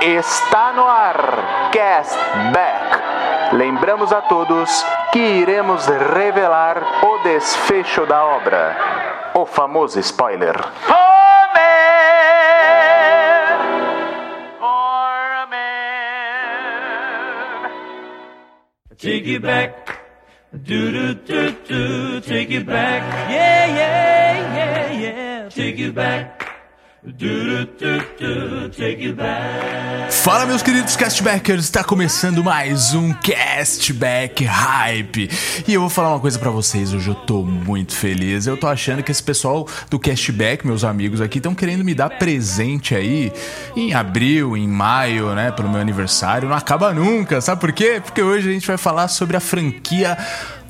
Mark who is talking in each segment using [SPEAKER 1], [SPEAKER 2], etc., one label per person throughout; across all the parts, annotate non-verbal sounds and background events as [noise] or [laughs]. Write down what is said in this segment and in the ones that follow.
[SPEAKER 1] Está no ar Cast Back. Lembramos a todos que iremos revelar o desfecho da obra. O famoso spoiler.
[SPEAKER 2] Take it back. Do do do do. Take it back. Yeah, yeah, yeah, yeah. Take it back.
[SPEAKER 3] Fala, meus queridos castbackers, está começando mais um Castback Hype. E eu vou falar uma coisa pra vocês, hoje eu tô muito feliz. Eu tô achando que esse pessoal do Castback, meus amigos aqui, estão querendo me dar presente aí em abril, em maio, né, pelo meu aniversário. Não acaba nunca, sabe por quê? Porque hoje a gente vai falar sobre a franquia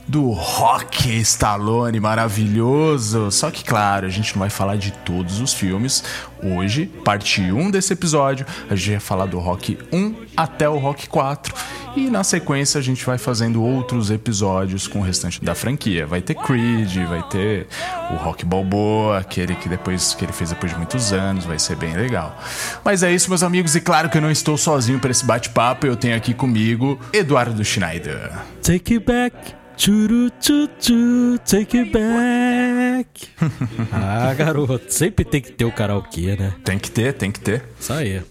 [SPEAKER 3] do Rock Stallone maravilhoso. Só que, claro, a gente não vai falar de todos os filmes. Hoje, parte 1 desse episódio, a gente vai falar do Rock 1 até o Rock 4. E na sequência a gente vai fazendo outros episódios com o restante da franquia. Vai ter Creed, vai ter o Rock Balboa, aquele que depois que ele fez depois de muitos anos, vai ser bem legal. Mas é isso, meus amigos, e claro que eu não estou sozinho para esse bate-papo, eu tenho aqui comigo Eduardo Schneider.
[SPEAKER 4] Take it back. Churu, chu, chu, take it back. [laughs] ah, garoto, sempre tem que ter o karaokê, né?
[SPEAKER 3] Tem que ter, tem que ter.
[SPEAKER 4] Isso aí.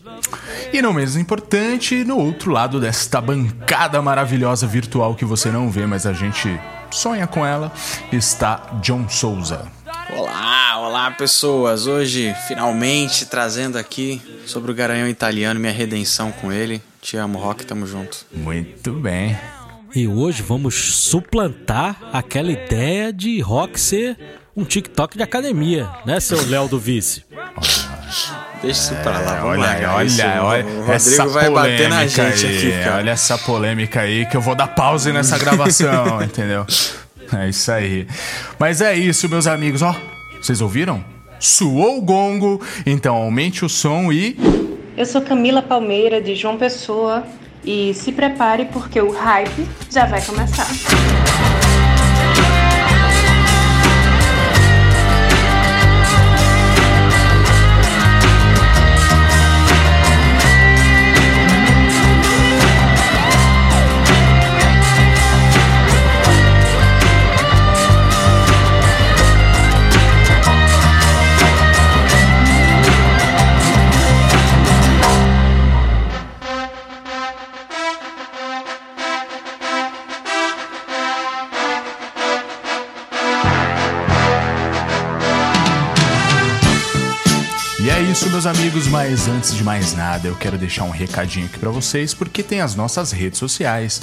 [SPEAKER 3] E não menos importante, no outro lado desta bancada maravilhosa virtual que você não vê, mas a gente sonha com ela, está John Souza.
[SPEAKER 5] Olá, olá pessoas! Hoje, finalmente, trazendo aqui sobre o Garanhão Italiano, minha redenção com ele. Te amo, Rock, tamo junto.
[SPEAKER 3] Muito bem.
[SPEAKER 4] E hoje vamos suplantar aquela ideia de rock ser um TikTok de academia, né, seu Léo do Vice?
[SPEAKER 5] Deixa isso pra lá, vamos
[SPEAKER 3] olha,
[SPEAKER 5] lá.
[SPEAKER 3] olha,
[SPEAKER 5] Isso,
[SPEAKER 3] olha,
[SPEAKER 5] o
[SPEAKER 3] essa
[SPEAKER 5] Rodrigo vai bater na
[SPEAKER 3] polêmica
[SPEAKER 5] gente
[SPEAKER 3] aí,
[SPEAKER 5] aqui, cara.
[SPEAKER 3] Olha essa polêmica aí que eu vou dar pause nessa gravação, [laughs] entendeu? É isso aí. Mas é isso, meus amigos, ó. Vocês ouviram? Suou o gongo, então aumente o som e
[SPEAKER 6] Eu sou Camila Palmeira, de João Pessoa, e se prepare porque o hype já vai começar.
[SPEAKER 3] É isso, meus amigos, mas antes de mais nada, eu quero deixar um recadinho aqui pra vocês, porque tem as nossas redes sociais.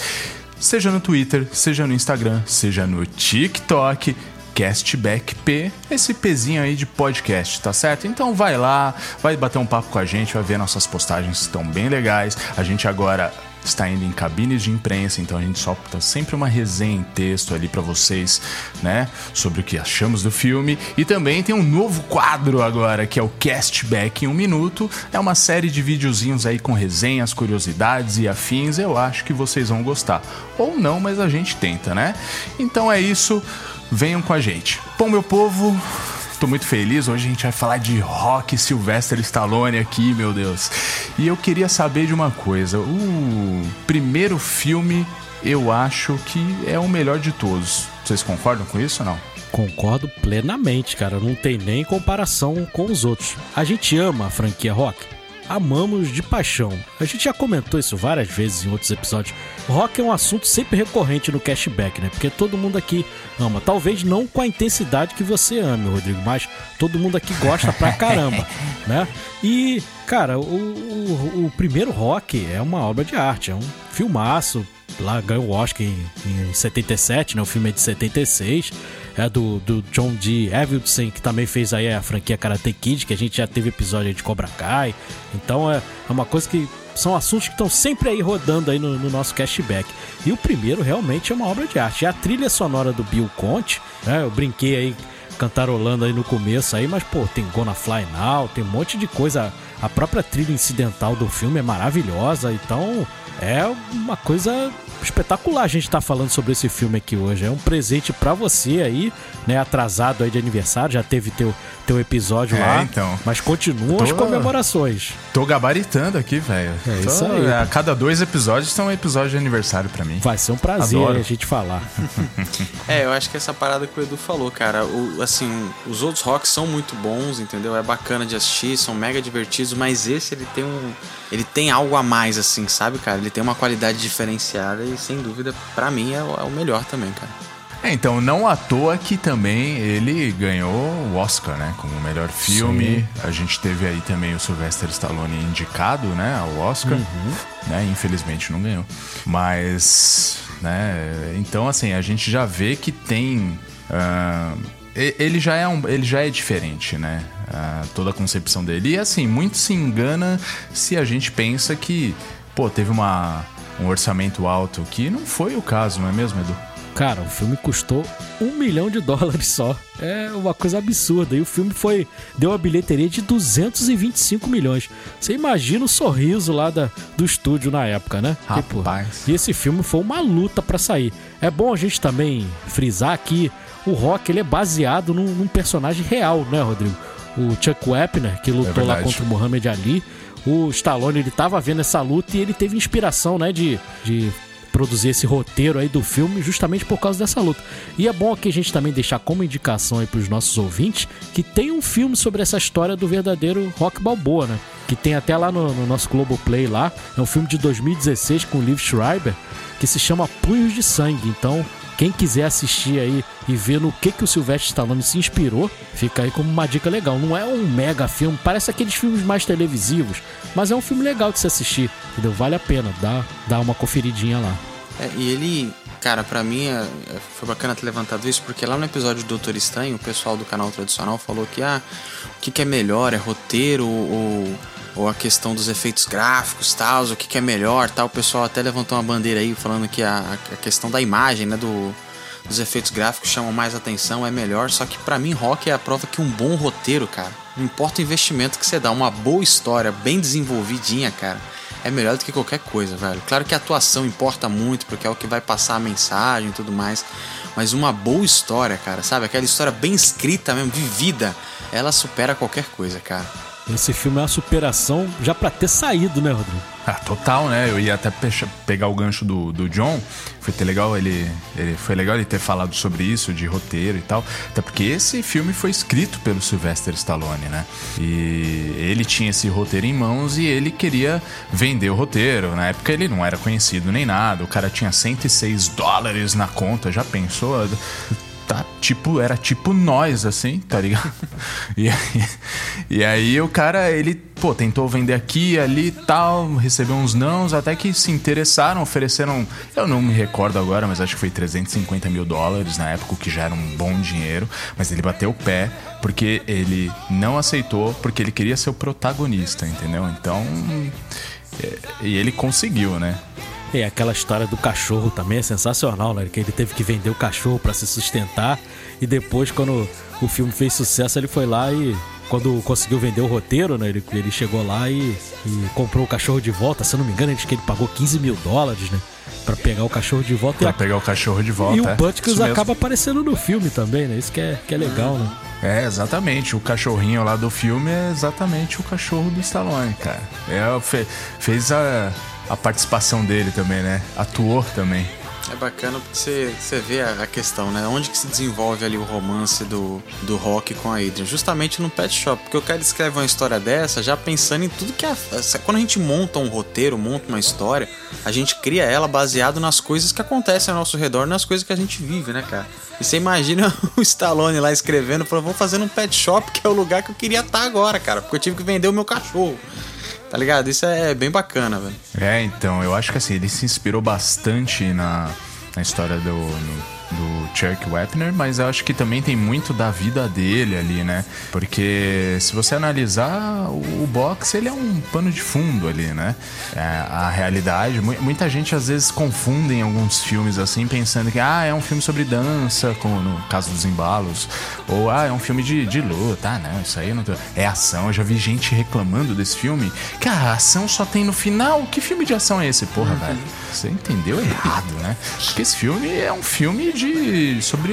[SPEAKER 3] Seja no Twitter, seja no Instagram, seja no TikTok, Castback P, esse pezinho aí de podcast, tá certo? Então vai lá, vai bater um papo com a gente, vai ver nossas postagens estão bem legais. A gente agora está indo em cabines de imprensa, então a gente solta sempre uma resenha em texto ali pra vocês, né, sobre o que achamos do filme. E também tem um novo quadro agora, que é o Castback em um minuto. É uma série de videozinhos aí com resenhas, curiosidades e afins. Eu acho que vocês vão gostar. Ou não, mas a gente tenta, né? Então é isso. Venham com a gente. Bom, meu povo, Tô muito feliz, hoje a gente vai falar de rock Sylvester Stallone aqui, meu Deus. E eu queria saber de uma coisa: o primeiro filme eu acho que é o melhor de todos. Vocês concordam com isso ou não?
[SPEAKER 4] Concordo plenamente, cara. Não tem nem comparação com os outros. A gente ama a franquia rock. Amamos de paixão. A gente já comentou isso várias vezes em outros episódios. Rock é um assunto sempre recorrente no cashback, né? Porque todo mundo aqui ama. Talvez não com a intensidade que você ama, Rodrigo, mas todo mundo aqui gosta pra [laughs] caramba, né? E, cara, o, o, o primeiro Rock é uma obra de arte, é um filmaço. Lá ganhou o Oscar em, em 77, né? O filme é de 76. É do, do John D. Avildsen, que também fez aí a franquia Karate Kid, que a gente já teve episódio de Cobra Kai. Então é, é uma coisa que são assuntos que estão sempre aí rodando aí no, no, nosso cashback. E o primeiro realmente é uma obra de arte. É a trilha sonora do Bill Conte, né? Eu brinquei aí cantarolando aí no começo aí, mas pô, tem Gonna Fly Now, tem um monte de coisa. A própria trilha incidental do filme é maravilhosa, então é uma coisa espetacular a gente estar falando sobre esse filme aqui hoje. É um presente para você aí, né? Atrasado aí de aniversário, já teve teu, teu episódio
[SPEAKER 3] É,
[SPEAKER 4] lá.
[SPEAKER 3] então.
[SPEAKER 4] Mas continuam as comemorações.
[SPEAKER 3] Tô gabaritando aqui, velho.
[SPEAKER 4] É
[SPEAKER 3] Tô-
[SPEAKER 4] isso aí.
[SPEAKER 3] A cada dois episódios são um episódio de aniversário pra mim.
[SPEAKER 4] Vai ser um prazer
[SPEAKER 3] Adoro.
[SPEAKER 4] a gente falar. [laughs]
[SPEAKER 5] É, eu acho que essa parada que o Edu falou, cara, o, assim, os outros rocks são muito bons, entendeu? É bacana de assistir, são mega divertidos, mas esse ele tem um. Ele tem algo a mais, assim, sabe, cara? Ele tem uma qualidade diferenciada e sem dúvida, pra mim, é, o- é o melhor também, cara.
[SPEAKER 3] É, então, não à toa que também ele ganhou o Oscar, né? Como melhor filme. A gente teve aí também o Sylvester Stallone indicado, né? Ao Oscar. Né? Infelizmente não ganhou. Mas, né? Então, assim, a gente já vê que tem... e- ele já é um, ele já é diferente, né? Ah, toda a concepção dele. E assim, muito se engana se a gente pensa que, pô, teve uma, um orçamento alto, que não foi o caso, não é mesmo, Edu?
[SPEAKER 4] Cara, o filme custou um milhão de dólares só. É uma coisa absurda. E o filme foi deu uma bilheteria de 225 milhões. Você imagina o sorriso lá da, do estúdio na época, né? Tipo,
[SPEAKER 3] Rapaz.
[SPEAKER 4] e esse filme foi uma luta pra sair. É bom a gente também frisar que o Rock ele é baseado num, num personagem real, né, Rodrigo? O Chuck Wepner, que lutou lá
[SPEAKER 3] verdade.
[SPEAKER 4] contra o Muhammad Ali. O Stallone, ele tava vendo essa luta e ele teve inspiração, né, de, de produzir esse roteiro aí do filme justamente por causa dessa luta. E é bom aqui a gente também deixar como indicação aí pros nossos ouvintes que tem um filme sobre essa história do verdadeiro Rock Balboa, né? Que tem até lá no, no nosso Globoplay lá. É um filme de 2016 com o Liv Schreiber que se chama Punhos de Sangue. Então, quem quiser assistir aí e ver no que, que o Sylvester Stallone se inspirou, fica aí como uma dica legal. Não é um mega filme, parece aqueles filmes mais televisivos, mas é um filme legal de se assistir, entendeu? Vale a pena, dá, dá uma conferidinha lá.
[SPEAKER 5] É, e ele, cara, pra mim é- é- foi bacana ter levantado isso, porque lá no episódio do Doutor Estranho, o pessoal do canal tradicional falou que ah, o que, que é melhor, é roteiro ou, ou a questão dos efeitos gráficos, tal, o que, que é melhor, tal. O pessoal até levantou uma bandeira aí falando que a, a questão da imagem, né, do, dos efeitos gráficos chamam mais atenção, é melhor. Só que pra mim, rock é a prova que um bom roteiro, cara, não importa o investimento que você dá, uma boa história, bem desenvolvidinha, cara, é melhor do que qualquer coisa, velho. Claro que a atuação importa muito, porque é o que vai passar a mensagem e tudo mais. Mas uma boa história, cara, sabe? Aquela história bem escrita mesmo, vivida, ela supera qualquer coisa, cara.
[SPEAKER 4] Esse filme é uma superação já pra ter saído, né, Rodrigo?
[SPEAKER 3] Ah, total, né? Eu ia até pegar o gancho do, do John. Foi legal ele, ele foi legal ele ter falado sobre isso de roteiro e tal, até porque esse filme foi escrito pelo Sylvester Stallone, né? E ele tinha esse roteiro em mãos e ele queria vender o roteiro. Na época ele não era conhecido nem nada. O cara tinha 106 dólares na conta. Já pensou? Tá tipo, era tipo nós, assim, tá ligado? [laughs] e, aí, e aí o cara, ele, pô, tentou vender aqui, ali e tal, recebeu uns nãos, até que se interessaram, ofereceram, eu não me recordo agora, mas acho que foi 350 mil dólares na época, o que já era um bom dinheiro, mas ele bateu o pé porque ele não aceitou, porque ele queria ser o protagonista, entendeu? Então, é, e ele conseguiu, né?
[SPEAKER 4] E aquela história do cachorro também é sensacional, né? Que ele teve que vender o cachorro pra se sustentar e depois, quando o filme fez sucesso, ele foi lá e quando conseguiu vender o roteiro, né? Ele, ele chegou lá e, e comprou o cachorro de volta. Se eu não me engano, acho que ele pagou 15 mil dólares, né? Pra pegar o cachorro de volta.
[SPEAKER 3] Pra
[SPEAKER 4] e, a-
[SPEAKER 3] pegar o cachorro de volta.
[SPEAKER 4] e o
[SPEAKER 3] é,
[SPEAKER 4] Butkus
[SPEAKER 3] isso mesmo.
[SPEAKER 4] acaba aparecendo no filme também, né? Isso que é, que é legal, né?
[SPEAKER 3] É, exatamente. O cachorrinho lá do filme é exatamente o cachorro do Stallone, cara. É, fe- fez a, a participação dele também, né? Atuou também.
[SPEAKER 5] É bacana porque você, você vê a, a questão, né? Onde que se desenvolve ali o romance do, do Rock com a Adrian? Justamente no Pet Shop. Porque o cara escreve uma história dessa já pensando em tudo que... A, quando a gente monta um roteiro, monta uma história, a gente cria ela baseado nas coisas que acontecem ao nosso redor, nas coisas que a gente vive, né, cara? E você imagina [laughs] o Stallone lá escrevendo, falou, vou fazer um Pet Shop, que é o lugar que eu queria estar agora, cara. Porque eu tive que vender o meu cachorro. Tá ligado? Isso é bem bacana, velho.
[SPEAKER 3] É, então, eu acho que assim, ele se inspirou bastante na, na história do. no- do Chuck Wepner, mas eu acho que também tem muito da vida dele ali, né? Porque se você analisar o boxe, ele é um pano de fundo ali, né? É, a realidade, muita gente às vezes confunde em alguns filmes assim, pensando que ah, é um filme sobre dança, como no caso dos embalos, ou ah, é um filme de, de luta, ah, não, isso aí não tô... é ação. Eu já vi gente reclamando desse filme, que a ação só tem no final. Que filme de ação é esse, porra, uhum. velho? Você entendeu errado, né? Porque esse filme é um filme de sobre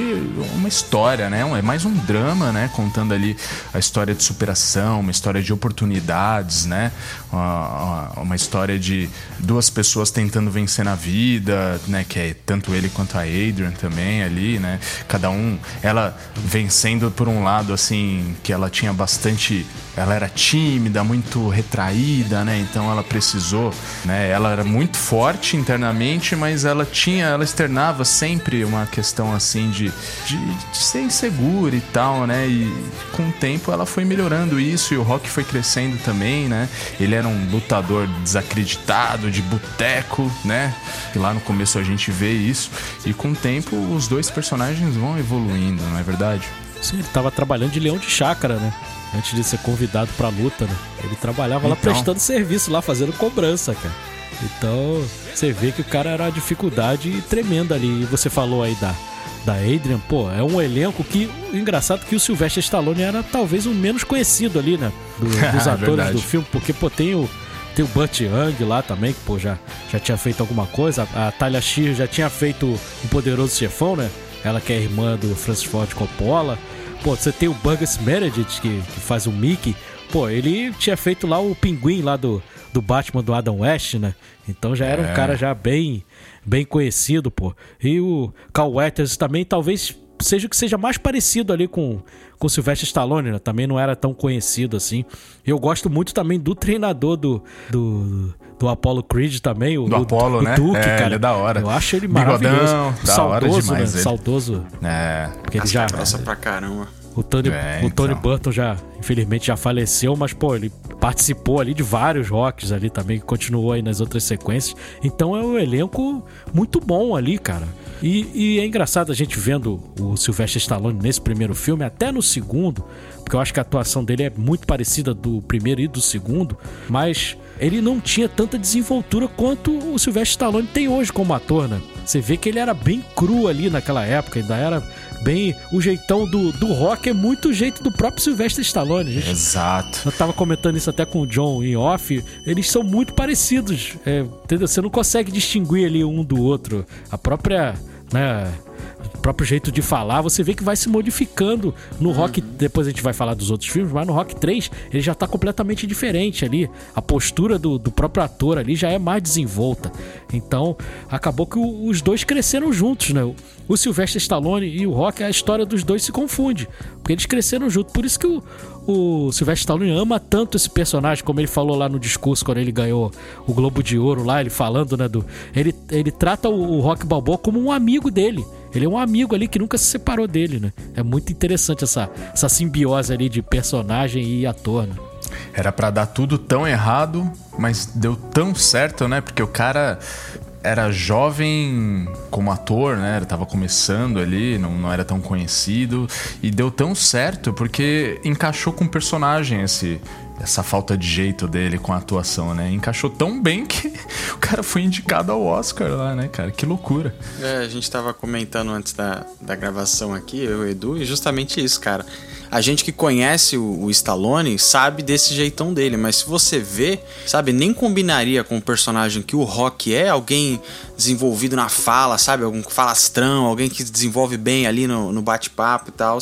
[SPEAKER 3] uma história, né? É mais um drama, né? Contando ali a história de superação, uma história de oportunidades, né? Uma, uma história de duas pessoas tentando vencer na vida, né? Que é tanto ele quanto a Adrian também ali, né? Cada um, ela vencendo por um lado assim que ela tinha bastante ela era tímida, muito retraída, né? Então ela precisou, né? Ela era muito forte internamente, mas ela tinha, ela externava sempre uma questão assim de, de, de ser insegura e tal, né? E com o tempo ela foi melhorando isso e o Rock foi crescendo também, né? Ele era um lutador desacreditado, de boteco, né? E lá no começo a gente vê isso e com o tempo os dois personagens vão evoluindo, não é verdade?
[SPEAKER 4] Sim, ele tava trabalhando de leão de chácara, né? antes de ser convidado pra luta, né? Ele trabalhava então... lá prestando serviço, lá fazendo cobrança, cara. Então, você vê que o cara era uma dificuldade tremenda ali. E você falou aí da, da Adrian, pô, é um elenco que. Engraçado que o Sylvester Stallone era talvez o menos conhecido ali, né? Do, [laughs] dos atores do filme, porque, pô, tem o. Tem o Burt Young lá também, que, pô, já, já tinha feito alguma coisa. A, a Talia Shear já tinha feito um poderoso chefão, né? Ela que é irmã do Francis Ford Coppola. Pô, você tem o Burgess Meredith, que, que faz o Mickey. Pô, ele tinha feito lá o pinguim lá do, do Batman do Adam West, né? Então já era é. um cara já bem bem conhecido, pô. E o Carl Weathers também talvez seja o que seja mais parecido ali com com o Sylvester Stallone, né? Também não era tão conhecido assim. Eu gosto muito também do treinador do, do, do Apollo Creed também, o,
[SPEAKER 3] do
[SPEAKER 4] o,
[SPEAKER 3] Apollo,
[SPEAKER 4] o
[SPEAKER 3] né?
[SPEAKER 4] Duke,
[SPEAKER 3] é,
[SPEAKER 4] cara.
[SPEAKER 3] Ele é da hora.
[SPEAKER 4] Eu acho ele maravilhoso.
[SPEAKER 3] Bigodão, da
[SPEAKER 4] saudoso,
[SPEAKER 3] hora demais,
[SPEAKER 4] né?
[SPEAKER 3] ele.
[SPEAKER 4] Saudoso.
[SPEAKER 3] É.
[SPEAKER 4] Porque ele já
[SPEAKER 5] grossa pra caramba.
[SPEAKER 4] O Tony,
[SPEAKER 3] É,
[SPEAKER 4] o Tony
[SPEAKER 3] então.
[SPEAKER 4] Burton já, infelizmente, já faleceu, mas, pô, ele participou ali de vários rocks ali também, que continuou aí nas outras sequências. Então é um elenco muito bom ali, cara. E, e é engraçado a gente vendo o Sylvester Stallone nesse primeiro filme, até no segundo, porque eu acho que a atuação dele é muito parecida do primeiro e do segundo, mas ele não tinha tanta desenvoltura quanto o Sylvester Stallone tem hoje como ator, né? Você vê que ele era bem cru ali naquela época, ainda era bem. O jeitão do, do rock é muito o jeito do próprio Sylvester Stallone. Gente.
[SPEAKER 3] Exato.
[SPEAKER 4] Eu tava comentando isso até com o John em off. Eles são muito parecidos. É, entendeu? Você não consegue distinguir ali um do outro. A própria. Né, próprio jeito de falar, você vê que vai se modificando no Rock. Depois a gente vai falar dos outros filmes, mas no Rock 3 ele já tá completamente diferente ali. A postura do, do próprio ator ali já é mais desenvolta. Então acabou que o, os dois cresceram juntos, né? O Sylvester Stallone e o Rock, a história dos dois se confunde. Porque eles cresceram juntos. Por isso que o, o Sylvester Stallone ama tanto esse personagem, como ele falou lá no discurso quando ele ganhou o Globo de Ouro lá, ele falando, né? Do, ele, ele trata o, o Rock Balboa como um amigo dele. Ele é um amigo ali que nunca se separou dele, né? É muito interessante essa, essa simbiose ali de personagem e ator, né?
[SPEAKER 3] Era pra dar tudo tão errado, mas deu tão certo, né? Porque o cara era jovem como ator, né? Ele tava começando ali, não, não era tão conhecido. E deu tão certo porque encaixou com o personagem esse, essa falta de jeito dele com a atuação, né? Encaixou tão bem que [laughs] o cara foi indicado ao Oscar lá, né, cara? Que loucura.
[SPEAKER 5] É, a gente tava comentando antes da, da gravação aqui, eu e o Edu, e justamente isso, cara. A gente que conhece o, o Stallone sabe desse jeitão dele, mas se você vê, sabe, nem combinaria com o personagem que o Rock é, alguém desenvolvido na fala, sabe? Algum falastrão, alguém que desenvolve bem ali no, no bate-papo e tal.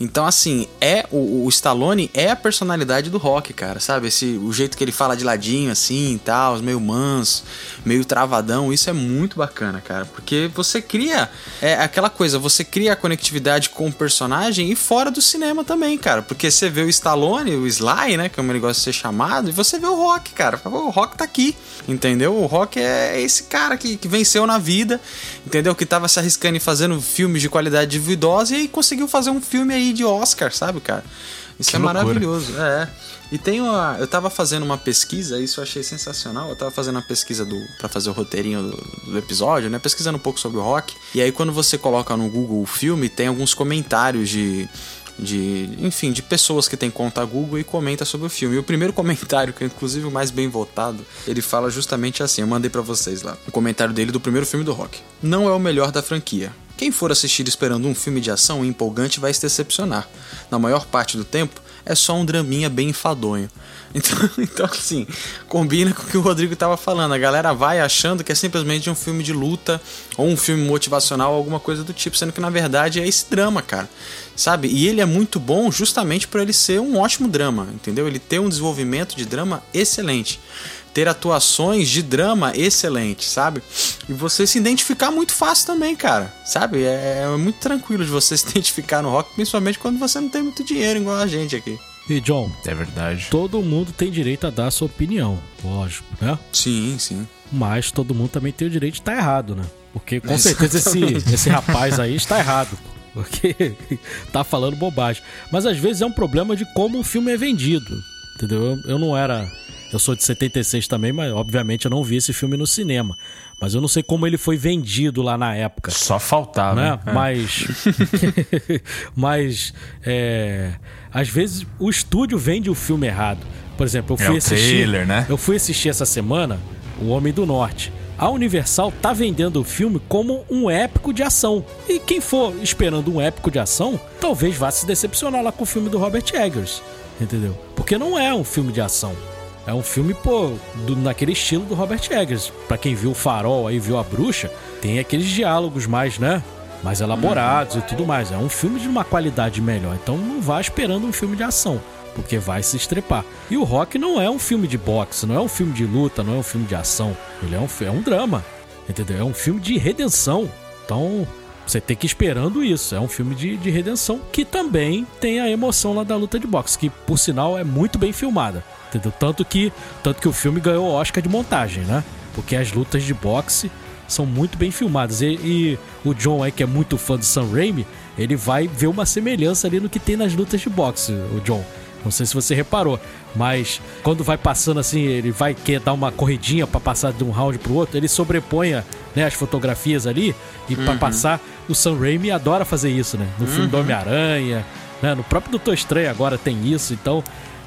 [SPEAKER 5] Então, assim, é o, o Stallone é a personalidade do Rock, cara, sabe? Esse, o jeito que ele fala de ladinho, assim e tal, meio manso, meio travadão, isso é muito bacana, cara, porque você cria é aquela coisa, você cria a conectividade com o personagem e fora do cinema também, cara, porque você vê o Stallone, o Sly, né, como ele gosta de ser chamado, e você vê o Rock, cara, o Rock tá aqui, entendeu? O Rock é esse cara que, que venceu na vida, entendeu? Que tava se arriscando e fazendo filmes de qualidade duvidosa e aí conseguiu fazer um filme aí de Oscar, sabe, cara? Isso
[SPEAKER 3] Que
[SPEAKER 5] é
[SPEAKER 3] loucura.
[SPEAKER 5] maravilhoso, é. E tem uma. Eu tava fazendo uma pesquisa, isso eu achei sensacional. Eu tava fazendo uma pesquisa do para fazer o roteirinho do, do episódio, né? Pesquisando um pouco sobre o rock. E aí, quando você coloca no Google o filme, tem alguns comentários de. De, enfim, de pessoas que têm conta Google e comenta sobre o filme. E o primeiro [laughs] comentário, que é inclusive o mais bem votado, ele fala justamente assim: eu mandei pra vocês lá. O comentário dele do primeiro filme do rock. Não é o melhor da franquia. Quem for assistir esperando um filme de ação empolgante vai se decepcionar. Na maior parte do tempo, é só um draminha bem enfadonho. Então, [laughs] então assim, combina com o que o Rodrigo tava falando. A galera vai achando que é simplesmente um filme de luta ou um filme motivacional, alguma coisa do tipo, sendo que na verdade é esse drama, cara. Sabe? E ele é muito bom justamente por ele ser um ótimo drama, entendeu? Ele ter um desenvolvimento de drama excelente ter atuações de drama excelentes, sabe? E você se identificar muito fácil também, cara, sabe? É, é muito tranquilo de você [laughs] se identificar no rock, principalmente quando você não tem muito dinheiro igual a gente aqui.
[SPEAKER 4] E John,
[SPEAKER 3] É verdade.
[SPEAKER 4] todo mundo tem direito a dar a sua opinião, lógico, né?
[SPEAKER 5] Sim, sim.
[SPEAKER 4] Mas todo mundo também tem o direito de estar errado, né? Porque com certeza esse, esse rapaz aí está errado. Porque [laughs] tá falando bobagem. Mas às vezes é um problema de como o filme é vendido. Entendeu? Eu, eu não era. Eu sou de 76 também, mas obviamente eu não vi esse filme no cinema. Mas eu não sei como ele foi vendido lá na época.
[SPEAKER 3] Só faltava.
[SPEAKER 4] né?
[SPEAKER 3] É.
[SPEAKER 4] Mas. [laughs] mas. É, às vezes o estúdio vende o filme errado. Por exemplo, eu
[SPEAKER 3] É
[SPEAKER 4] fui
[SPEAKER 3] o
[SPEAKER 4] assistir.
[SPEAKER 3] trailer, né?
[SPEAKER 4] Eu fui assistir essa semana O Homem do Norte. A Universal tá vendendo o filme como um épico de ação. E quem for esperando um épico de ação, talvez vá se decepcionar lá com o filme do Robert Eggers. Entendeu? Porque não é um filme de ação. É um filme, pô, do- naquele estilo do Robert Eggers. Pra quem viu o Farol aí, viu a bruxa, tem aqueles diálogos mais, né? Mais elaborados e tudo mais. É um filme de uma qualidade melhor. Então não vá esperando um filme de ação. Porque vai se estrepar. E o Rock não é um filme de boxe, não é um filme de luta, não é um filme de ação. Ele é um, é um drama. Entendeu? É um filme de redenção. Então, você tem que ir esperando isso. É um filme de, de redenção que também tem a emoção lá da luta de boxe, que por sinal é muito bem filmada. Entendeu? Tanto que, tanto que o filme ganhou o Oscar de montagem, né? Porque as lutas de boxe são muito bem filmadas. E, e o John aí, que é muito fã do Sam Raimi, ele vai ver uma semelhança ali no que tem nas lutas de boxe, o John. Não sei se você reparou, mas quando vai passando assim, ele vai querer dar uma corridinha pra passar de um round pro outro, ele sobrepõe né, as fotografias ali e pra passar, o Sam Raimi adora fazer isso, né? No filme do Homem-Aranha, né? No próprio Doutor Estranho agora tem isso, então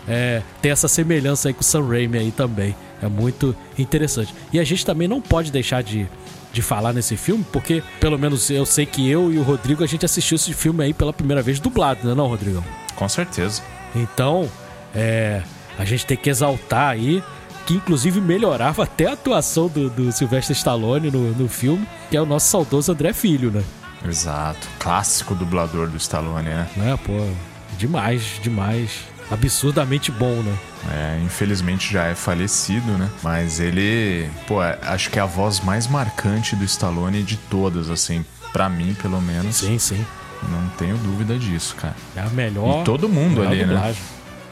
[SPEAKER 4] é, tem essa semelhança aí com o Sam Raimi aí também. É muito interessante. E a gente também não pode deixar de, de falar nesse filme, porque pelo menos eu sei que eu e o Rodrigo a gente assistiu esse filme aí pela primeira vez dublado, né, não, Rodrigão?
[SPEAKER 3] Com certeza.
[SPEAKER 4] Então, é, a gente tem que exaltar aí que inclusive melhorava [laughs] até a atuação do, do Sylvester Stallone no, no filme, que é o nosso saudoso André Filho, né?
[SPEAKER 3] Exato. Clássico dublador do Stallone, né?
[SPEAKER 4] né? Pô, demais, demais. Absurdamente bom, né?
[SPEAKER 3] É, infelizmente já é falecido, né? Mas ele, pô, é- acho que é a voz mais marcante do Stallone de todas, assim, pra mim, pelo menos.
[SPEAKER 4] Sim, sim.
[SPEAKER 3] Não tenho dúvida disso, cara.
[SPEAKER 4] É a melhor.
[SPEAKER 3] E todo mundo
[SPEAKER 4] melhor
[SPEAKER 3] ali, né?
[SPEAKER 4] dublagem.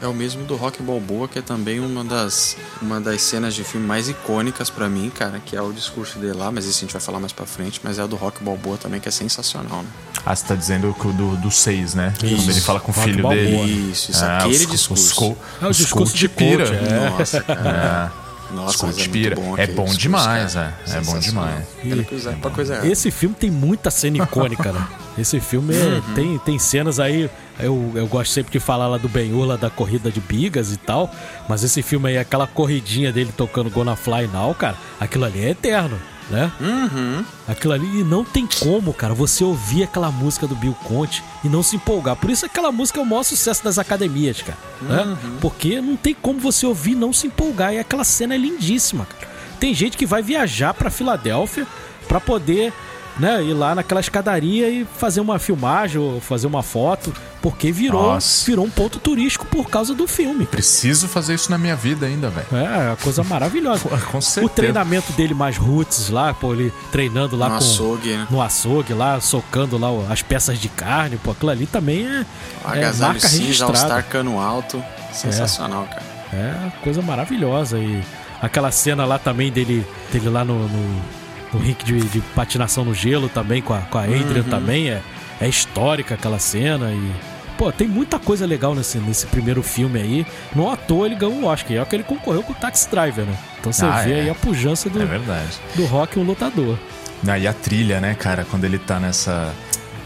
[SPEAKER 5] É o mesmo do Rock Balboa, que é também uma das, uma das cenas de filme mais icônicas pra mim, cara, que é o discurso dele lá, mas isso a gente vai falar mais pra frente, mas é o do Rock Balboa também, que é sensacional, né?
[SPEAKER 3] Ah, você tá dizendo que o do, do seis, né? Quando
[SPEAKER 4] Isso.
[SPEAKER 3] ele fala com o filho
[SPEAKER 4] Balboa.
[SPEAKER 3] dele.
[SPEAKER 5] Isso, isso,
[SPEAKER 3] É,
[SPEAKER 5] aquele
[SPEAKER 3] os-
[SPEAKER 5] discurso.
[SPEAKER 3] Os, co-
[SPEAKER 4] É o
[SPEAKER 3] os
[SPEAKER 4] discurso
[SPEAKER 3] coach
[SPEAKER 4] de
[SPEAKER 3] pira.
[SPEAKER 4] é.
[SPEAKER 5] Nossa, cara. [laughs]
[SPEAKER 3] É.
[SPEAKER 5] Nossa,
[SPEAKER 3] Os
[SPEAKER 5] é
[SPEAKER 3] pira.
[SPEAKER 5] muito bom
[SPEAKER 3] É bom
[SPEAKER 5] discurso,
[SPEAKER 3] demais,
[SPEAKER 5] cara.
[SPEAKER 3] é. É bom demais.
[SPEAKER 5] Errada.
[SPEAKER 4] Esse filme tem muita cena icônica, né? Esse filme é-
[SPEAKER 5] Uhum.
[SPEAKER 4] tem, tem cenas aí. Eu, eu gosto sempre de falar lá do Ben-Hur, lá da corrida de bigas e tal. Mas esse filme aí, aquela corridinha dele tocando Gonna Fly Now, cara, aquilo ali é eterno, né?
[SPEAKER 5] Uhum.
[SPEAKER 4] Aquilo ali, e não tem como, cara, você ouvir aquela música do Bill Conte e não se empolgar. Por isso aquela música é o maior sucesso das academias, cara. Né? Porque não tem como você ouvir e não se empolgar. E aquela cena é lindíssima, cara. Tem gente que vai viajar pra Filadélfia pra poder, né, ir lá naquela escadaria e fazer uma filmagem ou fazer uma foto, porque virou,
[SPEAKER 3] Nossa.
[SPEAKER 4] virou um ponto turístico por causa do filme.
[SPEAKER 3] Preciso fazer isso na minha vida ainda, velho.
[SPEAKER 4] É, uma coisa maravilhosa. [laughs]
[SPEAKER 3] Com
[SPEAKER 4] O
[SPEAKER 3] certeza.
[SPEAKER 4] treinamento dele mais roots lá, pô, ele treinando lá
[SPEAKER 5] No
[SPEAKER 4] com
[SPEAKER 5] açougue, né?
[SPEAKER 4] no açougue lá, socando lá o- as peças de carne, pô, aquilo ali também é,
[SPEAKER 5] O
[SPEAKER 4] é marca registrada.
[SPEAKER 5] All-Star cano alto. Sensacional, cara.
[SPEAKER 4] É coisa maravilhosa e aquela cena lá também dele, dele lá no, no, no rink de, de patinação no gelo também com a, com a Adrian
[SPEAKER 5] Uhum.
[SPEAKER 4] também é, é histórica aquela cena e pô, tem muita coisa legal nesse, nesse primeiro filme aí. No ator ele ganhou um Oscar, é que ele concorreu com o Taxi Driver, né? Então você
[SPEAKER 3] Ah,
[SPEAKER 4] vê
[SPEAKER 3] é.
[SPEAKER 4] aí a pujança do,
[SPEAKER 3] É
[SPEAKER 4] do rock um lutador.
[SPEAKER 3] Ah, e a trilha, né, cara, quando ele tá nessa.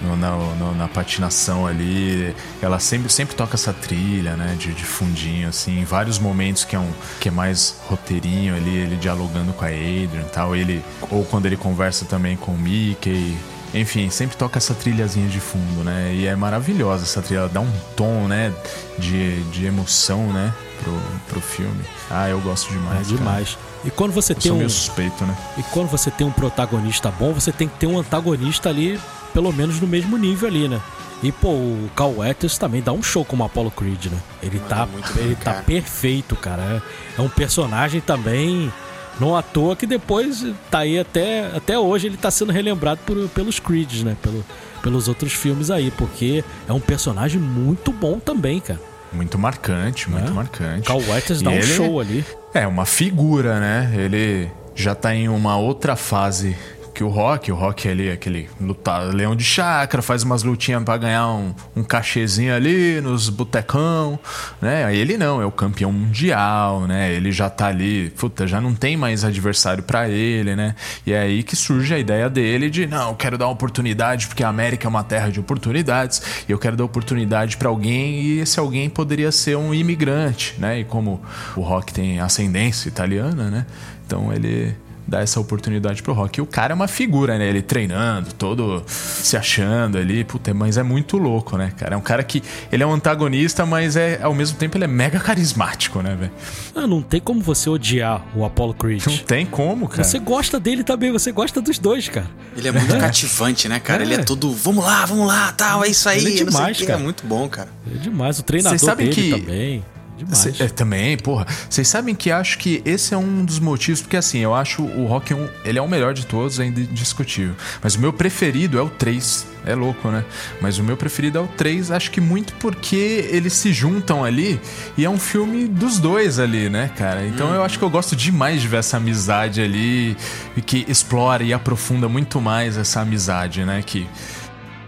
[SPEAKER 3] No- na, no- na patinação ali, ela sempre, sempre toca essa trilha, né, de, de fundinho, assim, em vários momentos que é um que é mais roteirinho ali, ele dialogando com a Adrian e tal, ele, ou quando ele conversa também com o Mickey, enfim, sempre toca essa trilhazinha de fundo, né, e é maravilhosa essa trilha, ela dá um tom, né, de, de emoção, né, pro, pro filme. Ah, eu gosto
[SPEAKER 4] É
[SPEAKER 3] demais. cara.
[SPEAKER 4] demais. E quando você
[SPEAKER 3] Eu
[SPEAKER 4] tem
[SPEAKER 3] sou
[SPEAKER 4] um.
[SPEAKER 3] meio suspeito, né?
[SPEAKER 4] E quando você tem um protagonista bom, você tem que ter um antagonista ali, pelo menos no mesmo nível ali, né? E, pô, o Carl Weathers também dá um show como Apollo Creed, né? Ele tá,
[SPEAKER 5] muito bem,
[SPEAKER 4] ele tá perfeito, cara. É, é um personagem também, não à toa, que depois tá aí até, até hoje ele tá sendo relembrado por, pelos Creeds, né? Pelo, pelos outros filmes aí, porque é um personagem muito bom também, cara.
[SPEAKER 3] Muito marcante, muito
[SPEAKER 4] É.
[SPEAKER 3] marcante.
[SPEAKER 4] Carl Weathers
[SPEAKER 3] E
[SPEAKER 4] dá um
[SPEAKER 3] ele
[SPEAKER 4] show ali.
[SPEAKER 3] É uma figura, né? Ele já tá em uma outra fase que o Rock. O Rock ali, aquele lutado, leão de chácara, faz umas lutinhas pra ganhar um, um cachezinho ali nos botecão, né? Ele não, é o campeão mundial, né? Ele já tá ali, puta, já não tem mais adversário pra ele, né? E é aí que surge a ideia dele de, não, quero dar uma oportunidade porque a América é uma terra de oportunidades e eu quero dar oportunidade pra alguém e esse alguém poderia ser um imigrante, né? E como o Rock tem ascendência italiana, né? Então ele dá essa oportunidade pro Rock. E o cara é uma figura, né? Ele treinando, todo se achando ali, puta, mas é muito louco, né, cara? É um cara que ele é um antagonista, mas é ao mesmo tempo ele é mega carismático, né, velho?
[SPEAKER 4] Ah, não tem como você odiar o Apollo Creed.
[SPEAKER 3] Não tem como, cara.
[SPEAKER 4] Você gosta dele também, você gosta dos dois, cara.
[SPEAKER 5] Ele é muito cativante, né, cara?
[SPEAKER 4] É.
[SPEAKER 5] Ele é todo, vamos lá, vamos lá, tal, é isso aí.
[SPEAKER 4] Ele é demais,
[SPEAKER 5] quê.
[SPEAKER 4] cara.
[SPEAKER 5] É muito bom, cara.
[SPEAKER 4] É demais. O treinador dele
[SPEAKER 3] que-
[SPEAKER 4] também. Demais.
[SPEAKER 3] Cê- é, também, porra. Vocês sabem que acho que esse é um dos motivos, porque assim, eu acho o Rock 1, ele é o melhor de todos, é indiscutível. Mas o meu preferido é o 3. É louco, né? Mas o meu preferido é o 3, acho que muito porque eles se juntam ali e é um filme dos dois ali, né, cara? Então eu acho que eu gosto demais de ver essa amizade ali e que explora e aprofunda muito mais essa amizade, né? Que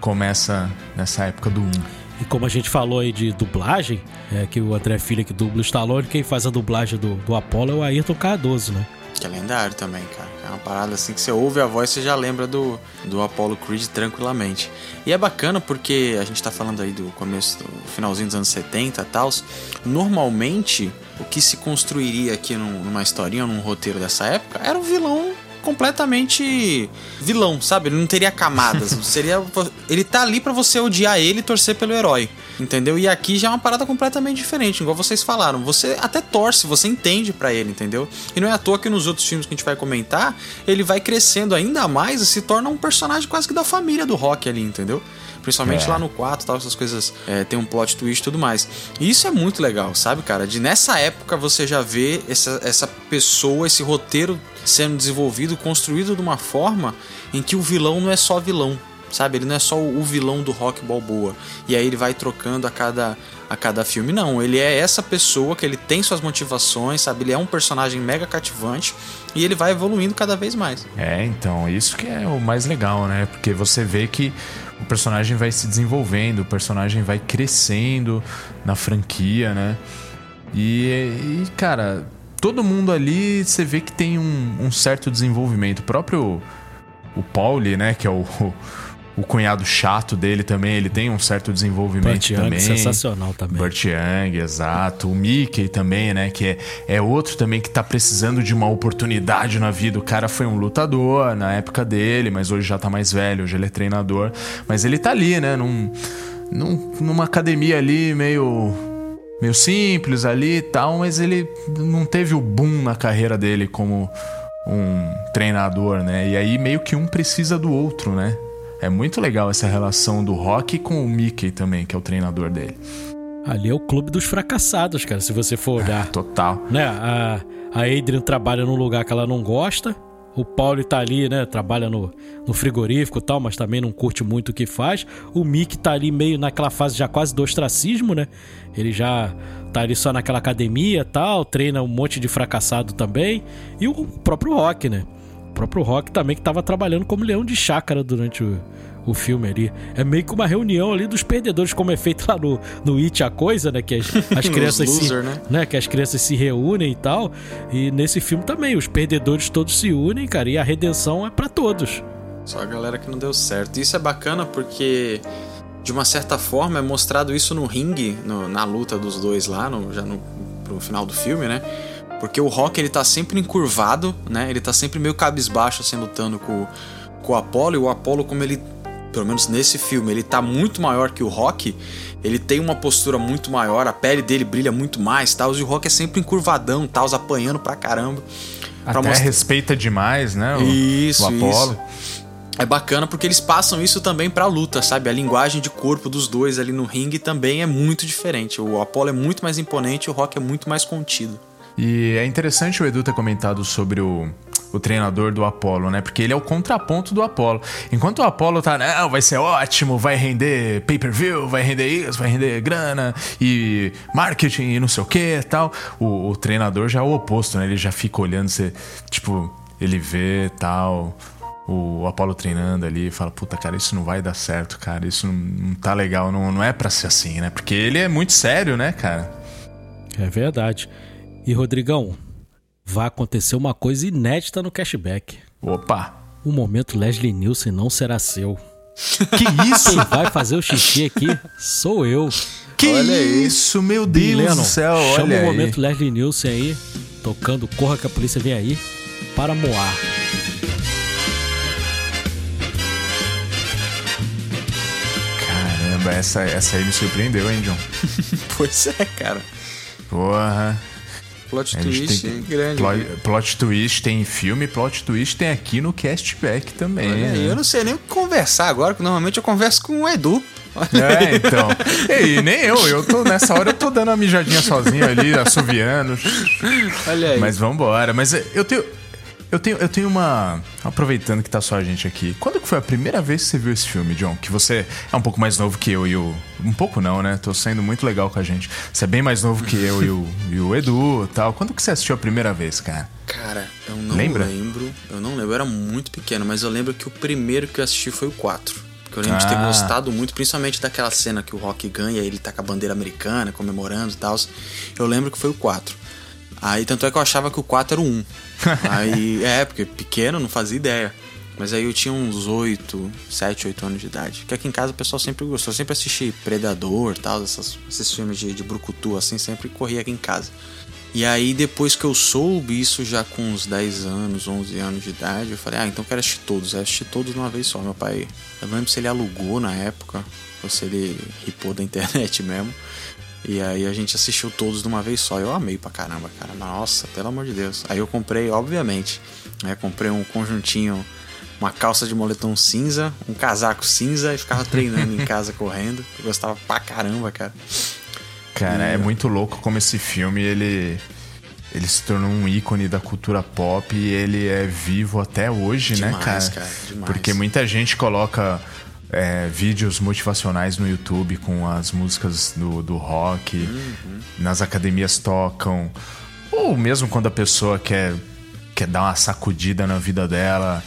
[SPEAKER 3] começa nessa época do 1.
[SPEAKER 4] E como a gente falou aí de dublagem, é que o André Filho que dubla o Stallone, quem faz a dublagem do, do Apollo é o Ayrton Cardoso, né?
[SPEAKER 5] Que é lendário também, cara. É uma parada assim que você ouve a voz, você já lembra do, do Apollo Creed tranquilamente. E é bacana porque a gente tá falando aí do começo, do finalzinho dos anos 70 e tal. Normalmente, o que se construiria aqui num- numa historinha, num roteiro dessa época, era um vilão completamente vilão, sabe? Ele não teria camadas. [laughs] seria ele tá ali pra você odiar ele e torcer pelo herói, entendeu? E aqui já é uma parada completamente diferente, igual vocês falaram. Você até torce, você entende pra ele, entendeu? E não é à toa que nos outros filmes que a gente vai comentar, ele vai crescendo ainda mais e se torna um personagem quase que da família do Rock ali, entendeu? Principalmente
[SPEAKER 3] É.
[SPEAKER 5] lá no 4 tal, essas coisas é, tem um plot twist e tudo mais. E isso é muito legal, sabe, cara? De nessa época você já vê essa, essa pessoa, esse roteiro sendo desenvolvido, construído de uma forma em que o vilão não é só vilão, sabe? Ele não é só o vilão do Rock Balboa. E aí ele vai trocando a cada, a cada filme. Não, ele é essa pessoa que ele tem suas motivações, sabe? Ele é um personagem mega cativante e ele vai evoluindo cada vez mais.
[SPEAKER 3] É, então, isso que é o mais legal, né? Porque você vê que o personagem vai se desenvolvendo, o personagem vai crescendo na franquia, né? E, e, cara, todo mundo ali você vê que tem um, um certo desenvolvimento. O próprio o Pauli, né? Que é o, o cunhado chato dele também, ele tem um certo desenvolvimento
[SPEAKER 4] Young,
[SPEAKER 3] também.
[SPEAKER 4] sensacional também.
[SPEAKER 3] Burt Young, exato. O Mickey também, né? Que é, é outro também que tá precisando de uma oportunidade na vida. O cara foi um lutador na época dele, mas hoje já tá mais velho, hoje ele é treinador. Mas ele tá ali, né? Num, num- numa academia ali meio. Meio simples ali e tal, mas ele não teve o boom na carreira dele como um treinador, né? E aí meio que um precisa do outro, né? É muito legal essa relação do Rock com o Mickey também, que é o treinador dele.
[SPEAKER 4] Ali é o clube dos fracassados, cara, se você for olhar.
[SPEAKER 3] Total.
[SPEAKER 4] né? A, a Adrian trabalha num lugar que ela não gosta. O Paulo tá ali, né? Trabalha no, no frigorífico e tal, mas também não curte muito o que faz. O Mick tá ali meio naquela fase já quase do ostracismo, né? Ele já tá ali só naquela academia tal, treina um monte de fracassado também. E o próprio Rock, né? O próprio Rock também que tava trabalhando como leão de chácara durante o, o filme ali. É meio que uma reunião ali dos perdedores, como é feito lá no, no It a coisa, né? Que as, [laughs] as crianças se,
[SPEAKER 5] loser, né?
[SPEAKER 4] né? Que as crianças se reúnem e tal. E nesse filme também, os perdedores todos se unem, cara, e a redenção é pra todos.
[SPEAKER 5] Só a galera que não deu certo. Isso é bacana porque, de uma certa forma, é mostrado isso no ringue, no- na luta dos dois lá, no, já no pro final do filme, né? Porque o Rock ele tá sempre encurvado, né? Ele tá sempre meio cabisbaixo assim lutando com, com o Apollo. E o Apollo, como ele, pelo menos nesse filme, ele tá muito maior que o Rock. Ele tem uma postura muito maior, a pele dele brilha muito mais, tal. E o Rock é sempre encurvadão, tal, apanhando pra caramba. Pra
[SPEAKER 3] Até
[SPEAKER 5] mostrar-
[SPEAKER 3] respeita demais, né? O,
[SPEAKER 5] Isso,
[SPEAKER 3] o Apollo.
[SPEAKER 5] isso. É bacana porque eles passam isso também pra luta, sabe? A linguagem de corpo dos dois ali no ringue também é muito diferente. O Apollo é muito mais imponente o Rock é muito mais contido.
[SPEAKER 3] E é interessante o Edu ter comentado sobre o, o treinador do Apollo, né? Porque ele é o contraponto do Apollo. Enquanto o Apollo tá, não, vai ser ótimo, vai render pay-per-view, vai render isso, vai render grana e marketing e não sei o que tal. O, o treinador já é o oposto, né? Ele já fica olhando, você, tipo, ele vê tal. O Apollo treinando ali e fala: Puta, cara, isso não vai dar certo, cara. Isso não, não tá legal, não, não é pra ser assim, né? Porque ele é muito sério, né, cara?
[SPEAKER 4] É verdade. E Rodrigão, vai acontecer uma coisa inédita no cashback.
[SPEAKER 3] Opa!
[SPEAKER 4] O momento Leslie Nielsen não será seu. [laughs]
[SPEAKER 3] Que isso?
[SPEAKER 4] Quem vai fazer o xixi aqui sou eu.
[SPEAKER 3] Que
[SPEAKER 5] Olha aí.
[SPEAKER 3] isso, meu Deus
[SPEAKER 4] Lennon,
[SPEAKER 3] do céu,
[SPEAKER 4] chama
[SPEAKER 3] olha
[SPEAKER 4] o
[SPEAKER 3] aí.
[SPEAKER 4] momento Leslie Nielsen aí, tocando Corra que a polícia vem aí, para moar.
[SPEAKER 3] Caramba, essa, essa aí me surpreendeu, hein, John? [laughs]
[SPEAKER 5] Pois é, cara.
[SPEAKER 3] Porra.
[SPEAKER 5] Plot
[SPEAKER 3] A gente
[SPEAKER 5] twist
[SPEAKER 3] tem
[SPEAKER 5] grande.
[SPEAKER 3] Plot, plot twist tem em filme, plot twist tem aqui no Castback também.
[SPEAKER 5] Olha
[SPEAKER 3] né?
[SPEAKER 5] eu não sei nem o que conversar agora, porque normalmente eu converso com o Edu.
[SPEAKER 3] É, então. [laughs] E nem eu, eu tô nessa hora eu tô dando uma mijadinha sozinho ali, assoviando.
[SPEAKER 5] Olha aí.
[SPEAKER 3] Mas vambora. Mas eu tenho. Eu tenho, eu tenho uma. Aproveitando que tá só a gente aqui. Quando que foi a primeira vez que você viu esse filme, John? Que você é um pouco mais novo que eu e o. Um pouco não, né? Tô sendo muito legal com a gente. Você é bem mais novo que eu e o, [laughs] e o Edu e tal. Quando que você assistiu a primeira vez, cara?
[SPEAKER 5] Cara, eu não
[SPEAKER 3] Lembra?
[SPEAKER 5] lembro. Eu não lembro, eu era muito pequeno, mas eu lembro que o primeiro que eu assisti foi o 4. Porque eu lembro de ter
[SPEAKER 3] Ah.
[SPEAKER 5] gostado muito, principalmente daquela cena que o Rock ganha ele tá com a bandeira americana, comemorando e tal. Eu lembro que foi o 4. Aí, tanto é que eu achava que o 4 era o 1. [laughs] aí, é, porque pequeno, não fazia ideia. Mas aí eu tinha uns 8, 7, 8 anos de idade. Porque aqui em casa o pessoal sempre gostou. Eu sempre assisti Predador e tal, essas- esses filmes de, de brucutu, assim, sempre corria aqui em casa. E aí, depois que eu soube isso, já com uns 10 anos, 11 anos de idade, eu falei, ah, então eu quero assistir todos. Aí eu assisti todos de uma vez só. Meu pai, eu não lembro se ele alugou na época, ou se ele ripou da [laughs] internet mesmo. E aí a gente assistiu todos de uma vez só. Eu amei pra caramba, cara. Nossa, pelo amor de Deus. Aí eu comprei, obviamente, né? Comprei um conjuntinho, uma calça de moletom cinza, um casaco cinza e ficava treinando em casa [laughs] correndo. Eu gostava pra caramba, cara.
[SPEAKER 3] Cara, é muito louco como esse filme ele. Ele se tornou um ícone da cultura pop e ele é vivo até hoje, né,
[SPEAKER 5] Demais,
[SPEAKER 3] cara?
[SPEAKER 5] cara, demais.
[SPEAKER 3] Porque muita gente coloca é, vídeos motivacionais no YouTube com as músicas do, do rock,
[SPEAKER 5] Uhum.
[SPEAKER 3] nas academias tocam. Ou mesmo quando a pessoa quer, quer dar uma sacudida na vida dela,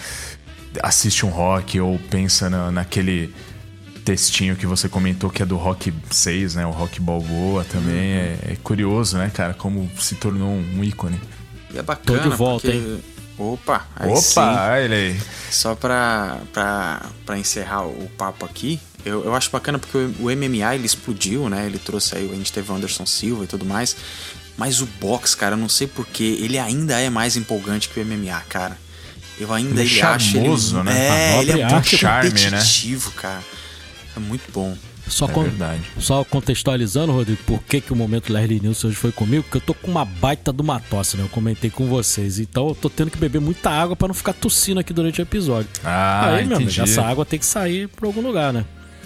[SPEAKER 3] assiste um rock ou pensa na, naquele textinho que você comentou que é do Rock 6, né? O Rock Balboa também.
[SPEAKER 5] Uhum.
[SPEAKER 3] É, é curioso, né, cara? Como se tornou um ícone.
[SPEAKER 5] E é bacana.
[SPEAKER 4] Tô de volta,
[SPEAKER 5] porque... Opa, aí sim.
[SPEAKER 3] Opa, olha ele aí.
[SPEAKER 5] Só pra, pra, pra encerrar o papo aqui, eu, eu acho bacana porque o, MMA ele explodiu, né? Ele trouxe aí, a gente teve o Anderson Silva e tudo mais. Mas o boxe, cara, eu não sei porquê, ele ainda é mais empolgante que o MMA, cara. Eu ainda
[SPEAKER 3] Ele é
[SPEAKER 5] ele acho ele.
[SPEAKER 3] charmoso, né?
[SPEAKER 5] É,
[SPEAKER 4] A
[SPEAKER 5] ele é muito.
[SPEAKER 3] Charme, né?
[SPEAKER 5] competitivo, cara. É muito bom.
[SPEAKER 4] Só,
[SPEAKER 3] É
[SPEAKER 4] con-
[SPEAKER 3] verdade.
[SPEAKER 4] só contextualizando, Rodrigo, por que, que o momento Leslie Nielsen hoje foi comigo? Porque eu tô com uma baita de uma tosse, né? Eu comentei com vocês. Então eu tô tendo que beber muita água pra não ficar tossindo aqui durante o episódio.
[SPEAKER 3] Ah,
[SPEAKER 4] Aí, meu amigo,
[SPEAKER 3] entendi.
[SPEAKER 4] essa água tem que sair pra algum lugar, né?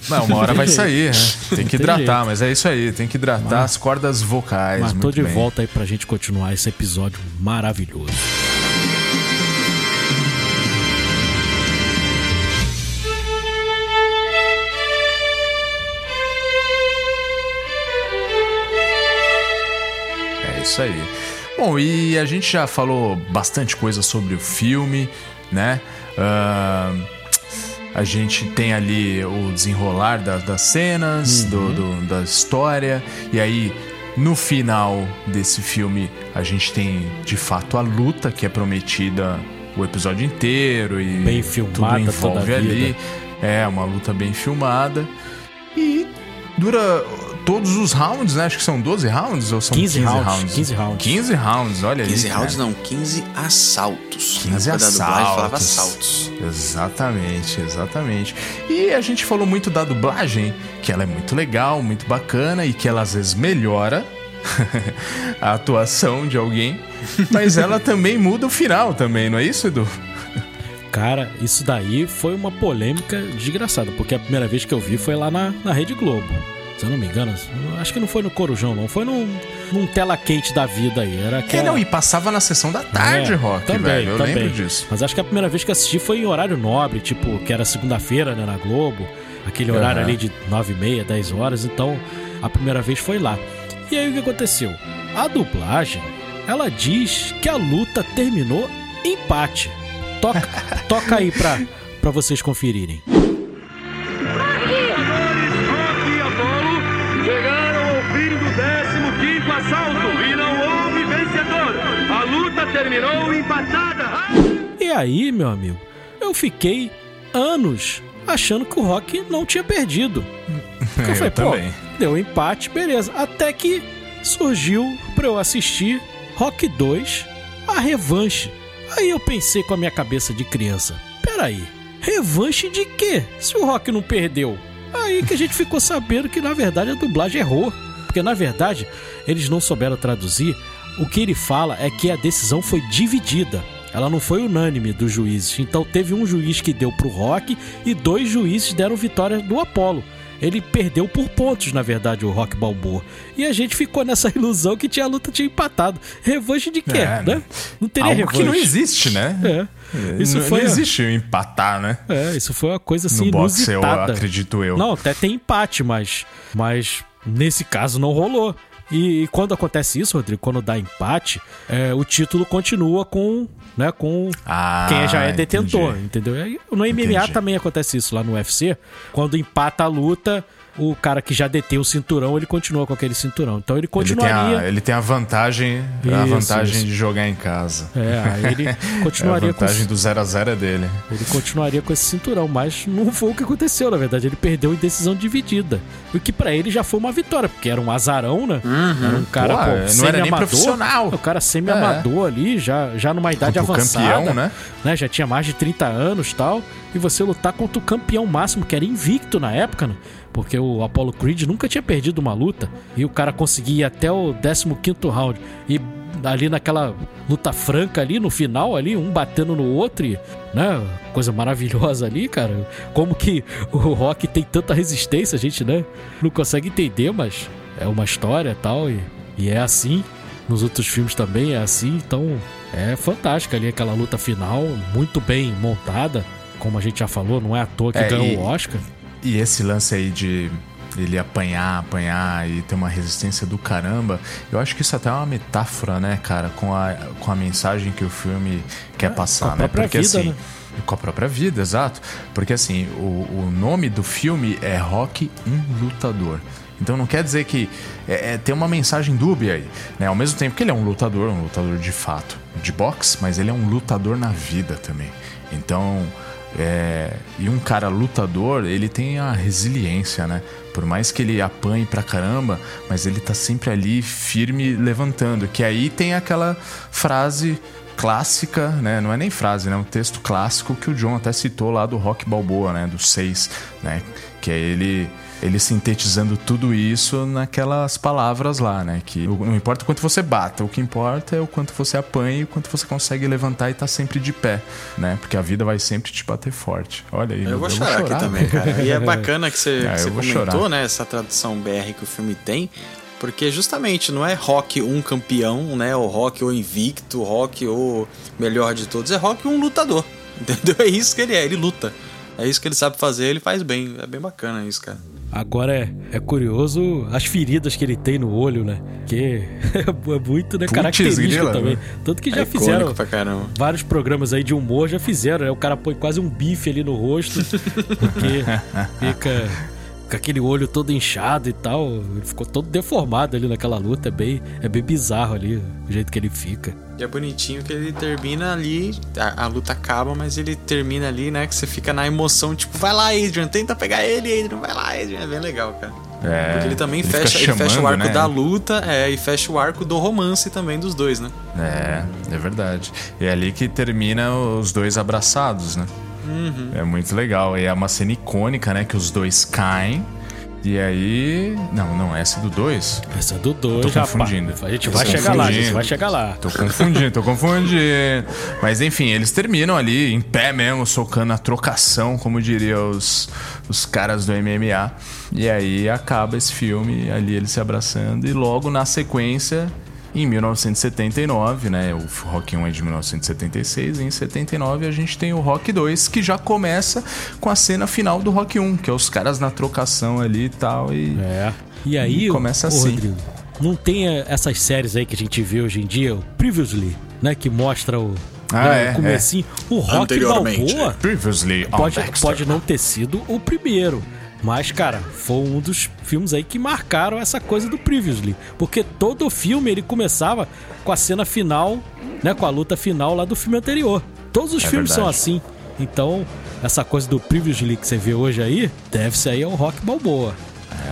[SPEAKER 3] Não, uma hora vai sair, né? Tem que hidratar, mas é isso aí. Tem que hidratar as cordas vocais.
[SPEAKER 4] Mas tô de
[SPEAKER 3] bem.
[SPEAKER 4] volta aí pra gente continuar esse episódio maravilhoso.
[SPEAKER 3] Isso aí. Bom, e a gente já falou bastante coisa sobre o filme, né? Ahn, A gente tem ali o desenrolar da- das cenas, do, do- da história. E aí, no final desse filme, a gente tem de fato a luta que é prometida o episódio inteiro e
[SPEAKER 4] Bem filmada
[SPEAKER 3] tudo envolve ali. É, uma luta bem filmada. E dura todos os rounds, né? Acho que são 12 rounds ou são
[SPEAKER 4] 15
[SPEAKER 3] 15,
[SPEAKER 4] rounds,
[SPEAKER 3] rounds?
[SPEAKER 4] 15 rounds.
[SPEAKER 3] 15 rounds, olha
[SPEAKER 5] 15
[SPEAKER 3] aí.
[SPEAKER 5] rounds
[SPEAKER 3] né?
[SPEAKER 5] não, 15 assaltos.
[SPEAKER 3] 15
[SPEAKER 5] Na época da dublagem falava
[SPEAKER 3] assaltos.
[SPEAKER 5] assaltos.
[SPEAKER 3] Exatamente, exatamente. E a gente falou muito da dublagem, que ela é muito legal, muito bacana e que ela às vezes melhora [laughs] a atuação de alguém, mas ela também muda o final também, não é isso, Edu?
[SPEAKER 4] Cara, isso daí foi uma polêmica desgraçada, porque a primeira vez que eu vi foi lá na, na Rede Globo. Se eu não me engano, acho que não foi no Corujão, não. Foi num, num tela quente da vida aí. Era
[SPEAKER 3] É,
[SPEAKER 4] aquela...
[SPEAKER 3] não, e passava na sessão da tarde,
[SPEAKER 4] É,
[SPEAKER 3] Rock,
[SPEAKER 4] também,
[SPEAKER 3] velho. Eu
[SPEAKER 4] também.
[SPEAKER 3] lembro disso.
[SPEAKER 4] Mas acho que a primeira vez que assisti foi em horário nobre, tipo, que era segunda-feira, né, na Globo. Aquele horário
[SPEAKER 3] Aham.
[SPEAKER 4] ali de 9 e meia, 10 horas. Então, a primeira vez foi lá. E aí, o que aconteceu? A dublagem, ela diz que a luta terminou empate. Toca, [laughs] toca aí pra, pra vocês conferirem.
[SPEAKER 7] Terminou empatada.
[SPEAKER 4] E aí, meu amigo, eu fiquei anos achando que o Rock não tinha perdido. [laughs] Porque eu
[SPEAKER 3] Eu
[SPEAKER 4] falei, pô,
[SPEAKER 3] também.
[SPEAKER 4] deu empate, beleza. Até que surgiu pra eu assistir Rock 2, a revanche. Aí eu pensei com a minha cabeça de criança: peraí, revanche de quê? Se o Rock não perdeu. Aí que a gente ficou sabendo que na verdade a dublagem errou. Porque na verdade eles não souberam traduzir. O que ele fala é que a decisão foi dividida. Ela não foi unânime dos juízes. Então teve um juiz que deu pro Rock e dois juízes deram vitória do Apollo. Ele perdeu por pontos, na verdade, o Rock Balboa. E a gente ficou nessa [laughs] ilusão que tinha a luta tinha empatado. Revanche de quê,
[SPEAKER 3] É,
[SPEAKER 4] né? Não teria
[SPEAKER 3] Algo
[SPEAKER 4] revanche.
[SPEAKER 3] que não existe, né?
[SPEAKER 4] É. Isso
[SPEAKER 3] não,
[SPEAKER 4] foi
[SPEAKER 3] não existe o empatar, né?
[SPEAKER 4] É, isso foi uma coisa assim
[SPEAKER 3] no boxe, eu
[SPEAKER 4] inusitada.
[SPEAKER 3] acredito eu.
[SPEAKER 4] Não, até tem empate, mas, mas nesse caso não rolou. E, e quando acontece isso, Rodrigo, quando dá empate, é, o título continua com, né, com
[SPEAKER 3] Ah,
[SPEAKER 4] quem já é detentor,
[SPEAKER 3] entendi.
[SPEAKER 4] entendeu? No MMA
[SPEAKER 3] Entendi.
[SPEAKER 4] também acontece isso lá no UFC. Quando empata a luta, o cara que já detém o cinturão, ele continua com aquele cinturão. Então ele
[SPEAKER 3] Ele tem,
[SPEAKER 4] continuaria.
[SPEAKER 3] a, ele tem a vantagem, a
[SPEAKER 4] Isso,
[SPEAKER 3] vantagem
[SPEAKER 4] isso.
[SPEAKER 3] de jogar em casa.
[SPEAKER 4] É, aí ele [laughs]
[SPEAKER 3] É a
[SPEAKER 4] continuaria com
[SPEAKER 3] vantagem do 0 a 0 é dele.
[SPEAKER 4] Ele continuaria com esse cinturão, mas não foi o que aconteceu, na verdade. Ele perdeu em decisão dividida. O que pra ele já foi uma vitória, porque era um azarão, né? Era um cara,
[SPEAKER 3] Pô,
[SPEAKER 4] pô,
[SPEAKER 3] não era nem
[SPEAKER 4] semi-amador.
[SPEAKER 3] profissional.
[SPEAKER 4] O cara semi-amador ali, já, já numa idade
[SPEAKER 3] Contra
[SPEAKER 4] avançada.
[SPEAKER 3] campeão, né?
[SPEAKER 4] né? Já tinha mais de 30 anos tal. E você lutar contra o campeão máximo, que era invicto na época, né? Porque o Apollo Creed nunca tinha perdido uma luta. E o cara conseguia ir até o 15 round. E ali naquela luta franca ali, no final ali, um batendo no outro, e, né? Coisa maravilhosa ali, cara. Como que o Rock tem tanta resistência, a gente, né? Não consegue entender, mas é uma história e tal. E, e é assim. Nos outros filmes também é assim, então é fantástica ali aquela luta final, muito bem montada. Como a gente já falou, não é à toa que
[SPEAKER 3] É,
[SPEAKER 4] ganhou o Oscar.
[SPEAKER 3] E esse lance aí de ele apanhar, apanhar e ter uma resistência do caramba, eu acho que isso até é uma metáfora, né, cara, com a, com a mensagem que o filme quer passar,
[SPEAKER 4] É, com a
[SPEAKER 3] né? Porque
[SPEAKER 4] vida,
[SPEAKER 3] assim.
[SPEAKER 4] né?
[SPEAKER 3] Com a própria vida, exato. Porque assim, o, o nome do filme é Rock um Lutador. Então não quer dizer que é, é, tem uma mensagem dúbia aí, né? Ao mesmo tempo que ele é um lutador, um lutador de fato, de boxe, mas ele é um lutador na vida também. Então, é, e um cara lutador, ele tem a resiliência, né? Por mais que ele apanhe pra caramba, mas ele tá sempre ali firme levantando. Que aí tem aquela frase clássica, né? Não é nem frase, né? Um texto clássico que o John até citou lá do Rock Balboa, né? Do 6, né? Que é ele ele sintetizando tudo isso naquelas palavras lá, né? Que não importa o quanto você bata, o que importa é o quanto você apanha e o quanto você consegue levantar e tá sempre de pé, né? Porque a vida vai sempre te bater forte. Olha aí,
[SPEAKER 5] Eu
[SPEAKER 3] meu
[SPEAKER 5] vou
[SPEAKER 3] Deus,
[SPEAKER 5] chorar, aqui também, cara. E é bacana que você, [laughs]
[SPEAKER 3] Ah,
[SPEAKER 5] que
[SPEAKER 3] eu
[SPEAKER 5] você comentou,
[SPEAKER 3] chorar.
[SPEAKER 5] né? Essa tradução BR que o filme tem. Porque justamente não é rock um campeão, né? O rock ou invicto, rock ou melhor de todos. É rock um lutador. [laughs] Entendeu? É isso que ele é, ele luta. É isso que ele sabe fazer, ele faz bem. É bem bacana isso, cara.
[SPEAKER 4] Agora é, é curioso as feridas que ele tem no olho, né? Que é [laughs] muito né,
[SPEAKER 3] Putz,
[SPEAKER 4] característico
[SPEAKER 3] grila,
[SPEAKER 4] também.
[SPEAKER 3] né?
[SPEAKER 4] Tanto que
[SPEAKER 5] É
[SPEAKER 4] já
[SPEAKER 5] icônico
[SPEAKER 4] fizeram vários programas aí de humor, já fizeram, né? O cara põe quase um bife ali no rosto, [laughs] porque fica com aquele olho todo inchado e tal. Ele ficou todo deformado ali naquela luta. É bem, é bem bizarro ali o jeito que ele fica.
[SPEAKER 5] E é bonitinho que ele termina ali, a, a luta acaba, mas ele termina ali, né? Que você fica na emoção, tipo, vai lá, Adrian, tenta pegar ele, Adrian, vai lá, Adrian. É bem legal, cara.
[SPEAKER 3] É,
[SPEAKER 5] Porque ele também
[SPEAKER 3] ele
[SPEAKER 5] fecha,
[SPEAKER 3] fica
[SPEAKER 5] ele fecha o
[SPEAKER 3] chamando,
[SPEAKER 5] arco
[SPEAKER 3] né?
[SPEAKER 5] da luta, é, e fecha o arco do romance também dos dois, né?
[SPEAKER 3] É, é verdade. E é ali que termina os dois abraçados, né? É muito legal. E é uma cena icônica, né? Que os dois caem. E aí. Não, não, essa é do 2.
[SPEAKER 4] Essa é do 2,
[SPEAKER 3] Tô
[SPEAKER 4] rapaz.
[SPEAKER 3] confundindo.
[SPEAKER 4] A gente vai chegar lá, a gente vai chegar lá.
[SPEAKER 3] Tô confundindo, tô confundindo. Mas enfim, eles terminam ali em pé mesmo, socando a trocação, como diriam os, os caras do MMA. E aí acaba esse filme, ali eles se abraçando. E logo na sequência, em 1979, né? O Rock 1 é de 1976. E em 79 a gente tem o Rock 2, que já começa com a cena final do Rock 1, que é os caras na trocação ali e tal. E
[SPEAKER 4] É. E aí,
[SPEAKER 3] começa
[SPEAKER 4] ô,
[SPEAKER 3] assim.
[SPEAKER 4] Rodrigo, não tem eh, essas séries aí que a gente vê hoje em dia, o Previously, né? Que mostra o,
[SPEAKER 3] Ah,
[SPEAKER 4] né,
[SPEAKER 3] é,
[SPEAKER 4] o comecinho. O Rock. Balboa
[SPEAKER 3] Previously on
[SPEAKER 4] pode, pode não ter sido o primeiro. Mas, cara, foi um dos filmes aí que marcaram essa coisa do Previously. Porque todo filme ele começava com a cena final, né? Com a luta final lá do filme anterior. Todos os
[SPEAKER 3] É
[SPEAKER 4] filmes são
[SPEAKER 3] verdade.
[SPEAKER 4] assim. Então, essa coisa do Previously que você vê hoje aí, deve-se aí ao Rock Balboa.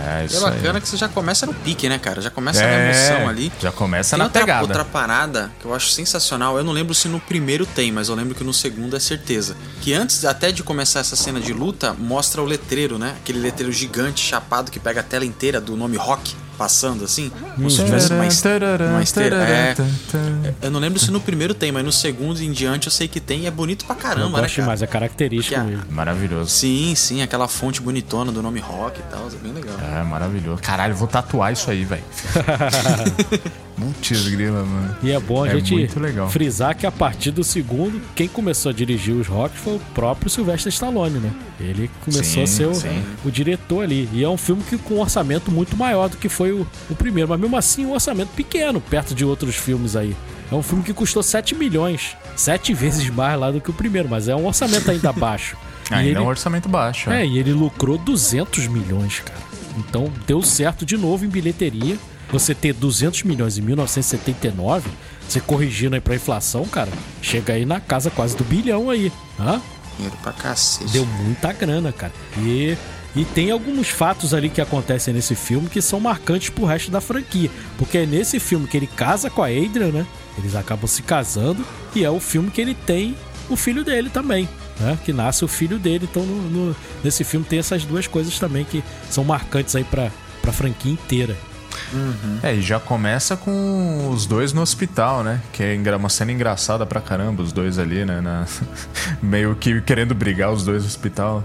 [SPEAKER 3] É,
[SPEAKER 5] é
[SPEAKER 3] isso aí.
[SPEAKER 5] bacana que você já começa no pique, né, cara? Já começa na
[SPEAKER 3] É,
[SPEAKER 5] emoção ali.
[SPEAKER 3] Já começa
[SPEAKER 5] Tem
[SPEAKER 3] na
[SPEAKER 5] outra,
[SPEAKER 3] pegada.
[SPEAKER 5] outra parada que eu acho sensacional. Eu não lembro se no primeiro tem, mas eu lembro que no segundo é certeza. Que antes até de começar essa cena de luta, mostra o letreiro, né? Aquele letreiro gigante, chapado, que pega a tela inteira do nome Rock passando assim. Como se tivesse uma, est- uma esteira. É, eu não lembro se no primeiro tem, mas no segundo em diante eu sei que tem e é bonito pra
[SPEAKER 4] Eu
[SPEAKER 5] caramba, né,
[SPEAKER 4] gosto
[SPEAKER 5] cara?
[SPEAKER 4] mais, é característico
[SPEAKER 5] a-
[SPEAKER 4] mesmo.
[SPEAKER 3] Maravilhoso.
[SPEAKER 5] Sim, sim, aquela fonte bonitona do nome Rock e tal, é bem legal.
[SPEAKER 3] É, maravilhoso. Caralho, vou tatuar isso aí, velho. [laughs] Putz, grila, mano.
[SPEAKER 4] E é bom a
[SPEAKER 3] É
[SPEAKER 4] gente frisar que a partir do segundo, quem começou a dirigir os rocks foi o próprio Sylvester Stallone, né? Ele começou
[SPEAKER 3] Sim,
[SPEAKER 4] a ser o, o diretor ali. E é um filme que com um orçamento muito maior do que foi o, o primeiro. Mas mesmo assim, um orçamento pequeno, perto de outros filmes aí. É um filme que custou 7 milhões. Sete vezes mais lá do que o primeiro, mas é um orçamento ainda [laughs] baixo.
[SPEAKER 3] Ainda
[SPEAKER 4] ele-
[SPEAKER 3] é um orçamento baixo.
[SPEAKER 4] é, e ele lucrou 200 milhões, cara. Então deu certo de novo em bilheteria. Você ter 200 milhões em 1979, você corrigindo aí pra inflação, cara, chega aí na casa quase do bilhão aí. Hã?
[SPEAKER 5] Dinheiro pra cacete.
[SPEAKER 4] Deu muita grana, cara. E, e tem alguns fatos ali que acontecem nesse filme que são marcantes pro resto da franquia. Porque é nesse filme que ele casa com a Adrian, né? Eles acabam se casando. E é o filme que ele tem o filho dele também. Né? Que nasce o filho dele. Então no- no- nesse filme tem essas duas coisas também que são marcantes aí pra, pra franquia inteira.
[SPEAKER 3] É, e já começa com os dois no hospital, né? Que é uma cena engraçada pra caramba, os dois ali, né? na- [laughs] Meio que querendo brigar os dois no hospital.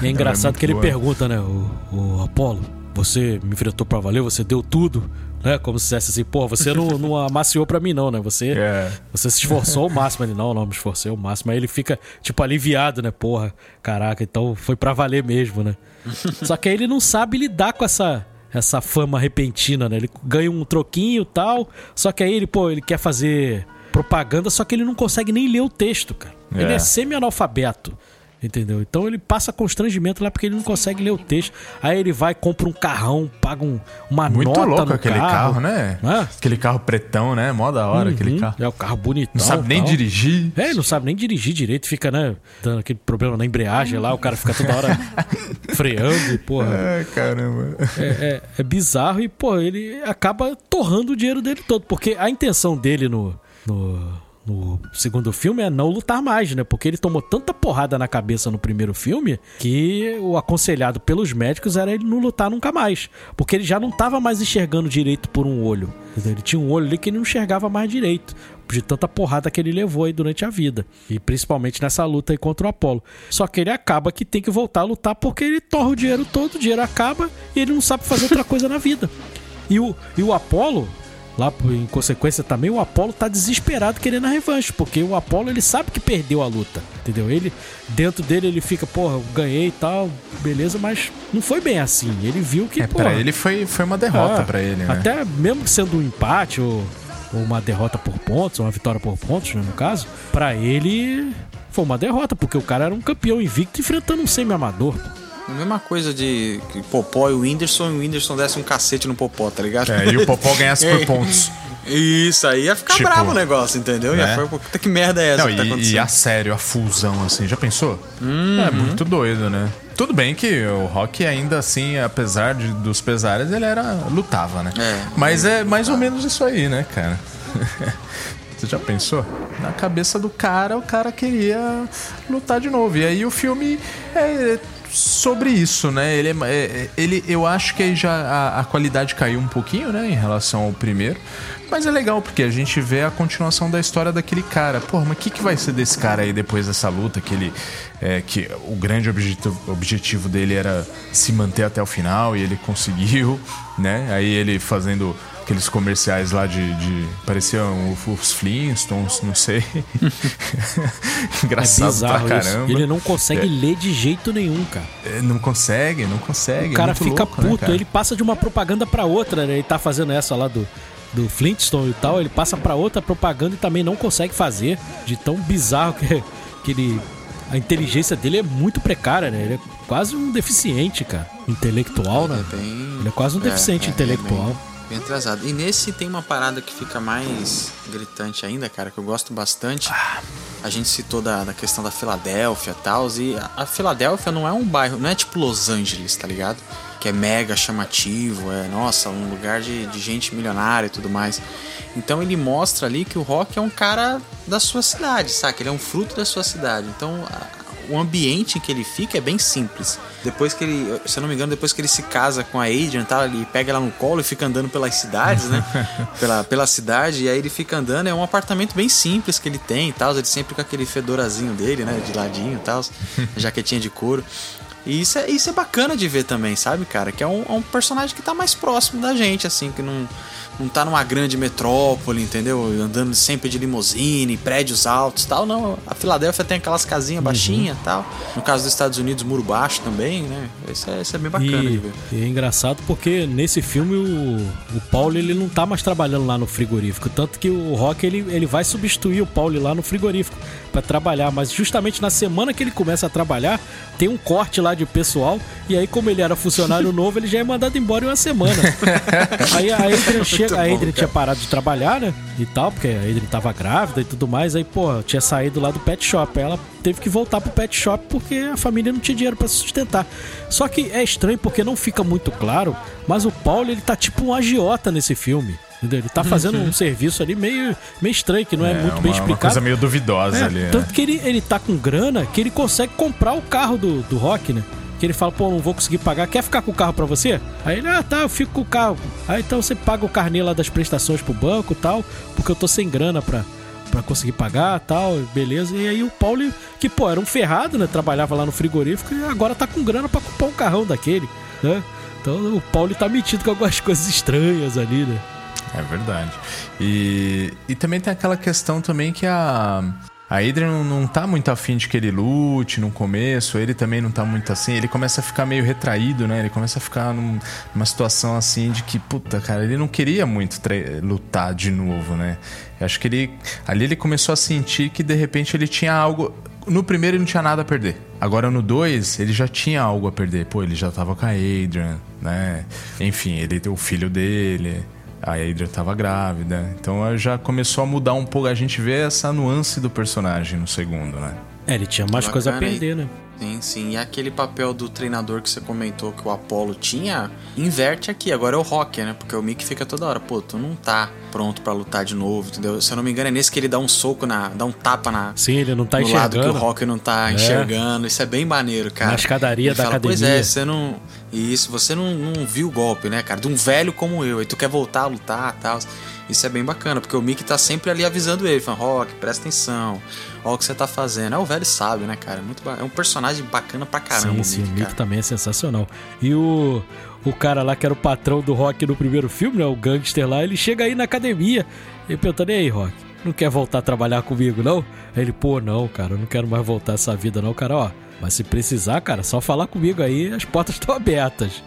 [SPEAKER 4] E é engraçado
[SPEAKER 3] muito
[SPEAKER 4] que ele
[SPEAKER 3] boa.
[SPEAKER 4] pergunta, né, o, o Apolo, você me enfrentou pra valer, você deu tudo, né? Como se dissesse assim, pô, você não, não [laughs] amaciou pra mim não, né? Você,
[SPEAKER 3] É.
[SPEAKER 4] você se esforçou ao máximo. Ele, não, não, me esforcei ao máximo. Aí ele fica, tipo, aliviado, né? Porra, caraca, então foi pra valer mesmo, né? [laughs] Só que aí ele não sabe lidar com essa... Essa fama repentina, né? Ele ganha um troquinho e tal. Só que aí ele, pô, ele quer fazer propaganda, só que ele não consegue nem ler o texto, cara. Ele
[SPEAKER 3] É.
[SPEAKER 4] é semi-analfabeto. Entendeu? Então ele passa constrangimento lá porque ele não consegue ler o texto. Aí ele vai, compra um carrão, paga um- uma
[SPEAKER 3] Muito
[SPEAKER 4] nota
[SPEAKER 3] louco
[SPEAKER 4] no
[SPEAKER 3] aquele carro, né?
[SPEAKER 4] Hã?
[SPEAKER 3] Aquele carro pretão, né? Mó da hora aquele
[SPEAKER 4] Uhum.
[SPEAKER 3] carro.
[SPEAKER 4] É o carro bonitão.
[SPEAKER 3] Não sabe nem
[SPEAKER 4] tal.
[SPEAKER 3] dirigir.
[SPEAKER 4] É, ele não sabe nem dirigir direito, fica, né, dando aquele problema na embreagem lá, o cara fica toda hora [laughs] freando, e, porra.
[SPEAKER 3] É, caramba.
[SPEAKER 4] É, é- é bizarro e, pô, ele acaba torrando o dinheiro dele todo. Porque a intenção dele no, no, no segundo filme é não lutar mais, né? Porque ele tomou tanta porrada na cabeça no primeiro filme que o aconselhado pelos médicos era ele não lutar nunca mais. Porque ele já não tava mais enxergando direito por um olho. Ele tinha um olho ali que ele não enxergava mais direito. De tanta porrada que ele levou aí durante a vida. E principalmente nessa luta aí contra o Apolo. Só que ele acaba que tem que voltar a lutar porque ele torra o dinheiro todo, o dinheiro acaba e ele não sabe fazer outra [laughs] coisa na vida. E o, e o Apolo, lá em consequência também, o Apollo tá desesperado querendo a revanche, porque o Apollo ele sabe que perdeu a luta, entendeu? Ele, dentro dele, ele fica, porra, ganhei e tal, beleza, mas não foi bem assim. Ele viu que,
[SPEAKER 3] É,
[SPEAKER 4] porra,
[SPEAKER 3] pra ele foi, foi uma derrota
[SPEAKER 4] é,
[SPEAKER 3] pra ele, né?
[SPEAKER 4] Até mesmo sendo um empate ou, ou uma derrota por pontos, ou uma vitória por pontos, né, no caso, pra ele foi uma derrota, porque o cara era um campeão invicto enfrentando um semi-amador.
[SPEAKER 5] A mesma coisa de Popó e o Whindersson, e o Whindersson desse um cacete no Popó, tá ligado?
[SPEAKER 3] É, e o Popó [laughs] ganhasse por pontos.
[SPEAKER 5] Isso, aí ia ficar
[SPEAKER 3] Tipo,
[SPEAKER 5] bravo o negócio, entendeu? Ia
[SPEAKER 3] né?
[SPEAKER 5] foi, puta que merda é essa
[SPEAKER 3] Não,
[SPEAKER 5] que tá
[SPEAKER 3] e,
[SPEAKER 5] acontecendo?
[SPEAKER 3] e a sério, a fusão, assim, já pensou?
[SPEAKER 5] Uhum.
[SPEAKER 3] É muito doido, né? Tudo bem que o Rock ainda assim, apesar de, dos pesares, ele era. lutava, né?
[SPEAKER 5] É.
[SPEAKER 3] Mas é mais ou menos isso aí, né, cara? [laughs] Você já pensou? Na cabeça do cara, o cara queria lutar de novo. E aí o filme é sobre isso, né? Ele, é, é- ele eu acho que aí já a, a qualidade caiu um pouquinho, né, em relação ao primeiro. Mas é legal porque a gente vê a continuação da história daquele cara. Porra, mas o que, que vai ser desse cara aí depois dessa luta? Que ele. é, que o grande objetivo dele era se manter até o final e ele conseguiu, né? Aí ele fazendo aqueles comerciais lá de. de pareciam os Flintstones, não sei. [laughs]
[SPEAKER 4] É
[SPEAKER 3] Engraçado
[SPEAKER 4] bizarro
[SPEAKER 3] pra
[SPEAKER 4] isso.
[SPEAKER 3] caramba.
[SPEAKER 4] Ele não consegue ler de jeito nenhum, cara.
[SPEAKER 3] É, Não consegue, não consegue.
[SPEAKER 4] O cara
[SPEAKER 3] é muito
[SPEAKER 4] fica
[SPEAKER 3] louco, né,
[SPEAKER 4] puto,
[SPEAKER 3] cara?
[SPEAKER 4] ele passa de uma propaganda pra outra, né? Ele tá fazendo essa lá do, do Flintstone e tal, ele passa pra outra propaganda e também não consegue fazer, de tão bizarro que, que ele. A inteligência dele é muito precária, né? Ele é quase um deficiente, cara. Intelectual, né?
[SPEAKER 5] É bem-
[SPEAKER 4] Ele é quase um
[SPEAKER 5] é,
[SPEAKER 4] deficiente
[SPEAKER 5] é, é
[SPEAKER 4] intelectual.
[SPEAKER 5] bem, bem atrasado. E nesse tem uma parada que fica mais gritante ainda, cara, que eu gosto bastante. A gente citou da, da questão da Filadélfia e tal, e a, a Filadélfia não é um bairro, não é tipo Los Angeles, tá ligado? Que é mega chamativo, é, nossa, um lugar de, de gente milionária e tudo mais. Então ele mostra ali que o Rock é um cara da sua cidade, saca? Ele é um fruto da sua cidade. Então o ambiente em que ele fica é bem simples. Depois que ele, se eu não me engano, depois que ele se casa com a Adrian, tá, ele pega ela no colo e fica andando pelas cidades, né? [laughs] pela, pela cidade, e aí ele fica andando. É um apartamento bem simples que ele tem e tal. Ele sempre com aquele fedorazinho dele, né? De ladinho e tal, [laughs] jaquetinha de couro. E isso é, isso é bacana de ver também, sabe, cara? Que é um, é um personagem que tá mais próximo da gente, assim, que não, não tá numa grande metrópole, entendeu? Andando sempre de limusine, prédios altos e tal. Não, a Filadélfia tem aquelas casinhas baixinhas e tal. No caso dos Estados Unidos, muro baixo também, né? Isso é, isso é bem bacana de
[SPEAKER 4] E,
[SPEAKER 5] ver.
[SPEAKER 4] e é engraçado porque nesse filme o, o Paulo ele não tá mais trabalhando lá no frigorífico. Tanto que o Rock ele, ele vai substituir o Paulo lá no frigorífico pra trabalhar. Mas justamente na semana que ele começa a trabalhar, tem um corte lá de pessoal. E aí, como ele era funcionário [laughs] novo, ele já é mandado embora em uma semana. [laughs] aí a Adrian chega, a Adrian tinha parado de trabalhar, né? E tal, porque a Adrian tava grávida e tudo mais. Aí, pô, tinha saído lá do pet shop. Aí ela teve que voltar pro pet shop porque a família não tinha dinheiro pra se sustentar. Só que é estranho porque não fica muito claro, mas o Paulo ele tá tipo um agiota nesse filme. Entendeu? Ele tá fazendo um serviço ali meio, meio estranho, que não é, muito
[SPEAKER 3] uma,
[SPEAKER 4] bem
[SPEAKER 3] uma
[SPEAKER 4] explicado.
[SPEAKER 3] coisa meio duvidosa
[SPEAKER 4] É,
[SPEAKER 3] ali. né?
[SPEAKER 4] Tanto que ele, ele tá com grana que ele consegue comprar o carro do, do Rock, né? Que ele fala, pô, não vou conseguir pagar. Quer ficar com o carro pra você? Aí ele, ah, tá, eu fico com o carro. Aí então você paga o carnê lá das prestações pro banco e tal, porque eu tô sem grana pra, pra conseguir pagar tal, beleza. E aí o Paulo, que pô, era um ferrado, né? Trabalhava lá no frigorífico e agora tá com grana pra comprar um carrão daquele, né? Então o Paulo tá metido com algumas [laughs] coisas estranhas ali, né?
[SPEAKER 3] É verdade. E, e também tem aquela questão também que a. A Adrian não, não tá muito afim de que ele lute no começo, ele também não tá muito assim, ele começa a ficar meio retraído, né? Ele começa a ficar num- numa situação assim de que, puta, cara, ele não queria muito lutar de novo, né? Eu acho que ele. Ali ele começou a sentir que de repente ele tinha algo. No primeiro ele não tinha nada a perder. Agora no 2 ele já tinha algo a perder. Pô, ele já tava com a Adrian, né? Enfim, ele tem o filho dele. A Adrian tava grávida. Então já começou a mudar um pouco. A gente vê essa nuance do personagem no segundo, né?
[SPEAKER 4] É, ele tinha mais coisa a
[SPEAKER 5] Bacana,
[SPEAKER 4] perder, né?
[SPEAKER 5] Sim, sim. E aquele papel do treinador que você comentou que o Apollo tinha, inverte aqui. Agora é o Rock, né? Porque o Mickey fica toda hora, pô, tu não tá pronto pra lutar de novo, entendeu? Se eu não me engano, é nesse que ele dá um soco na. dá um tapa na.
[SPEAKER 4] Sim, ele não tá
[SPEAKER 5] no lado que o
[SPEAKER 4] enxergando.
[SPEAKER 5] Rock não tá enxergando. Isso é bem maneiro, cara.
[SPEAKER 4] Na escadaria
[SPEAKER 5] Ele
[SPEAKER 4] da
[SPEAKER 5] fala, Pois
[SPEAKER 4] academia."
[SPEAKER 5] é, você não. Isso, você não, não viu o golpe, né, cara? De um velho como eu. E tu quer voltar a lutar e tal. Isso é bem bacana, porque o Mickey tá sempre ali avisando ele, falando, Rock, presta atenção, olha o que você tá fazendo. É o velho sabe, né, cara? É Muito ba- É um personagem bacana pra caramba.
[SPEAKER 4] sim, sim, o
[SPEAKER 5] Mickey,
[SPEAKER 4] Mickey
[SPEAKER 5] cara.
[SPEAKER 4] também é sensacional. E o, o cara lá que era o patrão do Rock no primeiro filme, né? O gangster lá, ele chega aí na academia e perguntando, e aí, Rock, não quer voltar a trabalhar comigo, não? Aí ele, pô, não, cara, eu não quero mais voltar essa vida, não, cara, ó. Mas se precisar, cara, só falar comigo aí, as portas [laughs] estão abertas.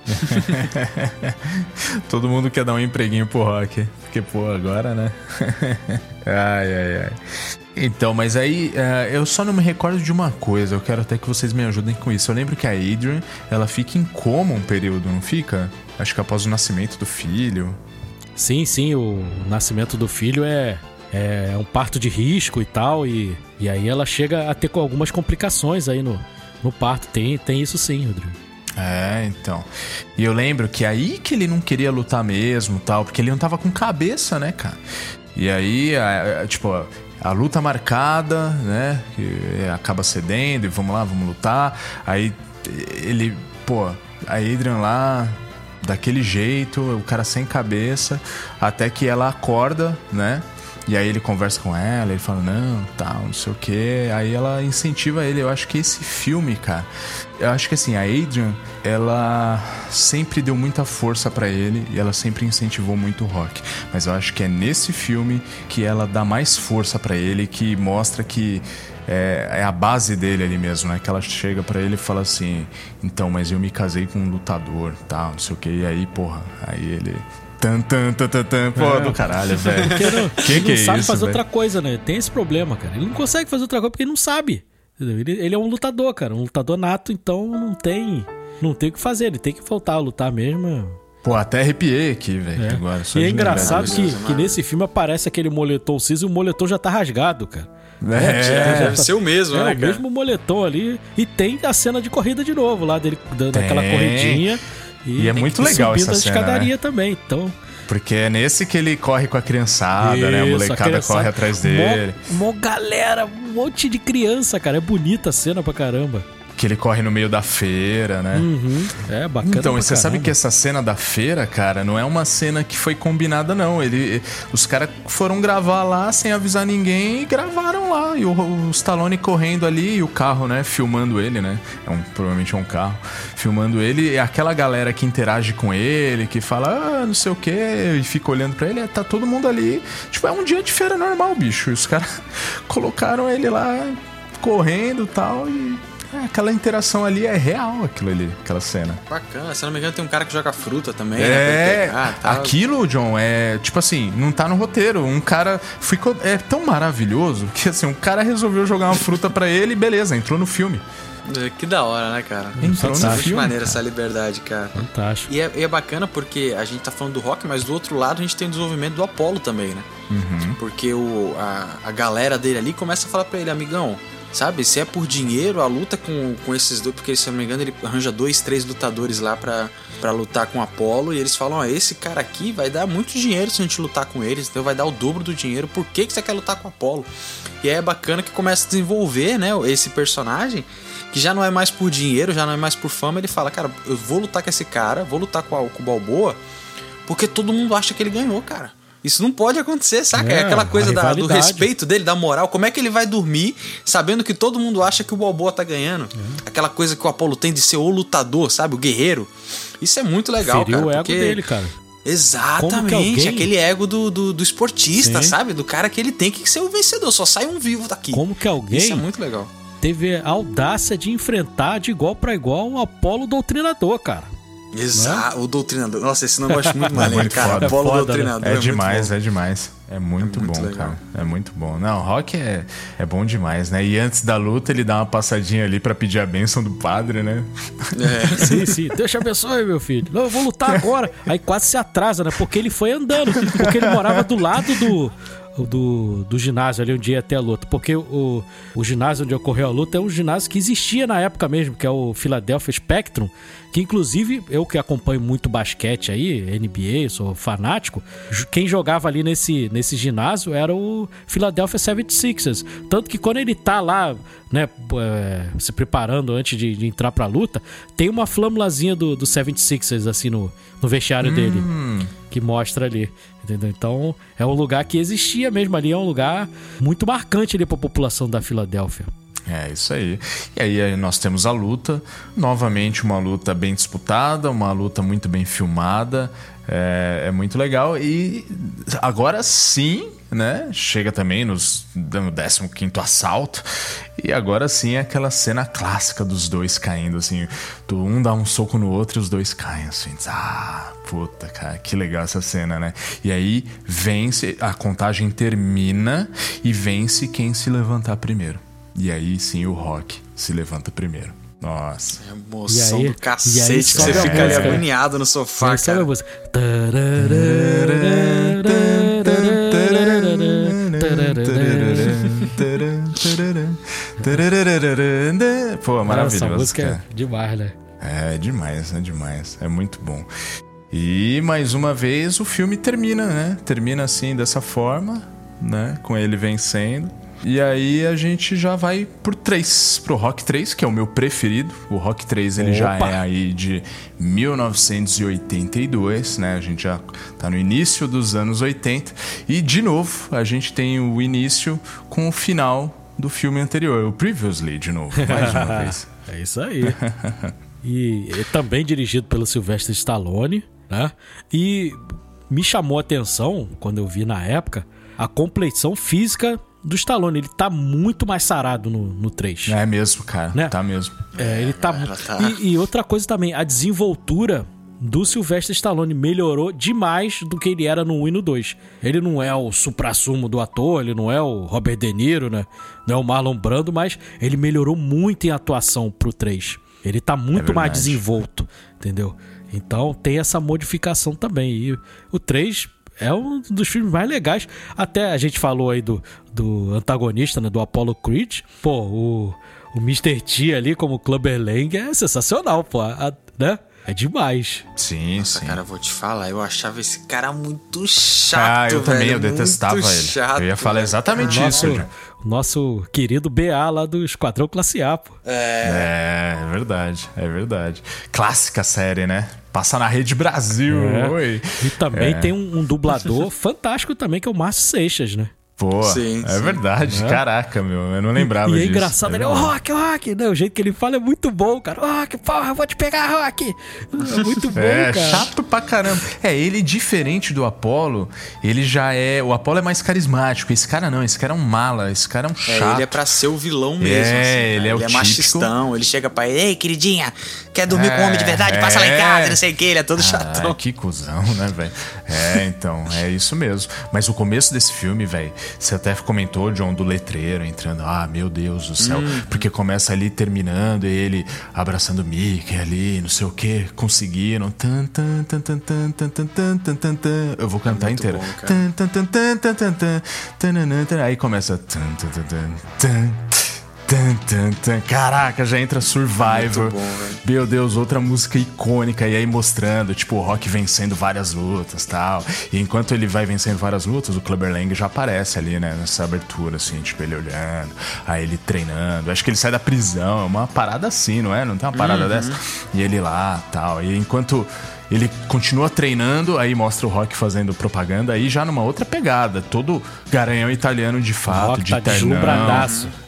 [SPEAKER 4] [laughs]
[SPEAKER 3] Todo mundo quer dar um empreguinho pro Rock. Porque, pô, agora, né? [laughs] ai, ai, ai. Então, mas aí eh, eu só não me recordo de uma coisa. Eu quero até que vocês me ajudem com isso. Eu lembro que a Adrian, ela fica em coma um período, não fica? Acho que após o nascimento do filho.
[SPEAKER 4] Sim, sim, o nascimento do filho é, é um parto de risco e tal, e, e aí ela chega a ter com algumas complicações aí no, no parto. Tem, tem isso sim, Rodrigo.
[SPEAKER 3] É, então. E eu lembro que aí que ele não queria lutar mesmo, tal, porque ele não tava com cabeça, né, cara? E aí, a- a- tipo, a, a luta marcada, né? acaba cedendo e vamos lá, vamos lutar. Aí ele, pô, a Adrian lá daquele jeito, o cara sem cabeça, até que ela acorda, né? E aí ele conversa com ela, ele fala, não, tal, não sei o que. Aí ela incentiva ele. Eu acho que esse filme, cara, eu acho que assim, a Adrian, ela sempre deu muita força pra ele e ela sempre incentivou muito o rock. Mas eu acho que é nesse filme que ela dá mais força pra ele, que mostra que é, é a base dele ali mesmo, né? Que ela chega pra ele e fala assim: Então, mas eu me casei com um lutador, tal, não sei o que. E aí, porra, aí ele. Tan, tan, tan, tan, tan. Pô, do caralho, velho. [laughs]
[SPEAKER 4] Porque não,
[SPEAKER 3] Que
[SPEAKER 4] ele
[SPEAKER 3] que
[SPEAKER 4] não
[SPEAKER 3] é
[SPEAKER 4] sabe
[SPEAKER 3] isso,
[SPEAKER 4] fazer
[SPEAKER 3] velho?
[SPEAKER 4] outra coisa, né? Tem esse problema, cara. Ele não consegue fazer outra coisa porque ele não sabe. Ele, ele é um lutador, cara. Um lutador nato, então não tem. Não tem o que fazer. Ele tem que voltar a lutar mesmo.
[SPEAKER 3] Pô, até arrepiei aqui, velho.
[SPEAKER 4] É.
[SPEAKER 3] Agora, só
[SPEAKER 4] E é engraçado que, que nesse filme aparece aquele moletom cinza e o moletom já tá rasgado, cara.
[SPEAKER 3] É,
[SPEAKER 5] Deve ser o mesmo,
[SPEAKER 4] É,
[SPEAKER 5] né,
[SPEAKER 4] o
[SPEAKER 5] cara?
[SPEAKER 4] mesmo moletom ali. E tem a cena de corrida de novo, lá dele dando aquela
[SPEAKER 3] Tem.
[SPEAKER 4] corridinha.
[SPEAKER 3] E é muito legal
[SPEAKER 4] subindo
[SPEAKER 3] essa
[SPEAKER 4] a
[SPEAKER 3] cena,
[SPEAKER 4] escadaria também. Então,
[SPEAKER 3] Porque é nesse que ele corre com a criançada, né? A
[SPEAKER 4] Isso,
[SPEAKER 3] molecada
[SPEAKER 4] criançada-
[SPEAKER 3] corre atrás dele.
[SPEAKER 4] Mó, mó galera, um monte de criança, cara. É bonita a cena pra caramba.
[SPEAKER 3] Que ele corre no meio da feira, né?
[SPEAKER 4] Uhum. É bacana.
[SPEAKER 3] Então, você sabe
[SPEAKER 4] caramba.
[SPEAKER 3] que essa cena da feira, cara, não é uma cena que foi combinada, não. Ele, os caras foram gravar lá sem avisar ninguém e gravaram lá. E o, o Stallone correndo ali e o carro, né? Filmando ele, né? É um, provavelmente é um carro. Filmando ele e aquela galera que interage com ele, que fala, ah, não sei o quê, e fica olhando pra ele, é, tá todo mundo ali. Tipo, é um dia de feira normal, bicho. E os caras [laughs] colocaram ele lá correndo e tal. É, aquela interação ali é real, aquilo ali, aquela cena.
[SPEAKER 5] Bacana. Se não me engano, tem um cara que joga fruta também. né,
[SPEAKER 3] É,
[SPEAKER 5] pegar, tal.
[SPEAKER 3] aquilo, John, é tipo assim, não tá no roteiro. Um cara ficou. É tão maravilhoso que assim, um cara resolveu jogar uma fruta pra ele e beleza, entrou no filme.
[SPEAKER 5] É, Que da hora, né, cara?
[SPEAKER 3] Entrou no filme.
[SPEAKER 5] maneira
[SPEAKER 3] cara.
[SPEAKER 5] essa liberdade, cara.
[SPEAKER 4] Fantástico.
[SPEAKER 5] E é, e é bacana porque a gente tá falando do rock, mas do outro lado a gente tem o desenvolvimento do Apollo também, né?
[SPEAKER 3] Uhum.
[SPEAKER 5] Porque o, a, a galera dele ali começa a falar pra ele, amigão, sabe, se é por dinheiro, a luta com, com esses dois, porque se eu não me engano ele arranja dois, três lutadores lá pra, lutar com o Apollo, e eles falam, ó, esse cara aqui vai dar muito dinheiro se a gente lutar com eles, então vai dar o dobro do dinheiro, por que, que você quer lutar com o Apollo? E aí é bacana que começa a desenvolver, né, esse personagem, que já não é mais por dinheiro, já não é mais por fama, ele fala, cara, eu vou lutar com esse cara, vou lutar com, a, com o Balboa, porque todo mundo acha que ele ganhou, cara. Isso não pode acontecer, saca? É,
[SPEAKER 4] É,
[SPEAKER 5] aquela coisa da- do respeito dele, da moral. Como é que ele vai dormir sabendo que todo mundo acha que o Balboa tá ganhando?
[SPEAKER 4] É.
[SPEAKER 5] Aquela coisa que o Apolo tem de ser o lutador, sabe? O guerreiro. Isso é muito legal,
[SPEAKER 4] Feriu
[SPEAKER 5] cara.
[SPEAKER 4] o ego
[SPEAKER 5] porque-
[SPEAKER 4] dele, cara.
[SPEAKER 5] Exatamente.
[SPEAKER 4] Alguém-
[SPEAKER 5] Aquele ego do, do, do esportista,
[SPEAKER 4] Sim.
[SPEAKER 5] sabe? Do cara que ele tem que ser o vencedor. Só sai um vivo daqui.
[SPEAKER 4] Como que alguém
[SPEAKER 5] Isso é muito legal.
[SPEAKER 4] teve a audácia de enfrentar de igual pra igual um Apolo doutrinador, cara.
[SPEAKER 5] Exato. O doutrinador. Nossa, esse não eu acho muito [laughs] maneiro,
[SPEAKER 3] muito
[SPEAKER 5] cara.
[SPEAKER 3] foda.
[SPEAKER 5] Apolo
[SPEAKER 4] É foda, né?
[SPEAKER 5] doutrinador.
[SPEAKER 3] É,
[SPEAKER 5] muito
[SPEAKER 3] demais,
[SPEAKER 5] bom.
[SPEAKER 3] é demais. É muito,
[SPEAKER 5] É muito
[SPEAKER 3] bom,
[SPEAKER 5] legal.
[SPEAKER 3] cara. É muito bom. Não, rock é, é bom demais, né? E antes da luta, ele dá uma passadinha ali pra pedir a bênção do padre, né?
[SPEAKER 5] É. [laughs]
[SPEAKER 4] Sim, sim. Deus te abençoe, meu filho. Não, eu vou lutar agora. Aí quase se atrasa, né? Porque ele foi andando. Porque ele morava do lado do. Do, do ginásio ali onde ia até a luta. Porque o, o ginásio onde ocorreu a luta é um ginásio que existia na época mesmo, que é o Philadelphia Spectrum. Que inclusive, eu que acompanho muito basquete aí, NBA, sou fanático, quem jogava ali nesse, nesse ginásio era o Philadelphia 76ers. Tanto que quando ele tá lá, né, é, se preparando antes de, de entrar pra luta, tem uma flâmulazinha do, do 76ers assim no, no vestiário dele, que mostra ali. Entendeu? Então é um lugar que existia mesmo ali, é um lugar muito marcante ali pra população da Filadélfia.
[SPEAKER 3] É isso aí. E aí nós temos a luta, novamente uma luta bem disputada, uma luta muito bem filmada, é, é muito legal. E agora sim, né? Chega também nos, no 15 assalto. E agora sim é aquela cena clássica dos dois caindo, assim. Um dá um soco no outro e os dois caem, assim. Ah, puta, cara, que legal essa cena, né? E aí vence, a contagem termina e vence quem se levantar primeiro. E aí sim o Rock se levanta primeiro. Nossa.
[SPEAKER 5] É emoção
[SPEAKER 4] aí-
[SPEAKER 5] do
[SPEAKER 4] e aí
[SPEAKER 5] cacete que você fica ali agoniado no sofá,
[SPEAKER 4] a
[SPEAKER 5] cara.
[SPEAKER 3] Pô, maravilhoso.
[SPEAKER 4] Essa música
[SPEAKER 3] cara.
[SPEAKER 4] é demais, né?
[SPEAKER 3] É demais, é demais. É muito bom. E mais uma vez o filme termina, né? Termina assim dessa forma, né? Com ele vencendo. E aí a gente já vai pro 3, pro Rock 3, que é o meu preferido. O Rock 3 ele já
[SPEAKER 4] Opa!
[SPEAKER 3] é aí de 1982, né? A gente já tá no início dos anos 80. E de novo, a gente tem o início com o final do filme anterior, o Previously de novo, mais uma [laughs] vez.
[SPEAKER 4] É isso aí. e é também dirigido pelo Sylvester Stallone, né? E me chamou a atenção, quando eu vi na época, a compleição física do Stallone. Ele tá muito mais sarado no, no 3.
[SPEAKER 3] É mesmo, cara.
[SPEAKER 4] Né?
[SPEAKER 3] Tá mesmo.
[SPEAKER 4] É, ele tá,
[SPEAKER 5] ela tá-
[SPEAKER 4] E, e outra coisa também, a desenvoltura do Sylvester Stallone melhorou demais do que ele era no 1 e no 2. Ele não é o suprassumo do ator, ele não é o Robert De Niro, né? Não é o Marlon Brando, mas ele melhorou muito em atuação pro 3. Ele tá muito mais
[SPEAKER 3] verdade.
[SPEAKER 4] desenvolto, entendeu? Então tem essa modificação também. E o 3 é um dos filmes mais legais. Até a gente falou aí do, do antagonista, né? Do Apollo Creed. Pô, o, o Mr. T ali como Clubber Lang é sensacional, pô. a- né? É demais.
[SPEAKER 3] Sim,
[SPEAKER 5] Nossa,
[SPEAKER 3] sim.
[SPEAKER 5] cara, vou te falar, eu achava esse cara muito chato,
[SPEAKER 3] ah, eu também,
[SPEAKER 5] velho,
[SPEAKER 3] eu detestava
[SPEAKER 5] muito
[SPEAKER 3] ele.
[SPEAKER 5] Chato,
[SPEAKER 3] eu ia falar
[SPEAKER 5] velho.
[SPEAKER 3] exatamente
[SPEAKER 4] Nosso,
[SPEAKER 3] isso.
[SPEAKER 4] O nosso querido BA lá do Esquadrão Classe A, pô.
[SPEAKER 3] É, é verdade, é verdade. Clássica série, né? Passa na Rede Brasil.
[SPEAKER 4] É.
[SPEAKER 3] Oi.
[SPEAKER 4] E também
[SPEAKER 3] É.
[SPEAKER 4] tem um, um dublador [laughs] fantástico também, que é o Márcio Seixas, né?
[SPEAKER 3] Pô,
[SPEAKER 5] Sim,
[SPEAKER 3] é
[SPEAKER 5] sim.
[SPEAKER 3] verdade. Caraca, meu, eu não lembrava
[SPEAKER 4] e é
[SPEAKER 3] disso.
[SPEAKER 4] engraçado, ele é o. Rock, Rock. Não, o jeito que ele fala é muito bom, cara. Rock, porra, eu vou te pegar, Rock. É muito bom, [laughs]
[SPEAKER 3] É,
[SPEAKER 4] cara.
[SPEAKER 3] chato pra caramba. É, ele diferente do Apollo, ele já é. O Apollo é mais carismático. Esse cara não, esse cara é um mala, esse cara é um
[SPEAKER 5] É,
[SPEAKER 3] chato.
[SPEAKER 5] ele é pra ser o vilão mesmo.
[SPEAKER 3] É,
[SPEAKER 5] assim, cara.
[SPEAKER 3] ele é o
[SPEAKER 5] Ele é
[SPEAKER 3] típico-
[SPEAKER 5] machistão, ele chega pra ele, ei, queridinha, quer dormir com um homem de verdade?
[SPEAKER 3] É,
[SPEAKER 5] Passa lá em casa,
[SPEAKER 3] é.
[SPEAKER 5] não sei o que, ele é todo
[SPEAKER 3] Ai,
[SPEAKER 5] chatão.
[SPEAKER 3] que cuzão, né, velho? É, então, é isso mesmo. Mas o começo desse filme, velho, você até comentou, John, do letreiro entrando. Ah, meu Deus do céu. Porque começa ali terminando, ele abraçando o Mickey ali, não sei o que, conseguiram. Tan, tan, tan, tan, tan, tan, tan, tan, tan, tan, tan. Eu vou cantar
[SPEAKER 5] muito
[SPEAKER 3] inteiro.
[SPEAKER 5] bom, cara.
[SPEAKER 3] Tan, tan, tan, tan, tan, tan, tan, tananã, tan. Aí começa. tan, tan, tan, tan, tan. Tan, tan, tan. Caraca, já entra Survivor.
[SPEAKER 5] Bom, velho.
[SPEAKER 3] Meu Deus, outra música icônica. E aí mostrando, tipo, o Rock vencendo várias lutas tal. E enquanto ele vai vencendo várias lutas, o Clubber Lang já aparece ali, né? Nessa abertura, assim, tipo, ele olhando. Aí ele treinando. Acho que ele sai da prisão. É uma parada assim, não é? Não tem uma parada dessa? E ele lá tal. E enquanto. Ele continua treinando, aí mostra o Rock fazendo propaganda, aí já numa outra pegada. Todo garanhão italiano de fato,
[SPEAKER 4] Rock
[SPEAKER 3] de
[SPEAKER 4] tá
[SPEAKER 3] ternão.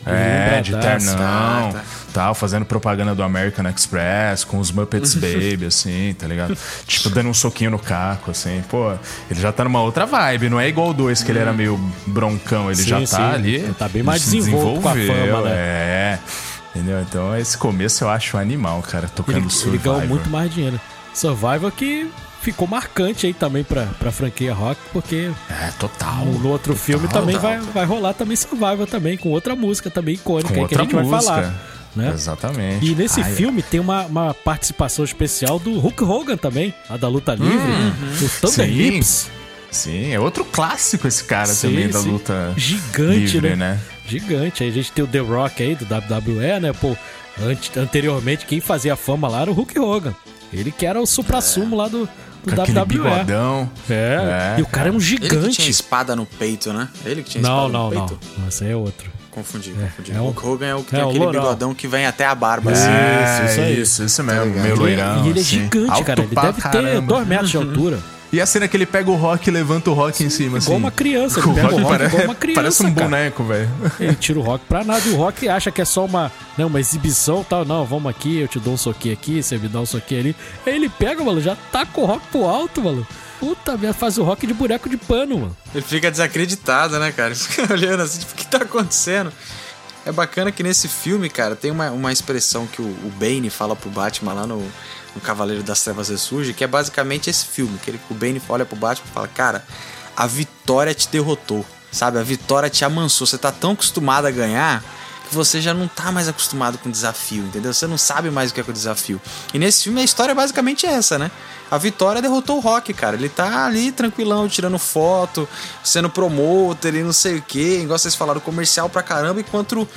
[SPEAKER 3] É, de ternão,
[SPEAKER 5] Tá, tá.
[SPEAKER 3] tal, fazendo propaganda do American Express com os Muppets [laughs] Baby, assim, tá ligado? tipo, dando um soquinho no caco, assim. Pô, ele já tá numa outra vibe, não é igual o dois, que ele era meio broncão, ele
[SPEAKER 4] Sim,
[SPEAKER 3] já
[SPEAKER 4] sim.
[SPEAKER 3] tá ali.
[SPEAKER 4] Ele tá bem mais
[SPEAKER 3] se
[SPEAKER 4] desenvolto com a fama, né?
[SPEAKER 3] É. Entendeu? Então, esse começo eu acho animal, cara, tocando
[SPEAKER 4] Ele, ele ganhou muito mais dinheiro. Survivor que ficou marcante aí também pra, pra franquia Rock, porque
[SPEAKER 3] É, total.
[SPEAKER 4] no, no outro filme
[SPEAKER 3] Total,
[SPEAKER 4] também
[SPEAKER 3] total.
[SPEAKER 4] vai, vai rolar também Survivor também, com outra música também icônica
[SPEAKER 3] Com
[SPEAKER 4] aí que a gente vai
[SPEAKER 3] música.
[SPEAKER 4] falar. Né?
[SPEAKER 3] Exatamente.
[SPEAKER 4] E nesse
[SPEAKER 3] Ai,
[SPEAKER 4] filme tem uma, uma participação especial do Hulk Hogan também, lá da luta livre, do Thunder
[SPEAKER 3] Sim.
[SPEAKER 4] Lips.
[SPEAKER 3] Sim, é outro clássico esse cara
[SPEAKER 4] Sim,
[SPEAKER 3] também da
[SPEAKER 4] sim.
[SPEAKER 3] luta
[SPEAKER 4] Gigante,
[SPEAKER 3] livre,
[SPEAKER 4] né?
[SPEAKER 3] né?
[SPEAKER 4] Gigante. Aí a gente tem o The Rock aí, do WWE, né? Pô, ante- anteriormente quem fazia fama lá era o Hulk Hogan. Ele que era o supra-sumo lá do, do
[SPEAKER 3] Com
[SPEAKER 4] WWE.
[SPEAKER 3] bigodão.
[SPEAKER 4] É.
[SPEAKER 3] É,
[SPEAKER 4] e o cara é um
[SPEAKER 5] Ele que tinha
[SPEAKER 4] gigante.
[SPEAKER 5] espada no peito, né? Ele que tinha
[SPEAKER 4] Não,
[SPEAKER 5] espada
[SPEAKER 4] não,
[SPEAKER 5] no
[SPEAKER 4] não.
[SPEAKER 5] peito?
[SPEAKER 4] Não, esse aí é outro.
[SPEAKER 5] Confundi, confundi.
[SPEAKER 4] é
[SPEAKER 5] o Hulk Hogan é o que
[SPEAKER 4] é
[SPEAKER 5] tem
[SPEAKER 4] o
[SPEAKER 5] aquele bigodão que vem até a barba, assim.
[SPEAKER 3] É,
[SPEAKER 4] Isso, isso aí.
[SPEAKER 3] Isso, isso mesmo.
[SPEAKER 5] ligado?
[SPEAKER 3] Meio loirão.
[SPEAKER 4] e ele é
[SPEAKER 3] assim.
[SPEAKER 4] gigante,
[SPEAKER 3] Alto
[SPEAKER 4] cara. Ele deve ter
[SPEAKER 3] caramba.
[SPEAKER 4] 2 metros de altura.
[SPEAKER 3] E a cena que ele pega o rock e levanta o rock em cima, assim.
[SPEAKER 4] Igual uma criança, ele
[SPEAKER 3] O
[SPEAKER 4] pega o
[SPEAKER 3] rock
[SPEAKER 4] rock
[SPEAKER 3] pare-
[SPEAKER 4] igual uma criança, [laughs]
[SPEAKER 3] Parece um
[SPEAKER 4] cara.
[SPEAKER 3] boneco, velho. [laughs]
[SPEAKER 4] Ele tira o rock pra nada. E o rock acha que é só uma, né, uma exibição tal. Não, vamos aqui, eu te dou um soquinho aqui, você me dá um soquinho ali. Aí ele pega, mano, já taca o rock pro alto, mano. Puta merda, faz o rock de boneco de pano, mano.
[SPEAKER 5] Ele fica desacreditado, né, cara? [laughs] Ele fica olhando assim, tipo, o que tá acontecendo? É bacana que nesse filme, cara, tem uma, uma expressão que o, o Bane fala pro Batman lá no, no Cavaleiro das Trevas Ressurge, que é basicamente esse filme, que ele, o Bane olha pro Batman e fala, cara, a vitória te derrotou, sabe? A vitória te amansou, você tá tão acostumado a ganhar que você já não tá mais acostumado com desafio, entendeu? Você não sabe mais o que é o desafio. E nesse filme a história é basicamente essa, né? A Vitória derrotou o Rock, cara. Ele tá ali tranquilão, tirando foto, sendo promoter e não sei o que. Igual vocês falaram, comercial pra caramba, enquanto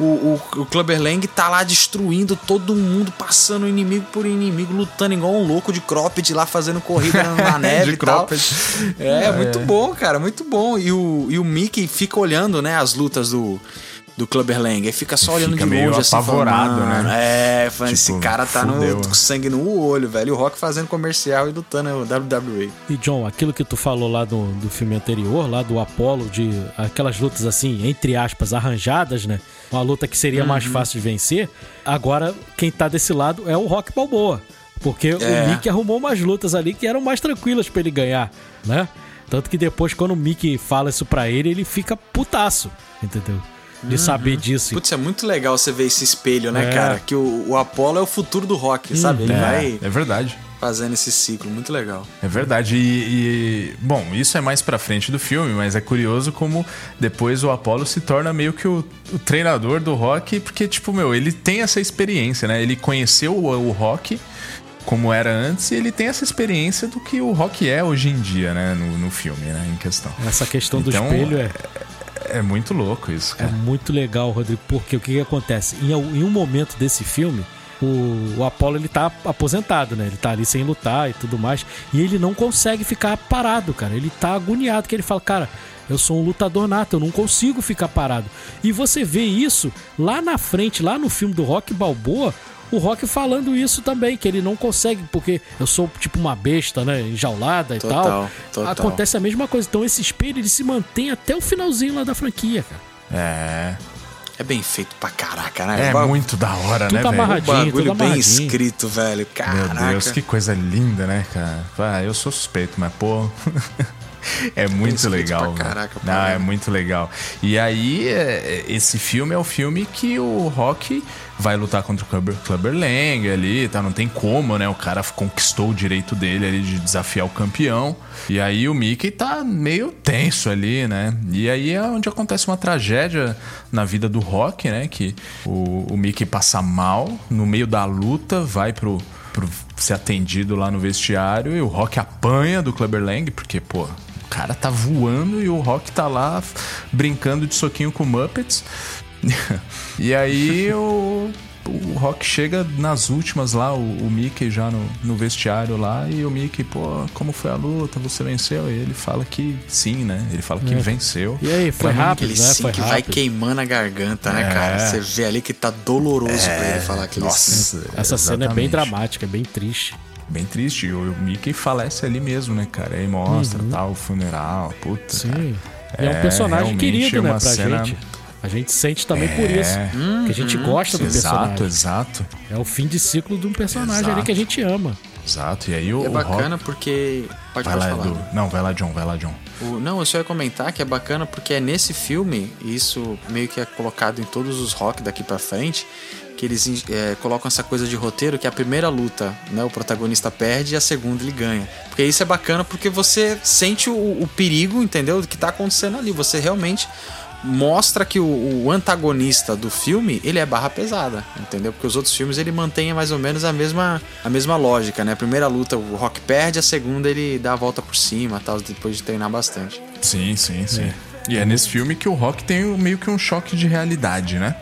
[SPEAKER 5] o, o, o Clubber Lang tá lá destruindo todo mundo, passando inimigo por inimigo, lutando igual um louco de cropped lá, fazendo corrida na, [laughs] neve
[SPEAKER 3] De
[SPEAKER 5] e tal.
[SPEAKER 3] cropped.
[SPEAKER 5] É, muito bom, cara, muito bom. E o, e o Mickey fica olhando, né, as lutas do, do Clubber Lang. Aí fica só olhando
[SPEAKER 3] Fica
[SPEAKER 5] de longe, assim,
[SPEAKER 3] apavorado,
[SPEAKER 5] falando, "Mano,
[SPEAKER 3] né?
[SPEAKER 5] É, falando, esse
[SPEAKER 3] Tipo,
[SPEAKER 5] cara tá no, com sangue no olho, velho. E o Rock fazendo comercial e lutando no WWE.
[SPEAKER 4] E John, aquilo que tu falou lá do, do filme anterior, lá do Apollo, de aquelas lutas assim, entre aspas, arranjadas, né? Uma luta que seria mais
[SPEAKER 5] Uhum.
[SPEAKER 4] fácil de vencer. Agora, quem tá desse lado é o Rock Balboa. Porque
[SPEAKER 5] É.
[SPEAKER 4] o Mickey arrumou umas lutas ali que eram mais tranquilas pra ele ganhar, né? Tanto que depois, quando o Mickey fala isso pra ele, ele fica putaço, entendeu? De saber disso.
[SPEAKER 5] Uhum. Putz, é muito legal você ver esse espelho, né,
[SPEAKER 4] É.
[SPEAKER 5] cara? Que o, o Apollo é o futuro do rock, sabe? Ele
[SPEAKER 3] É,
[SPEAKER 5] vai
[SPEAKER 3] é verdade.
[SPEAKER 5] Fazendo esse ciclo. Muito legal.
[SPEAKER 3] É verdade. E, e, bom, isso é mais pra frente do filme, mas é curioso como depois o Apollo se torna meio que o, o treinador do rock, porque, tipo, meu, ele tem essa experiência, né? Ele conheceu o, o rock como era antes e ele tem essa experiência do que o rock é hoje em dia, né? No, no filme, né? Em questão.
[SPEAKER 4] Essa questão do
[SPEAKER 3] Então,
[SPEAKER 4] espelho é,
[SPEAKER 3] É muito louco isso,
[SPEAKER 4] É
[SPEAKER 3] cara.
[SPEAKER 4] muito legal, Rodrigo, porque o que, que acontece? Em, em um momento desse filme, o, o Apollo ele tá aposentado, né? Ele tá ali sem lutar e tudo mais. E ele não consegue ficar parado, cara. Ele tá agoniado, que ele fala, cara. Eu sou um lutador nato, eu não consigo ficar parado. E você vê isso lá na frente, lá no filme do Rock Balboa, o Rock falando isso também, que ele não consegue, porque eu sou tipo uma besta, né? Enjaulada e
[SPEAKER 5] Total,
[SPEAKER 4] tal.
[SPEAKER 5] total.
[SPEAKER 4] Acontece a mesma coisa. Então esse espelho ele se mantém até o finalzinho lá da franquia, cara.
[SPEAKER 3] É.
[SPEAKER 5] É bem feito pra caraca, né?
[SPEAKER 3] É muito da hora,
[SPEAKER 4] Tudo
[SPEAKER 3] né, velho?
[SPEAKER 4] amarradinho.
[SPEAKER 5] bagulho
[SPEAKER 4] tudo
[SPEAKER 5] bem
[SPEAKER 4] amarradinho.
[SPEAKER 5] escrito, velho. Caraca.
[SPEAKER 3] Meu Deus, que coisa linda, né, cara? Ah, eu sou suspeito, mas pô. [laughs] é muito legal.
[SPEAKER 5] pra
[SPEAKER 3] né?
[SPEAKER 5] caraca,
[SPEAKER 3] Não, é muito legal. E aí, é, esse filme é o filme que o Rock vai lutar contra o Clubber, Clubber Lang ali, tá? Não tem como, né? O cara conquistou o direito dele ali de desafiar o campeão. E aí o Mickey tá meio tenso ali, né? E aí é onde acontece uma tragédia na vida do Rock, né? Que o, o Mickey passa mal no meio da luta, vai pro, pro ser atendido lá no vestiário e o Rock apanha do Clubber Lang, porque, pô, o cara tá voando e o Rock tá lá brincando de soquinho com Muppets. [laughs] e aí o, o Rock chega nas últimas lá, o, o Mickey já no, no vestiário lá, e o Mickey, pô, como foi a luta? Você venceu? E ele fala que sim, né? Ele fala que
[SPEAKER 4] É.
[SPEAKER 3] venceu.
[SPEAKER 4] E aí, foi
[SPEAKER 3] Pra mim,
[SPEAKER 4] rápido,
[SPEAKER 5] Aquele
[SPEAKER 4] né?
[SPEAKER 5] sim
[SPEAKER 4] Foi
[SPEAKER 5] que vai
[SPEAKER 4] rápido.
[SPEAKER 5] queimando a garganta, né,
[SPEAKER 3] É.
[SPEAKER 5] cara? Você vê ali que tá doloroso pra ele falar aquele sim.
[SPEAKER 3] Nossa,
[SPEAKER 4] Essa cena é bem
[SPEAKER 3] exatamente.
[SPEAKER 4] dramática, é bem triste.
[SPEAKER 3] Bem triste. E o Mickey falece ali mesmo, né, cara? Aí mostra tal, o funeral, puta.
[SPEAKER 4] Sim.
[SPEAKER 3] cara.
[SPEAKER 4] É um
[SPEAKER 3] É,
[SPEAKER 4] personagem querido, né, pra
[SPEAKER 3] cena-
[SPEAKER 4] gente. A gente sente também por
[SPEAKER 3] É.
[SPEAKER 4] isso. que a gente gosta do
[SPEAKER 3] Exato,
[SPEAKER 4] personagem.
[SPEAKER 3] exato,
[SPEAKER 4] É o fim de ciclo de um personagem ali
[SPEAKER 3] Exato.
[SPEAKER 4] que a gente ama.
[SPEAKER 3] exato. E aí o,
[SPEAKER 5] É
[SPEAKER 3] o
[SPEAKER 5] bacana
[SPEAKER 3] Rock...
[SPEAKER 5] porque. Pode,
[SPEAKER 3] Vai
[SPEAKER 5] pode
[SPEAKER 3] lá,
[SPEAKER 5] falar.
[SPEAKER 3] Edu. Não, vai lá, John, vai lá, John.
[SPEAKER 5] O- não, eu só ia comentar que é bacana porque é nesse filme, e isso meio que é colocado em todos os rock daqui pra frente, que eles é, colocam essa coisa de roteiro que a primeira luta, né, o protagonista perde e a segunda ele ganha. Porque isso é bacana porque você sente o, o perigo, entendeu? Do que tá acontecendo ali. Você realmente mostra que o, o antagonista do filme, ele é barra pesada, entendeu? Porque os outros filmes ele mantém mais ou menos a mesma, a mesma lógica, né? A primeira luta o Rock perde, a segunda ele dá a volta por cima, tal, depois de treinar bastante.
[SPEAKER 3] Sim, sim, sim. E é nesse filme que o Rock tem meio que um choque de realidade, né?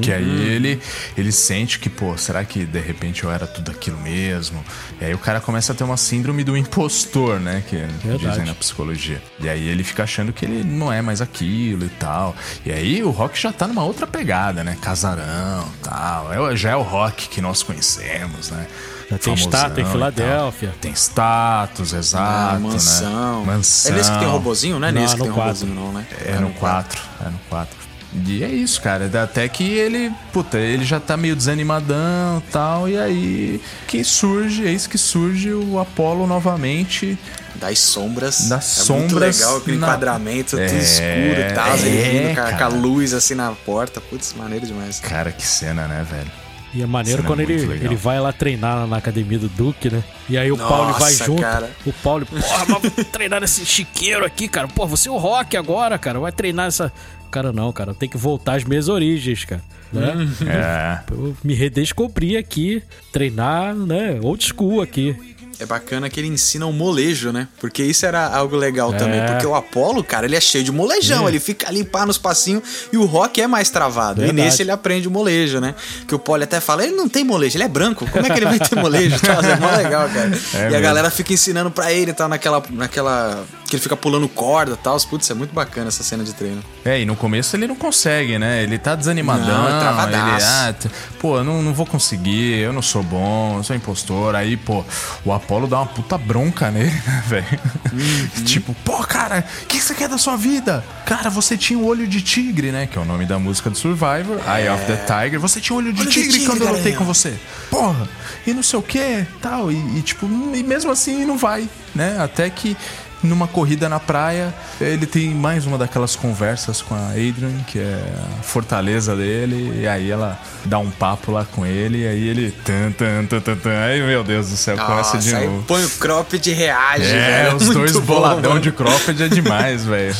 [SPEAKER 3] Que aí ele, ele sente que, pô, será que de repente eu era tudo aquilo mesmo? E aí o cara começa a ter uma síndrome do impostor, né? Que
[SPEAKER 4] Verdade.
[SPEAKER 3] dizem na psicologia. E aí ele fica achando que ele não é mais aquilo e tal. E aí o rock já tá numa outra pegada, né? Casarão e tal. É, já é o rock que nós conhecemos, né?
[SPEAKER 4] Já tem estátua em. Filadélfia.
[SPEAKER 3] Tem status, exato.
[SPEAKER 5] Ah, mansão.
[SPEAKER 3] Né? Mansão.
[SPEAKER 5] É nesse que tem robozinho, não é
[SPEAKER 4] Não,
[SPEAKER 5] nesse que tem
[SPEAKER 4] quatro.
[SPEAKER 5] robozinho, não, né?
[SPEAKER 3] É no 4, é no 4. E é isso, cara. Até que ele, puta, ele já tá meio desanimadão e tal. E aí que surge, eis que surge o Apollo novamente.
[SPEAKER 5] Das sombras.
[SPEAKER 3] Das
[SPEAKER 5] é muito
[SPEAKER 3] sombras
[SPEAKER 5] legal aquele
[SPEAKER 3] na-
[SPEAKER 5] encadramento, tudo
[SPEAKER 3] É,
[SPEAKER 5] escuro e tal. ele
[SPEAKER 3] é,
[SPEAKER 5] vindo com a, com a
[SPEAKER 3] cara.
[SPEAKER 5] luz assim na porta. Putz, maneiro demais.
[SPEAKER 3] Cara, que cena, né, velho?
[SPEAKER 4] E é maneiro quando ele,
[SPEAKER 3] muito legal.
[SPEAKER 4] ele vai lá treinar na academia do Duque, né? E aí o
[SPEAKER 5] Nossa,
[SPEAKER 4] Paulo vai junto.
[SPEAKER 5] cara.
[SPEAKER 4] O Paulo, porra, vou [laughs] treinar nesse chiqueiro aqui, cara. Pô, você é o rock agora, cara. Vai treinar essa. Cara, não, cara. Tem que voltar às minhas origens, cara. Né?
[SPEAKER 3] É.
[SPEAKER 4] Eu me redescobri aqui, treinar, né? Old school aqui.
[SPEAKER 5] É bacana que ele ensina o molejo, né? Porque isso era algo legal
[SPEAKER 4] É.
[SPEAKER 5] também. Porque o Apollo, cara, ele é cheio de molejão. Ele fica ali pá nos passinhos e o rock é mais travado.
[SPEAKER 4] Verdade.
[SPEAKER 5] E nesse ele aprende o molejo, né? Que o Polly até fala, ele não tem molejo, ele é branco. Como é que ele vai ter molejo? [laughs] É mó legal, cara. e a
[SPEAKER 3] mesmo.
[SPEAKER 5] galera fica ensinando pra ele e tal, naquela, naquela... Que ele fica pulando corda e tal. Putz, é muito bacana essa cena de treino.
[SPEAKER 3] É, e no começo ele não consegue, né? Ele tá desanimadão.
[SPEAKER 5] Não, é travadaço.
[SPEAKER 3] ele, ah, pô, eu não, não vou conseguir, eu não sou bom, eu sou impostor. Aí, pô, o Apollo dá uma puta bronca [laughs] nele, né, velho?
[SPEAKER 5] Uhum. [laughs]
[SPEAKER 3] tipo, pô, cara, o que, você quer da sua vida? Cara, você tinha o olho de tigre, né? Que é o nome da música do Survivor, Eye of the Tiger. Você tinha o olho de
[SPEAKER 5] Olho de
[SPEAKER 3] tigre,
[SPEAKER 5] tigre,
[SPEAKER 3] quando eu lutei com você. Porra, e não sei o que, tal. E, e, tipo, e mesmo assim não vai, né? Até que numa corrida na praia, ele tem mais uma daquelas conversas com a Adrian, que é a fortaleza dele, e aí ela dá um papo lá com ele, e aí ele. Tan, tan, tan, tan, tan. Ai, meu Deus do céu, começa de
[SPEAKER 5] Nossa, aí
[SPEAKER 3] novo.
[SPEAKER 5] põe o cropped e reage,
[SPEAKER 3] É,
[SPEAKER 5] velho.
[SPEAKER 3] os dois
[SPEAKER 5] bom,
[SPEAKER 3] boladão
[SPEAKER 5] mano.
[SPEAKER 3] de cropped é demais, velho.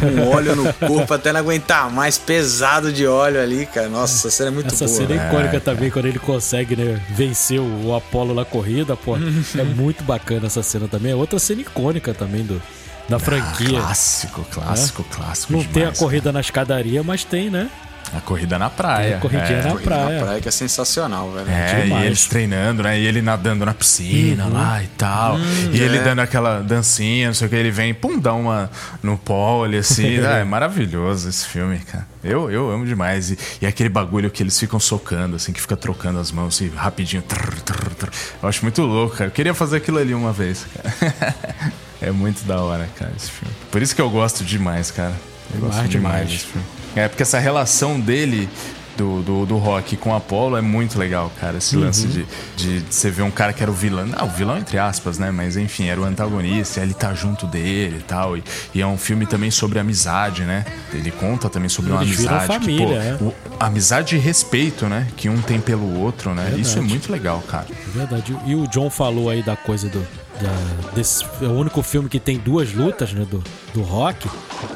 [SPEAKER 5] com [laughs] óleo no corpo até não aguentar mais, pesado de óleo ali, cara. Nossa, essa cena é muito
[SPEAKER 4] Essa
[SPEAKER 5] boa.
[SPEAKER 4] cena é icônica também, quando ele consegue, né, vencer o, o Apollo na corrida, pô. é [laughs] muito bacana essa cena também. É outra cena icônica também do, da franquia.
[SPEAKER 3] Clássico, clássico, clássico.
[SPEAKER 4] Não
[SPEAKER 3] demais,
[SPEAKER 4] tem a corrida na escadaria, mas tem, né?
[SPEAKER 3] cara. A corrida na praia.
[SPEAKER 4] Tem a corridinha
[SPEAKER 3] é.
[SPEAKER 4] na
[SPEAKER 5] Corrida
[SPEAKER 4] praia.
[SPEAKER 5] Na praia que é sensacional, velho.
[SPEAKER 3] É,
[SPEAKER 4] Demais.
[SPEAKER 3] e eles treinando, né? E ele nadando na piscina lá e tal. e ele
[SPEAKER 5] é.
[SPEAKER 3] dando aquela dancinha, não sei o que. Ele vem, pum, dá uma no pole, assim. Ah, [laughs] é maravilhoso esse filme, cara. Eu, eu amo demais. E, e aquele bagulho que eles ficam socando, assim, que fica trocando as mãos, assim, rapidinho. Trrr, trrr, trrr. Eu acho muito louco, cara. Eu queria fazer aquilo ali uma vez, cara. [laughs] é muito da hora, cara, esse filme. Por isso que eu gosto demais, cara. Eu gosto demais desse filme. É, porque essa relação dele do, do, do rock com o Apollo é muito legal, cara. Esse lance de, de você ver um cara que era o vilão. Não, o vilão entre aspas, né? Mas enfim, era o antagonista, ele tá junto dele e tal. E, e é um filme também sobre amizade, né? Ele conta também sobre uma
[SPEAKER 4] Eles viram
[SPEAKER 3] amizade. que,
[SPEAKER 4] família,
[SPEAKER 3] pô,
[SPEAKER 4] é.
[SPEAKER 3] o- amizade e respeito, né? Que um tem pelo outro, né? Isso é muito legal, cara.
[SPEAKER 4] Verdade. E o John falou aí da coisa do. Da- desse, é o único filme que tem duas lutas, né? Do, do rock.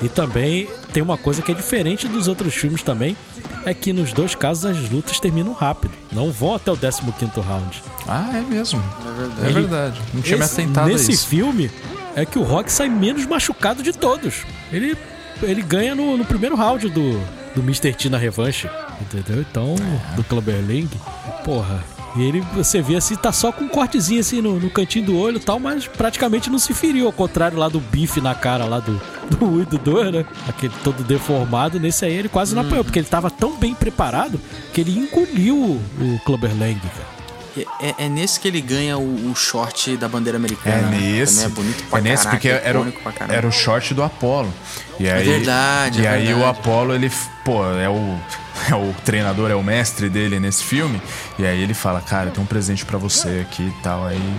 [SPEAKER 4] E também tem uma coisa que é diferente dos outros filmes também. É que nos dois casos as lutas terminam rápido. Não vão até o 15 round.
[SPEAKER 3] Ah, é mesmo. É
[SPEAKER 4] Ele-
[SPEAKER 3] verdade. Não tinha
[SPEAKER 4] Esse-
[SPEAKER 3] me atentado
[SPEAKER 4] Nesse
[SPEAKER 3] isso.
[SPEAKER 4] filme é que o Rock sai menos machucado de todos. Ele, ele ganha no, no primeiro round do, do Mr. T na revanche. Entendeu? Então,
[SPEAKER 3] É.
[SPEAKER 4] do Clubberling. Porra. E ele, você vê assim, tá só com um cortezinho assim no, no cantinho do olho e tal, mas praticamente não se feriu. Ao contrário lá do bife na cara lá do, [laughs] do 1 e do 2, né? Aquele todo deformado. Nesse aí ele quase não apanhou, porque ele tava tão bem preparado que ele engoliu o, o Clubberlang, cara.
[SPEAKER 5] É, é nesse que ele ganha o, o short da bandeira
[SPEAKER 3] É
[SPEAKER 5] americana. né?
[SPEAKER 3] nesse.
[SPEAKER 5] Também é bonito pra
[SPEAKER 3] é nesse
[SPEAKER 5] caraca,
[SPEAKER 3] porque era, o- era o short do Apollo. E aí,
[SPEAKER 5] verdade,
[SPEAKER 3] E
[SPEAKER 5] é
[SPEAKER 3] aí o
[SPEAKER 5] verdade.
[SPEAKER 3] Apollo, ele, pô, é o, [laughs] é o treinador, é o mestre dele nesse filme. E aí ele fala, cara, tem um presente pra você aqui e tal. Aí.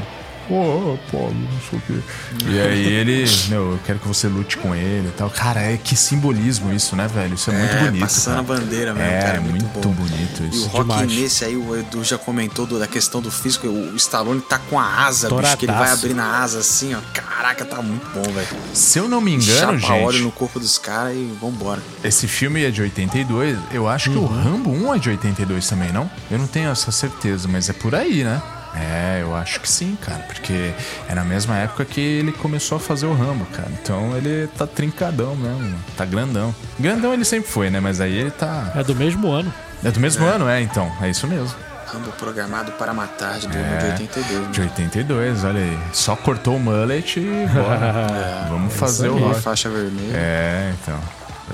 [SPEAKER 3] Pô, Apollo, não sei o quê. E aí ele, meu, eu quero que você lute com ele e tal. Cara, é que simbolismo isso, né, velho? Isso é, muito
[SPEAKER 5] É,
[SPEAKER 3] bonito.
[SPEAKER 5] passando
[SPEAKER 3] cara.
[SPEAKER 5] a bandeira mesmo,
[SPEAKER 3] É,
[SPEAKER 5] cara,
[SPEAKER 3] muito,
[SPEAKER 5] muito bom.
[SPEAKER 3] bonito
[SPEAKER 5] E o
[SPEAKER 3] isso.
[SPEAKER 5] Rock
[SPEAKER 4] demais.
[SPEAKER 5] nesse aí, o Edu já comentou do- da questão do físico. O Stallone tá com a asa, bicho, que ele vai
[SPEAKER 4] Toradaço.
[SPEAKER 5] abrindo a asa assim, ó. Caraca, tá muito bom, velho.
[SPEAKER 3] Se eu não me engano,
[SPEAKER 5] Chapa óleo
[SPEAKER 3] gente,
[SPEAKER 5] no corpo dos caras e vambora.
[SPEAKER 3] Esse filme é de 82. Eu acho que o
[SPEAKER 5] Uhum.
[SPEAKER 3] Rambo 1 é de 82 também, não? Eu não tenho essa certeza, mas é por aí, né? É, eu acho que sim, cara, porque é na mesma época que ele começou a fazer o Rambo, cara. Então ele tá trincadão mesmo, tá grandão. Grandão ele sempre foi, né? Mas aí ele tá.
[SPEAKER 4] É do mesmo ano.
[SPEAKER 3] É do mesmo ano, é, então. É isso mesmo.
[SPEAKER 5] Rambo programado para matar de, do-
[SPEAKER 3] É.
[SPEAKER 5] de 82. né?
[SPEAKER 3] De 82, olha aí. Só cortou o mullet e [laughs] bora. Vamos fazer o rock.
[SPEAKER 5] faixa vermelha.
[SPEAKER 3] É, então.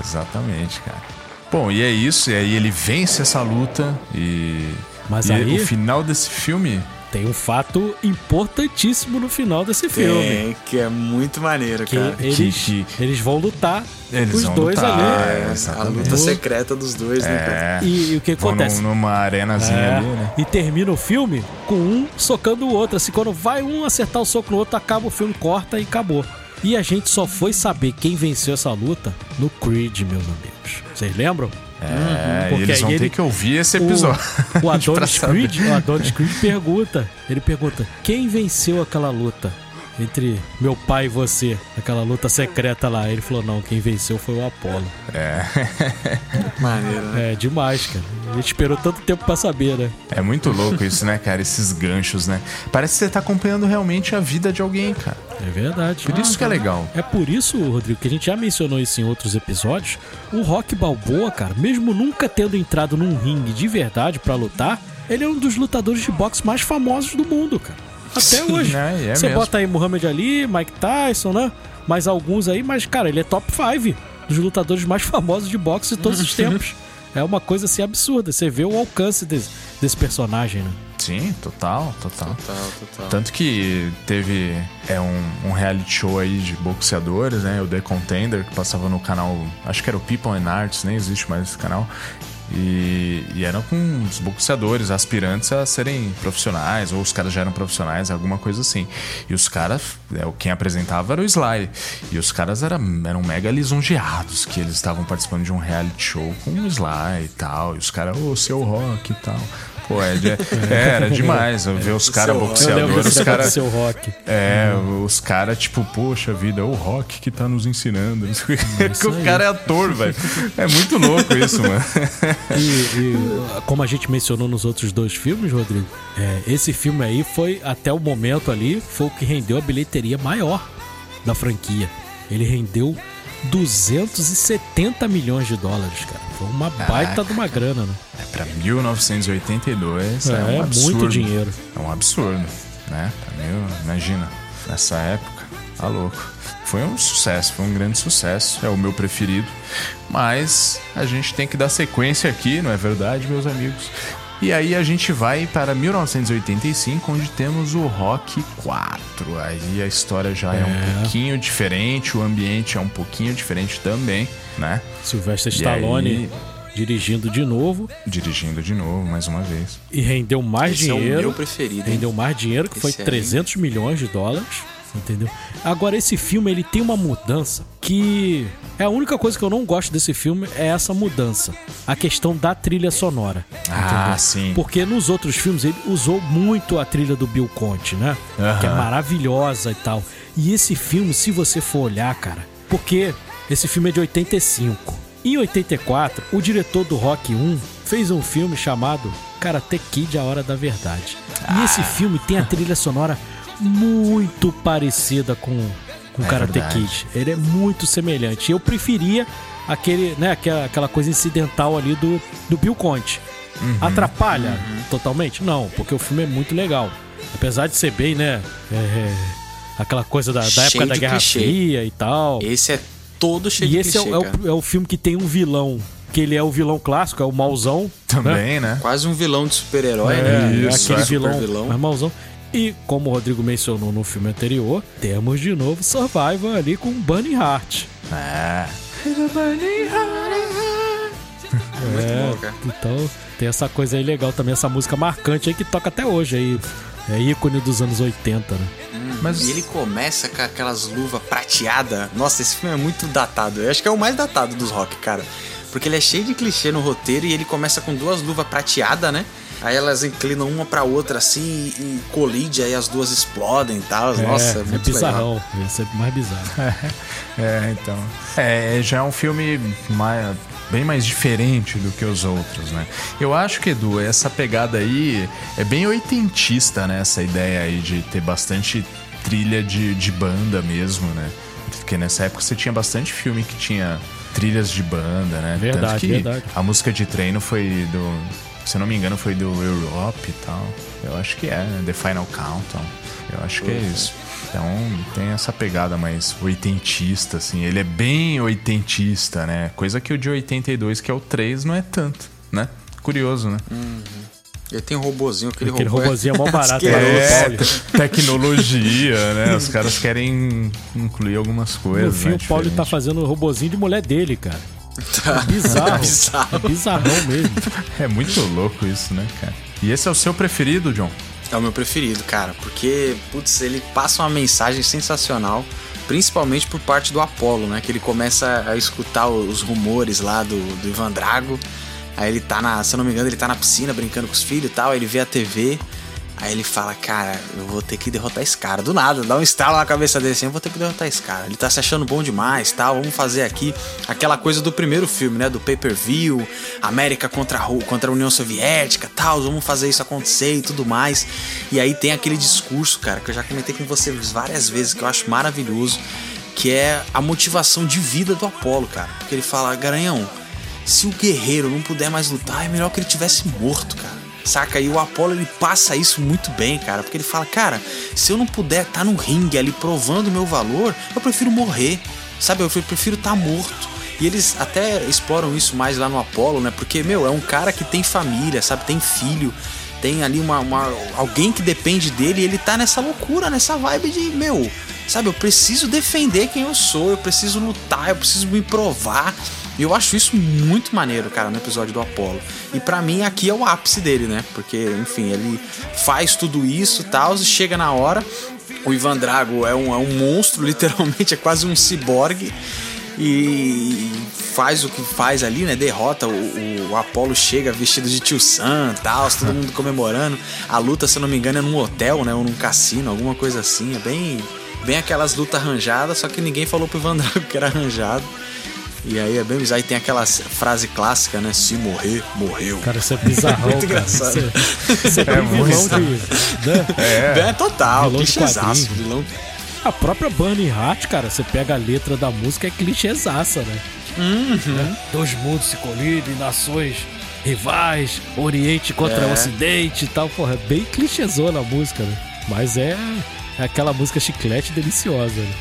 [SPEAKER 3] Exatamente, cara. Bom, e é isso. E aí ele vence essa luta e.
[SPEAKER 4] Mas
[SPEAKER 3] e
[SPEAKER 4] aí-
[SPEAKER 3] o final desse filme.
[SPEAKER 4] Tem um fato importantíssimo no final desse filme.
[SPEAKER 5] Que é muito maneiro,
[SPEAKER 4] Que
[SPEAKER 5] cara.
[SPEAKER 4] eles,
[SPEAKER 3] que-
[SPEAKER 4] eles vão lutar
[SPEAKER 3] Eles
[SPEAKER 4] os
[SPEAKER 3] vão
[SPEAKER 4] dois
[SPEAKER 3] lutar,
[SPEAKER 4] ali.
[SPEAKER 3] é,
[SPEAKER 5] É, a luta secreta dos dois, né?
[SPEAKER 3] É.
[SPEAKER 4] E, e o que acontece?
[SPEAKER 3] num- numa arenazinha
[SPEAKER 4] É,
[SPEAKER 3] ali, né?
[SPEAKER 4] E termina o filme com um socando o outro. Assim, quando vai um acertar o soco no outro, acaba o filme, corta e acabou. E a gente só foi saber quem venceu essa luta no Creed, meus amigos. Vocês lembram?
[SPEAKER 3] É,
[SPEAKER 4] Porque
[SPEAKER 3] eles vão ter que ouvir esse episódio.
[SPEAKER 4] O, o [laughs] Adonis. Creed, o Adonis Creed pergunta. Ele pergunta: quem venceu aquela luta? Entre meu pai e você, aquela luta secreta lá. Ele falou: não, quem venceu foi o Apollo. [laughs]
[SPEAKER 5] Maneiro, né?
[SPEAKER 4] É demais, cara. A gente esperou tanto tempo pra saber, né?
[SPEAKER 3] É muito louco isso, né, cara? Esses ganchos, né? Parece que você tá acompanhando realmente a vida de alguém, cara.
[SPEAKER 4] É verdade.
[SPEAKER 3] Por isso que é legal.
[SPEAKER 4] É por isso, Rodrigo, que a gente já mencionou isso em outros episódios. O Rock Balboa, cara, mesmo nunca tendo entrado num ringue de verdade pra lutar, ele é um dos lutadores de boxe mais famosos do mundo, cara. Até hoje.
[SPEAKER 3] né? É
[SPEAKER 4] Você
[SPEAKER 3] mesmo.
[SPEAKER 4] bota aí Muhammad Ali, Mike Tyson, né? Mais alguns aí, mas, cara, ele é top 5 dos lutadores mais [laughs] famosos de boxe de todos os [laughs] tempos. É uma coisa assim absurda. Você vê o alcance desse, desse personagem, né?
[SPEAKER 3] Sim, total, total.
[SPEAKER 5] Total, total.
[SPEAKER 3] Tanto que teve é um, um reality show aí de boxeadores, né? O The Contender, que passava no canal. Acho que era o People and Arts, nem existe mais esse canal. E, e eram com os boxeadores, aspirantes a serem profissionais, ou os caras já eram profissionais, alguma coisa assim. E os caras, é, quem apresentava era o Sly. E os caras eram, eram mega lisonjeados que eles estavam participando de um reality show com o Sly e tal. E os caras, ô, seu rock e tal. Pô, é, de- é, era demais. Eu ver os caras boxeadores, os caras. É, os caras, tipo, poxa vida, é o rock que tá nos ensinando. Sei [laughs] o cara é ator, velho. É muito louco isso, mano.
[SPEAKER 4] E, e, como a gente mencionou nos outros dois filmes, Rodrigo, é, esse filme aí foi, até o momento ali, foi o que rendeu a bilheteria maior da franquia. Ele rendeu 270 milhões de dólares, cara. Foi uma baita de uma grana, né?
[SPEAKER 3] É, pra 1982 é,
[SPEAKER 4] É,
[SPEAKER 3] um absurdo.
[SPEAKER 4] muito dinheiro.
[SPEAKER 3] É um absurdo, né? Mil, imagina, nessa época, tá louco. Foi um sucesso, foi um grande sucesso, é o meu preferido. Mas a gente tem que dar sequência aqui, não é verdade, meus amigos? E aí a gente vai para 1985, onde temos o Rock 4. Aí a história já é, um pouquinho diferente, o ambiente é um pouquinho diferente também, né?
[SPEAKER 4] Sylvester
[SPEAKER 3] E
[SPEAKER 4] Stallone
[SPEAKER 3] aí-
[SPEAKER 4] dirigindo de novo
[SPEAKER 3] Dirigindo de novo, mais uma vez.
[SPEAKER 4] e rendeu mais
[SPEAKER 5] Esse é o
[SPEAKER 4] dinheiro.
[SPEAKER 5] meu preferido, hein?
[SPEAKER 4] Rendeu mais dinheiro, que foi
[SPEAKER 5] Esse aí.
[SPEAKER 4] 300 milhões de dólares. Entendeu? Agora, esse filme ele tem uma mudança que é a única coisa que eu não gosto desse filme é essa mudança. A questão da trilha sonora.
[SPEAKER 3] Ah,
[SPEAKER 4] entendeu?
[SPEAKER 3] sim.
[SPEAKER 4] Porque nos outros filmes ele usou muito a trilha do Bill Conte, né?
[SPEAKER 3] Aham.
[SPEAKER 4] Que é maravilhosa e tal. E esse filme, se você for olhar, cara, porque esse filme é de 85. Em 84, o diretor do Rock 1 fez um filme chamado Karate Kid A Hora da Verdade. E esse filme tem a trilha sonora muito parecida com, com
[SPEAKER 3] É
[SPEAKER 4] Karate
[SPEAKER 3] verdade.
[SPEAKER 4] Kid. Ele é muito semelhante. Eu preferia aquele, né, aquela, aquela coisa incidental ali do, do Bill Conte.
[SPEAKER 3] Uhum.
[SPEAKER 4] Atrapalha totalmente? Não, porque o filme é muito legal. Apesar de ser bem, né? é, é, aquela coisa da, da época da Guerra
[SPEAKER 5] clichê.
[SPEAKER 4] Fria e tal.
[SPEAKER 5] Esse é todo cheio
[SPEAKER 4] E
[SPEAKER 5] de
[SPEAKER 4] esse é, o- é o, é o filme que tem um vilão, que ele é o vilão clássico, é o mauzão.
[SPEAKER 3] Também, né?
[SPEAKER 5] Quase um vilão de super-herói,
[SPEAKER 4] É,
[SPEAKER 5] né?
[SPEAKER 4] é
[SPEAKER 3] Isso,
[SPEAKER 4] aquele
[SPEAKER 3] é.
[SPEAKER 4] vilão,
[SPEAKER 5] vilão.
[SPEAKER 4] mais mauzão. E como o Rodrigo mencionou no filme anterior, temos de novo Survivor ali com Bunny Hart.
[SPEAKER 3] É.
[SPEAKER 4] é,
[SPEAKER 5] bom, cara.
[SPEAKER 4] então tem essa coisa aí legal também, essa música marcante aí que toca até hoje aí. É ícone dos anos 80, né?
[SPEAKER 3] Mas
[SPEAKER 5] E ele começa com aquelas luvas prateadas. Nossa, esse filme é muito datado. Eu acho que é o mais datado dos rock, cara. Porque ele é cheio de clichê no roteiro e ele começa com duas luvas prateadas, né? Aí elas inclinam uma pra outra assim e colide, aí as duas explodem e tal. Nossa, é,
[SPEAKER 4] é
[SPEAKER 5] muito
[SPEAKER 4] bizarrão.
[SPEAKER 5] legal.
[SPEAKER 4] Esse é mais bizarro. [laughs]
[SPEAKER 3] É, então. É, já é um filme mais, bem mais diferente do que os outros, né? Eu acho que, Edu, essa pegada aí é bem oitentista, né? Essa ideia aí de ter bastante trilha de, de banda mesmo, né? Porque nessa época você tinha bastante filme que tinha trilhas de banda, né?
[SPEAKER 4] Verdade,
[SPEAKER 3] Tanto que
[SPEAKER 4] verdade.
[SPEAKER 3] a música de treino foi do. Se eu não me engano, foi do Europe e tal. Eu acho que é, né? The Final Countdown. Eu acho que é isso. Então tem essa pegada mais oitentista, assim. Ele é bem oitentista, né? Coisa que o de 82, que é o 3, não é tanto, né? Curioso, né?
[SPEAKER 5] Ele tem um robozinho, aquele,
[SPEAKER 4] Aquele
[SPEAKER 5] robô.
[SPEAKER 4] robozinho é mó barato. Né,
[SPEAKER 3] É, tecnologia, [laughs] né? Os caras querem incluir algumas
[SPEAKER 4] No
[SPEAKER 3] coisas.
[SPEAKER 4] fim,
[SPEAKER 3] né,
[SPEAKER 4] o Paulo tá fazendo o robozinho de mulher dele, cara.
[SPEAKER 5] Tá.
[SPEAKER 4] É bizarro.
[SPEAKER 5] bizarro.
[SPEAKER 4] É bizarrão mesmo.
[SPEAKER 3] É muito louco isso, né, cara? E esse é o seu preferido, John?
[SPEAKER 5] É o meu preferido, cara, porque, putz, ele passa uma mensagem sensacional, principalmente por parte do Apollo, né? Que ele começa a escutar os rumores lá do, do Ivan Drago. Aí ele tá na, se eu não me engano, ele tá na piscina brincando com os filhos e tal, aí ele vê a TV. Aí ele fala, cara, eu vou ter que derrotar esse cara. Do nada, dá um estalo na cabeça dele assim, eu vou ter que derrotar esse cara. Ele tá se achando bom demais, tal. Vamos fazer aqui aquela coisa do primeiro filme, né? Do pay-per-view, América contra a, contra a União Soviética, tal. Vamos fazer isso acontecer e tudo mais. E aí tem aquele discurso, cara, que eu já comentei com vocês várias vezes, que eu acho maravilhoso, que é a motivação de vida do Apolo, cara. Porque ele fala, Garanhão, se o guerreiro não puder mais lutar, é melhor que ele tivesse morto, cara. Saca? E o Apollo ele passa isso muito bem, cara. Porque ele fala, cara, se eu não puder estar no ringue ali provando o meu valor, eu prefiro morrer. Sabe? Eu prefiro estar morto. E eles até exploram isso mais lá no Apollo, né? Porque, meu, é um cara que tem família, sabe? Tem filho. Tem ali uma, uma- alguém que depende dele e ele tá nessa loucura, nessa vibe de, meu, sabe? Eu preciso defender quem eu sou, eu preciso lutar, eu preciso me provar. E eu acho isso muito maneiro, cara, no episódio do Apollo. E pra mim aqui é o ápice dele, né? Porque, enfim, ele faz tudo isso e tal, e chega na hora. O Ivan Drago é um, é um monstro, [laughs] literalmente, é quase um ciborgue. E faz o que faz ali, né? Derrota. O, o Apollo chega vestido de tio Sam tal, todo mundo comemorando. A luta, se eu não me engano, é num hotel, né? Ou num cassino, alguma coisa assim. É bem, bem aquelas lutas arranjadas, só que ninguém falou pro Ivan Drago que era arranjado. E aí é bem bizarro. Aí tem aquela frase clássica, né? Se morrer, morreu.
[SPEAKER 4] Cara, isso é bizarrão,
[SPEAKER 5] Muito
[SPEAKER 4] cara.
[SPEAKER 5] engraçado.
[SPEAKER 4] Isso é, isso é bem vilão de... né?
[SPEAKER 5] É, total,
[SPEAKER 4] Vilão de
[SPEAKER 5] clichêzaço. Vilão
[SPEAKER 4] A própria Burning Heart, cara, você pega a letra da música, é clichêzaça, né? Né? Dois mundos se colidem, nações rivais, Oriente contra
[SPEAKER 5] É.
[SPEAKER 4] Ocidente e tal. Porra, é bem clichêzona a música, né? Mas é, é aquela música chiclete deliciosa, né?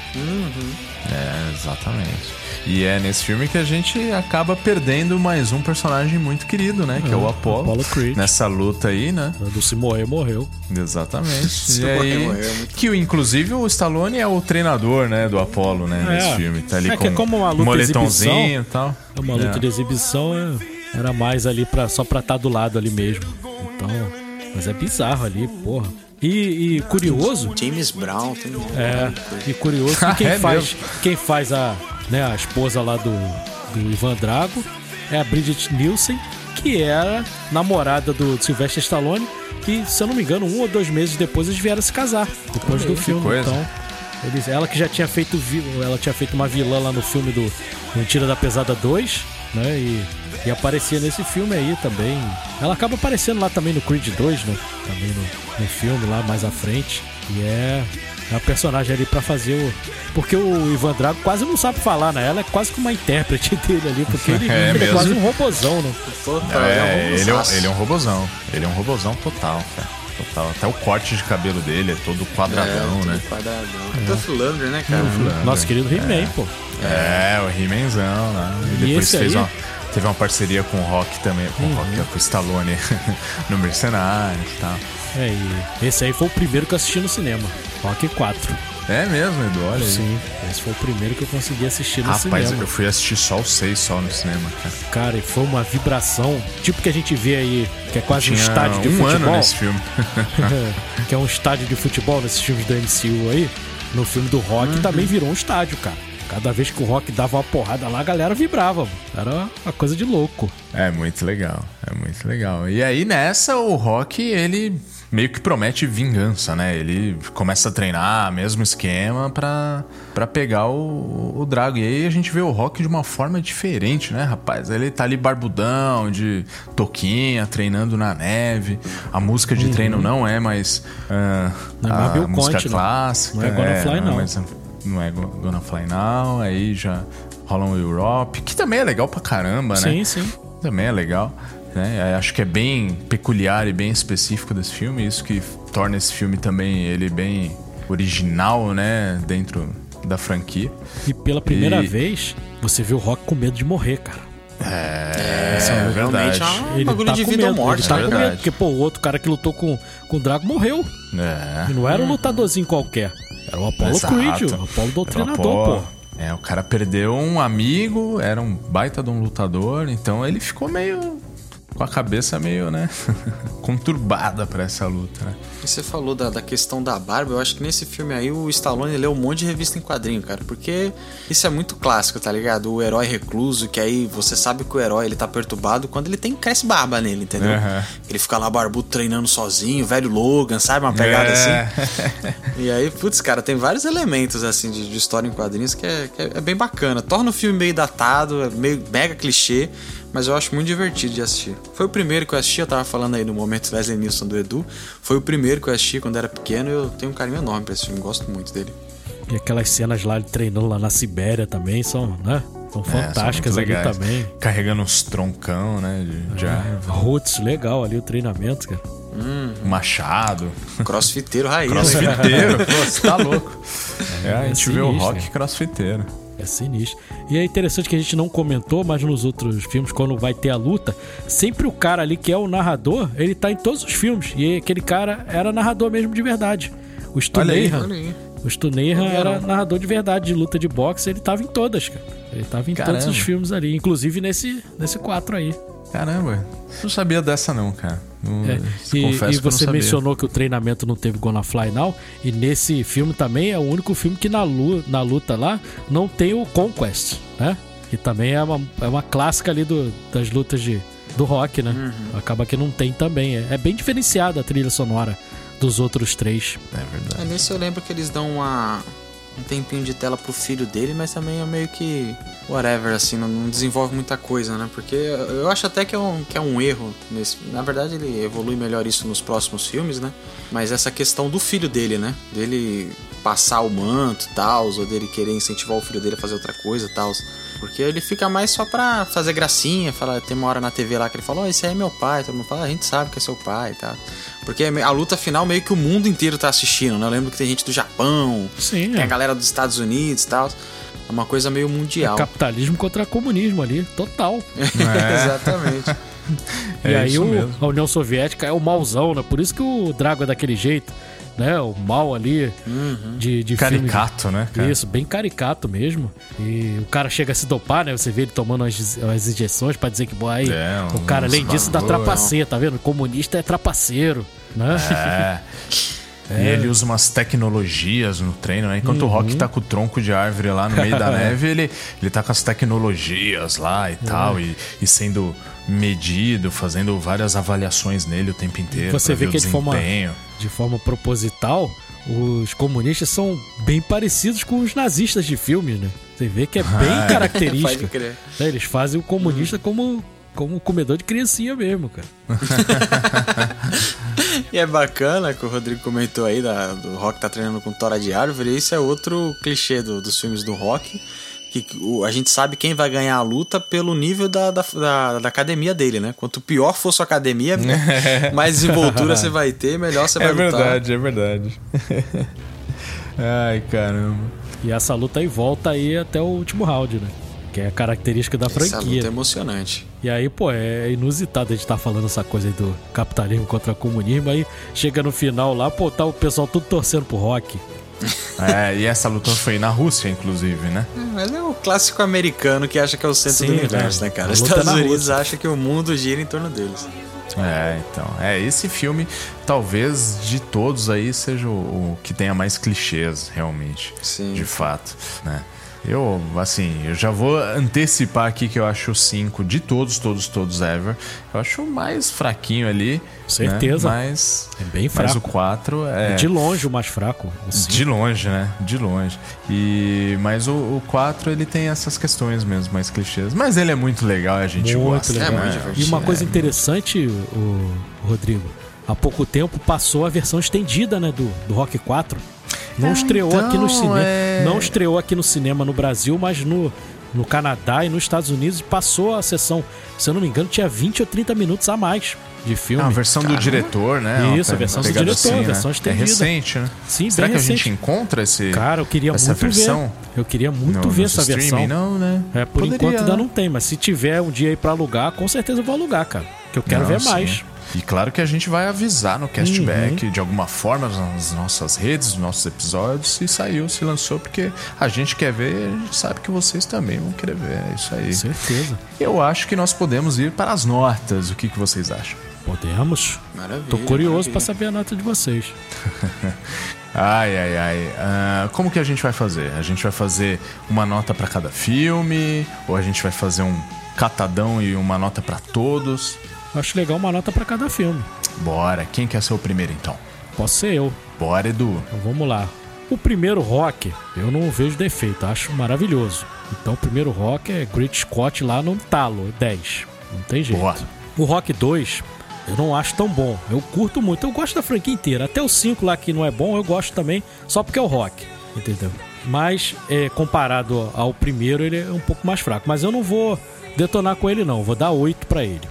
[SPEAKER 3] É, exatamente. E é nesse filme que a gente acaba perdendo mais um personagem muito querido, né? Que é, o Apollo.
[SPEAKER 4] Apollo Creed.
[SPEAKER 3] Nessa luta aí, né?
[SPEAKER 4] Do se morrer, morreu.
[SPEAKER 3] Exatamente. [laughs]
[SPEAKER 5] Se
[SPEAKER 3] e aí,
[SPEAKER 5] morreu, é
[SPEAKER 3] que o- inclusive o Stallone é o treinador, né, do Apollo, né,
[SPEAKER 4] É.
[SPEAKER 3] nesse filme. Tá ali
[SPEAKER 4] É
[SPEAKER 3] com
[SPEAKER 4] que é como uma luta
[SPEAKER 3] moletomzinho e tal.
[SPEAKER 4] É uma luta
[SPEAKER 3] É.
[SPEAKER 4] de exibição, é- era mais ali pra, só pra estar do lado ali mesmo. Então, mas é bizarro ali, porra. E, e curioso,
[SPEAKER 5] James Brown tem.
[SPEAKER 4] É, e curioso [laughs] que quem
[SPEAKER 3] É
[SPEAKER 4] faz, quem faz a, né, a esposa lá do, do Ivan Drago é a Bridget Nielsen, que era namorada do Sylvester Stallone, e se eu não me engano, um ou dois meses depois eles vieram se casar, depois do filme.
[SPEAKER 3] coisa.
[SPEAKER 4] Então, eles, ela que já tinha feito vi- ela tinha feito uma vilã lá no filme do Mentira da Pesada 2, né? E, e aparecia nesse filme aí também. Ela acaba aparecendo lá também no Creed 2, né? Também no, no filme lá mais à frente. E é é a personagem ali pra fazer o. Porque o Ivan Drago quase não sabe falar, né? Ela é quase que uma intérprete [laughs] dele ali, porque ele [laughs]
[SPEAKER 3] É
[SPEAKER 4] ele é, quase um robozão, né?
[SPEAKER 5] Total,
[SPEAKER 3] É, ele, é, um-
[SPEAKER 5] robozaço.
[SPEAKER 3] ele é um robozão. Ele é um robozão total, cara. Total. Até o corte de cabelo dele é todo quadradão,
[SPEAKER 5] é,
[SPEAKER 3] né?
[SPEAKER 5] Quadradão. Tuff Lander, né, cara?
[SPEAKER 4] Nosso querido He-Man, pô.
[SPEAKER 3] É, o He-Manzão, né? E
[SPEAKER 4] E
[SPEAKER 3] depois
[SPEAKER 4] esse
[SPEAKER 3] fez
[SPEAKER 4] aí?
[SPEAKER 3] uma, teve uma parceria com o Rock também, com o Rock, com o Stallone [laughs] no Mercenários e tal.
[SPEAKER 4] É, e esse aí foi o primeiro que eu assisti no cinema. Rock 4.
[SPEAKER 3] É mesmo, Edu, olha aí.
[SPEAKER 4] Sim, esse foi o primeiro que eu consegui assistir no
[SPEAKER 3] Rapaz,
[SPEAKER 4] cinema.
[SPEAKER 3] eu fui assistir só o 6 só no cinema, cara.
[SPEAKER 4] Cara, e foi uma vibração, tipo que a gente vê aí, que é quase um
[SPEAKER 3] Tinha
[SPEAKER 4] estádio de
[SPEAKER 3] um
[SPEAKER 4] futebol.
[SPEAKER 3] ano nesse filme. [laughs]
[SPEAKER 4] que é um estádio de futebol nesses filmes da MCU aí. No filme do Rock
[SPEAKER 3] Uhum.
[SPEAKER 4] também virou um estádio, cara. Cada vez que o Rock dava uma porrada lá, a galera vibrava. Era uma coisa de louco.
[SPEAKER 3] É muito legal, é muito legal. E aí nessa, o Rock, ele meio que promete vingança, né? Ele começa a treinar, mesmo esquema, pra, pra pegar o, o Drago. E aí a gente vê o Rock de uma forma diferente, né, rapaz? Ele tá ali barbudão, de toquinha, treinando na neve. A música de treino não é mais ah,
[SPEAKER 4] Não é mais
[SPEAKER 3] a
[SPEAKER 4] Bill
[SPEAKER 3] música
[SPEAKER 4] Conte, não.
[SPEAKER 3] clássica.
[SPEAKER 4] Não é Gonna Fly, não.
[SPEAKER 3] mais- não é Go- Gonna Fly Now. Aí já rola um Europe, que também é legal pra caramba, né?
[SPEAKER 4] Sim, sim.
[SPEAKER 3] Também é legal. Né? Eu Acho que é bem peculiar e bem específico desse filme. Isso que torna esse filme também ele bem original, né? Dentro da franquia.
[SPEAKER 4] E pela primeira
[SPEAKER 3] E-
[SPEAKER 4] vez, você vê o Rock com medo de morrer, cara.
[SPEAKER 3] É,
[SPEAKER 5] realmente
[SPEAKER 3] verdade.
[SPEAKER 5] é um
[SPEAKER 4] Ele
[SPEAKER 5] bagulho
[SPEAKER 4] tá
[SPEAKER 5] de
[SPEAKER 4] com
[SPEAKER 5] vida ou
[SPEAKER 4] medo,
[SPEAKER 5] morte,
[SPEAKER 4] ele tá
[SPEAKER 5] né,
[SPEAKER 4] com medo, porque pô, o outro cara que lutou com, com o Drago morreu.
[SPEAKER 3] É.
[SPEAKER 4] E não era um lutadorzinho qualquer. Era o Apollo
[SPEAKER 3] Exato.
[SPEAKER 4] Creed, o Apollo Doutrinador, pô.
[SPEAKER 3] É, o cara perdeu um amigo, era um baita de um lutador, então ele ficou meio. Com a cabeça meio, né? [laughs] conturbada pra essa luta, né?
[SPEAKER 5] E você falou da, da questão da barba, eu acho que nesse filme aí o Stallone leu um monte de revista em quadrinho, cara, porque isso é muito clássico, tá ligado? O herói recluso, que aí você sabe que o herói ele tá perturbado quando ele tem cresce barba nele, entendeu?
[SPEAKER 3] Aham.
[SPEAKER 5] Ele fica lá barbudo treinando sozinho, velho Logan, sabe? Uma pegada
[SPEAKER 3] É.
[SPEAKER 5] assim. [laughs] E aí, putz, cara, tem vários elementos assim de, de história em quadrinhos que, é, que é- é bem bacana. Torna o filme meio datado, é meio mega clichê, mas eu acho muito divertido de assistir. Foi o primeiro que eu assisti, eu tava falando aí no momento Wesley Nilson do Edu. Foi o primeiro que eu assisti quando era pequeno e eu tenho um carinho enorme pra esse filme, gosto muito dele.
[SPEAKER 4] E aquelas cenas lá ele treinando lá na Sibéria também são, né? São
[SPEAKER 3] É, são
[SPEAKER 4] fantásticas ali também.
[SPEAKER 3] Carregando uns troncão, né? De, de árvore.
[SPEAKER 4] Roots, legal ali o treinamento, cara.
[SPEAKER 3] machado.
[SPEAKER 5] Crossfiteiro raiz. né?
[SPEAKER 3] Crossfiteiro, [laughs] pô, você tá louco. É, a
[SPEAKER 4] É
[SPEAKER 3] gente vê o
[SPEAKER 4] sinistro,
[SPEAKER 3] rock crossfiteiro.
[SPEAKER 4] É sinistro. E é interessante que a gente não comentou, mas nos outros filmes, quando vai ter a luta, sempre o cara ali que é o narrador, ele tá em todos os filmes. E aquele cara era narrador mesmo de verdade. O Stu
[SPEAKER 3] Olha aí,
[SPEAKER 4] Nahan.
[SPEAKER 5] olha aí.
[SPEAKER 4] O Stu Nahan
[SPEAKER 5] Sabia
[SPEAKER 4] era narrador de verdade de luta de boxe, ele tava em todas, cara. Ele tava em todos
[SPEAKER 3] Caramba.
[SPEAKER 4] os filmes ali, inclusive nesse, nesse 4 aí.
[SPEAKER 3] Caramba, não sabia dessa não, cara. Não,
[SPEAKER 4] É,
[SPEAKER 3] confesso
[SPEAKER 4] E, e
[SPEAKER 3] que
[SPEAKER 4] você
[SPEAKER 3] sabia.
[SPEAKER 4] mencionou que o treinamento não teve Gonna Fly Now, e nesse filme também é o único filme que na, lu- na luta lá não tem o Conquest, né? Que também é uma, é uma clássica ali do, das lutas de, do rock, né?
[SPEAKER 3] Uhum.
[SPEAKER 4] Acaba que não tem também. É, é bem diferenciada a trilha sonora dos outros três.
[SPEAKER 3] É verdade.
[SPEAKER 5] É, nesse eu lembro que eles dão uma, um tempinho de tela pro filho dele, mas também é meio que whatever, assim, não, não desenvolve muita coisa, né? Porque eu acho até que é um, que é um erro nesse. Na verdade, ele evolui melhor isso nos próximos filmes, né? Mas essa questão do filho dele, né? Dele passar o manto e tal, ou dele querer incentivar o filho dele a fazer outra coisa e tal. Porque ele fica mais só pra fazer gracinha, fala, tem uma hora na TV lá que ele falou, oh, esse aí é meu pai, todo mundo fala, a gente sabe que é seu pai e tal. Porque a luta final meio que o mundo inteiro tá assistindo, né? Eu lembro que tem gente do Japão,
[SPEAKER 4] Sim,
[SPEAKER 5] tem a
[SPEAKER 4] é.
[SPEAKER 5] galera dos Estados Unidos e tal. É uma coisa meio mundial.
[SPEAKER 4] Capitalismo contra comunismo ali, total. [laughs]
[SPEAKER 5] Exatamente.
[SPEAKER 4] e
[SPEAKER 3] É
[SPEAKER 4] aí o- a União Soviética é o mauzão, né? Por isso que o Drago é daquele jeito, né? O mal ali de, de filme de-
[SPEAKER 3] Caricato, né, cara?
[SPEAKER 4] Isso, bem caricato mesmo. E o cara chega a se dopar, né? Você vê ele tomando as, as injeções pra dizer que, bom, aí,
[SPEAKER 3] É,
[SPEAKER 4] o cara, além disso, dá trapaceiro, tá vendo? Comunista é trapaceiro, né?
[SPEAKER 3] É. [laughs] E ele usa umas tecnologias no treino, né? Enquanto o Rock tá com o tronco de árvore lá no meio da [laughs] neve, ele, ele tá com as tecnologias lá e tal, e, e sendo medido, fazendo várias avaliações nele o tempo inteiro.
[SPEAKER 4] Você vê que de forma, de forma proposital, os comunistas são bem parecidos com os nazistas de filmes, né? Você vê que é [laughs] bem
[SPEAKER 5] Pode
[SPEAKER 4] característico.
[SPEAKER 5] crer.
[SPEAKER 4] né? Eles fazem o comunista como, como comedor de criancinha mesmo, cara. [laughs]
[SPEAKER 5] E é bacana que o Rodrigo comentou aí da, do Rock tá treinando com tora de árvore. Isso é outro clichê do- dos filmes do Rock. Que o- a gente sabe quem vai ganhar a luta pelo nível da, da, da- da academia dele, né? Quanto pior for sua academia, [laughs] mais desenvoltura você vai ter, melhor você vai
[SPEAKER 3] É
[SPEAKER 5] lutar.
[SPEAKER 3] verdade, é verdade. [laughs] Ai, caramba.
[SPEAKER 4] E essa luta aí volta aí até o último round, né? Que é a característica da
[SPEAKER 5] Essa luta
[SPEAKER 4] franquia.
[SPEAKER 5] é emocionante.
[SPEAKER 4] E aí, pô, é inusitado a gente estar falando essa coisa aí do capitalismo contra o comunismo. Aí chega no final lá, pô, tá o pessoal tudo torcendo pro rock. [laughs]
[SPEAKER 3] É, e essa luta foi na Rússia, inclusive, né?
[SPEAKER 5] Mas é o clássico americano que acha que é o centro
[SPEAKER 4] Sim,
[SPEAKER 5] do universo,
[SPEAKER 4] é.
[SPEAKER 5] né, cara? Os Estados Unidos acham que o mundo gira em torno deles.
[SPEAKER 3] É, então. É, esse filme, talvez de todos aí, seja o, o que tenha mais clichês, realmente.
[SPEAKER 5] Sim.
[SPEAKER 3] De fato, né? Eu, assim, eu já vou antecipar aqui que eu acho o 5 de todos, todos, todos ever. Eu acho o mais fraquinho ali.
[SPEAKER 4] Certeza.
[SPEAKER 3] Né? Mas,
[SPEAKER 4] É bem
[SPEAKER 3] mas o
[SPEAKER 4] fraco.
[SPEAKER 3] 4 é.
[SPEAKER 4] De longe o mais fraco. o.
[SPEAKER 3] De longe, né? De longe. E mas o, o 4 ele tem essas questões mesmo, mais clichês. Mas ele é muito legal, a gente
[SPEAKER 4] Muito
[SPEAKER 3] gosta.
[SPEAKER 4] legal.
[SPEAKER 5] É muito
[SPEAKER 3] né?
[SPEAKER 5] divertido.
[SPEAKER 4] E uma coisa
[SPEAKER 3] É.
[SPEAKER 4] interessante, o Rodrigo, há pouco tempo passou a versão estendida, né, do, do Rock 4. Não
[SPEAKER 3] Ah,
[SPEAKER 4] estreou
[SPEAKER 3] então,
[SPEAKER 4] aqui no cinema,
[SPEAKER 3] é.
[SPEAKER 4] não estreou aqui no cinema no Brasil, mas no no Canadá e nos Estados Unidos passou a sessão, se eu não me engano, tinha 20 ou 30 minutos a mais de
[SPEAKER 3] É
[SPEAKER 4] filme.
[SPEAKER 3] uma versão do diretor, né?
[SPEAKER 4] Isso, a versão do diretor, a
[SPEAKER 3] né?
[SPEAKER 4] versão
[SPEAKER 3] É
[SPEAKER 4] estendida.
[SPEAKER 3] recente, né?
[SPEAKER 4] Sim,
[SPEAKER 3] Será
[SPEAKER 4] bem
[SPEAKER 3] que a gente
[SPEAKER 4] recente.
[SPEAKER 3] encontra esse
[SPEAKER 4] Cara, eu queria
[SPEAKER 3] essa
[SPEAKER 4] muito
[SPEAKER 3] versão?
[SPEAKER 4] ver. Eu queria muito
[SPEAKER 3] no,
[SPEAKER 4] ver essa versão.
[SPEAKER 3] streaming? Não, né?
[SPEAKER 4] É, por
[SPEAKER 3] Poderia,
[SPEAKER 4] enquanto ainda
[SPEAKER 3] né?
[SPEAKER 4] não tem, mas se tiver um dia aí pra alugar, com certeza eu vou alugar, cara. Que eu quero
[SPEAKER 3] Não,
[SPEAKER 4] ver
[SPEAKER 3] sim.
[SPEAKER 4] mais.
[SPEAKER 3] E claro que a gente vai avisar no
[SPEAKER 4] Uhum.
[SPEAKER 3] castback de alguma forma nas nossas redes, nos nossos episódios, se saiu, se lançou, porque a gente quer ver e a gente sabe que vocês também vão querer ver. É isso aí.
[SPEAKER 4] Certeza.
[SPEAKER 3] Eu acho que nós podemos ir para as notas. O que, que vocês acham?
[SPEAKER 4] Podemos.
[SPEAKER 5] Maravilha.
[SPEAKER 4] Tô curioso pra
[SPEAKER 5] maravilha.
[SPEAKER 4] saber a nota de vocês. [laughs]
[SPEAKER 3] Ai, ai, ai. Ah, como que a gente vai fazer? A gente vai fazer uma nota para cada filme? Ou a gente vai fazer um catadão e uma nota para todos?
[SPEAKER 4] Acho legal uma nota pra cada filme.
[SPEAKER 3] Bora. Quem quer ser o primeiro então?
[SPEAKER 4] Posso ser eu.
[SPEAKER 3] Bora, Edu.
[SPEAKER 4] Então vamos lá. O primeiro rock, eu não vejo defeito, acho maravilhoso. Então o primeiro rock é Great Scott lá no talo, 10. Não tem jeito.
[SPEAKER 3] Boa.
[SPEAKER 4] O Rock 2, eu não acho tão bom. Eu curto muito, eu gosto da franquia inteira. Até o 5 lá que não é bom, eu gosto também, só porque é o rock. Entendeu? Mas é, comparado ao primeiro, ele é um pouco mais fraco. Mas eu não vou detonar com ele, não. Vou dar 8 pra ele.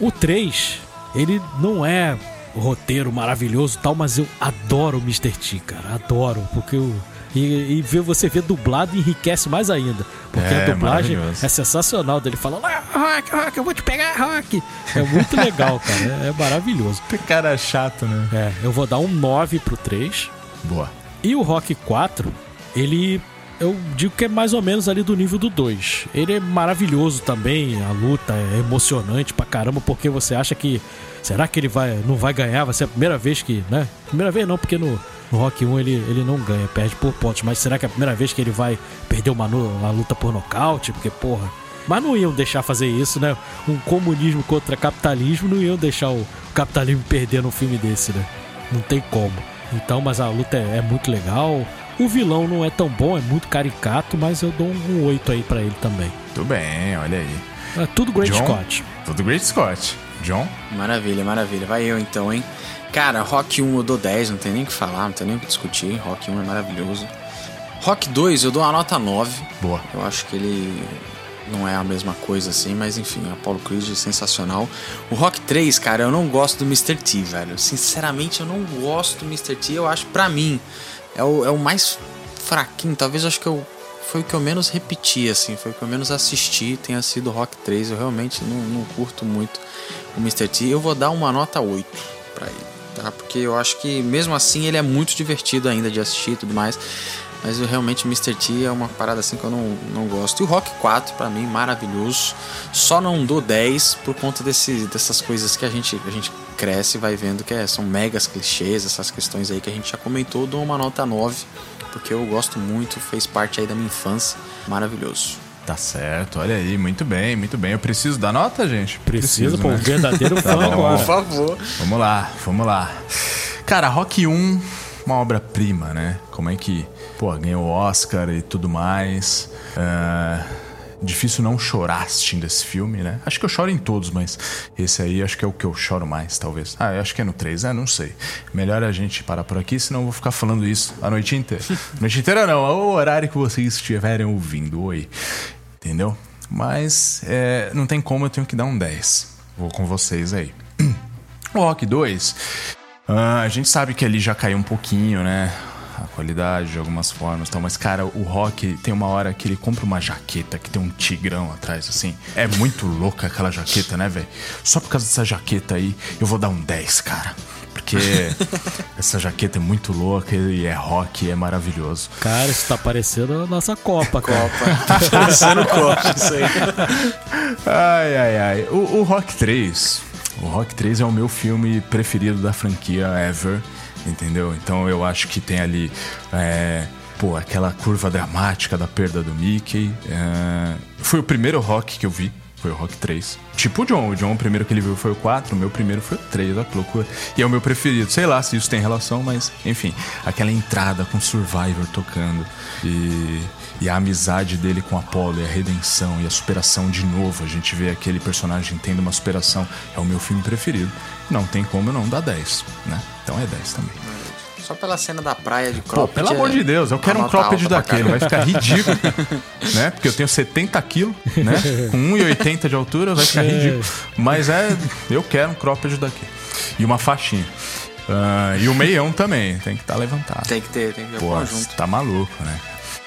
[SPEAKER 4] O 3, ele não é roteiro maravilhoso e tal, mas eu adoro o Mr. T, cara. Adoro, porque eu. E, e ver você ver dublado enriquece mais ainda. Porque
[SPEAKER 3] É,
[SPEAKER 4] a dublagem é sensacional dele falando, ah, Rock, Rock, eu vou te pegar, Rock. É muito legal, cara. É, é maravilhoso.
[SPEAKER 3] Que cara chato, né?
[SPEAKER 4] É, eu vou dar um 9 pro 3.
[SPEAKER 3] Boa.
[SPEAKER 4] E o Rock 4, ele. Eu digo que é mais ou menos ali do nível do 2. Ele é maravilhoso também, a luta é emocionante pra caramba, porque você acha que. Será que ele vai, não vai ganhar? Vai ser a primeira vez que. né? Primeira vez não, porque no, no Rock 1 ele, ele não ganha, perde por pontos. Mas será que é a primeira vez que ele vai perder uma, uma luta por nocaute? Porque, porra. Mas não iam deixar fazer isso, né? Um comunismo contra capitalismo, não iam deixar o capitalismo perder num filme desse, né? Não tem como. Então, mas a luta é, é muito legal. O vilão não é tão bom, é muito caricato, mas eu dou um 8 aí pra ele também.
[SPEAKER 3] Tudo bem, olha aí.
[SPEAKER 4] É tudo Great
[SPEAKER 3] John?
[SPEAKER 4] Scott.
[SPEAKER 3] Tudo Great Scott. John?
[SPEAKER 5] Maravilha, maravilha. Vai eu então, hein? Cara, Rock 1 eu dou 10, não tem nem o que falar, não tem nem o que discutir. Rock 1 é maravilhoso. Rock 2 eu dou uma nota 9.
[SPEAKER 3] Boa.
[SPEAKER 5] Eu acho que ele não é a mesma coisa assim, mas enfim, Apollo Creed é sensacional. O Rock 3, cara, eu não gosto do Mr. T, velho. Sinceramente, eu não gosto do Mr. T. Eu acho, pra mim, é o, é o mais fraquinho. Talvez acho que eu, foi o que eu menos repeti, assim. Foi o que eu menos assisti, tenha sido Rock 3. Eu realmente não, não curto muito o Mr. T. Eu vou dar uma nota 8 pra ele, tá? Porque eu acho que, mesmo assim, ele é muito divertido ainda de assistir e tudo mais. Mas eu realmente, Mr. T é uma parada assim que eu não, não gosto. E o Rock 4, pra mim, maravilhoso. Só não dou 10 por conta desse, dessas coisas que a gente, a gente cresce e vai vendo que é- são megas clichês, essas questões aí que a gente já comentou. Dou uma nota 9, porque eu gosto muito, fez parte aí da minha infância. Maravilhoso.
[SPEAKER 3] Tá certo, olha aí, muito bem, muito bem. Eu preciso da nota, gente?
[SPEAKER 4] Precisa, pô, um
[SPEAKER 3] né?
[SPEAKER 4] verdadeiro [laughs] fã
[SPEAKER 3] bom.
[SPEAKER 4] agora.
[SPEAKER 5] Por favor.
[SPEAKER 3] Vamos lá, vamos lá. Cara, Rock 1, uma obra-prima, né? Como é que, pô, ganhou o Oscar e tudo mais. Ah, difícil não chorar assistindo esse filme, né? Acho que eu choro em todos, mas esse aí acho que é o que eu choro mais, talvez. Ah, eu acho que é no 3, é, não sei. Melhor a gente parar por aqui, senão eu vou ficar falando isso a noite inteira. A [laughs] noite inteira não, é o horário que vocês estiverem ouvindo, oi. Entendeu? Mas é, não tem como, eu tenho que dar um 10. Vou com vocês aí. [clears throat] O Rock 2, ah, a gente sabe que ali já caiu um pouquinho, né? A qualidade de algumas formas e tal, mas cara, o Rock tem uma hora que ele compra uma jaqueta que tem um tigrão atrás, assim. É muito louca aquela jaqueta, né, velho? Só por causa dessa jaqueta aí, eu vou dar um 10, cara. Porque [laughs] essa jaqueta é muito louca e é rock, é maravilhoso.
[SPEAKER 4] Cara, isso tá parecendo a nossa Copa, cara. [laughs]
[SPEAKER 5] Copa. Pensando Copa, isso aí.
[SPEAKER 3] Ai, ai, ai. O, o Rock 3. O Rock 3 é o meu filme preferido da franquia ever. Entendeu? Então eu acho que tem ali é, pô, aquela curva dramática da perda do Mickey. É, foi o primeiro rock que eu vi. Foi o Rock 3. Tipo o John. O John, o primeiro que ele viu foi o 4, o meu primeiro foi o 3, olha que loucura. E é o meu preferido. Sei lá se isso tem relação, mas enfim. Aquela entrada com Survivor tocando. E, e a amizade dele com Apollo, e a redenção e a superação de novo. A gente vê aquele personagem tendo uma superação. É o meu filme preferido. Não tem como não dar 10, né? Então é 10 também.
[SPEAKER 5] Só pela cena da praia de
[SPEAKER 3] Pô,
[SPEAKER 5] cropped.
[SPEAKER 3] pelo amor
[SPEAKER 5] é
[SPEAKER 3] de Deus, eu quero
[SPEAKER 5] uma
[SPEAKER 3] um cropped
[SPEAKER 5] pra
[SPEAKER 3] daquele, vai ficar ridículo, [laughs] né? Porque eu tenho 70 quilos, né? Com 1,80 de altura, vai ficar
[SPEAKER 4] É.
[SPEAKER 3] ridículo. Mas é, eu quero um cropped daquele. E uma faixinha. Ah, e o meião também, tem que estar levantado.
[SPEAKER 5] Tem que ter, tem que ter
[SPEAKER 3] Pô,
[SPEAKER 5] um conjunto.
[SPEAKER 3] tá maluco, né?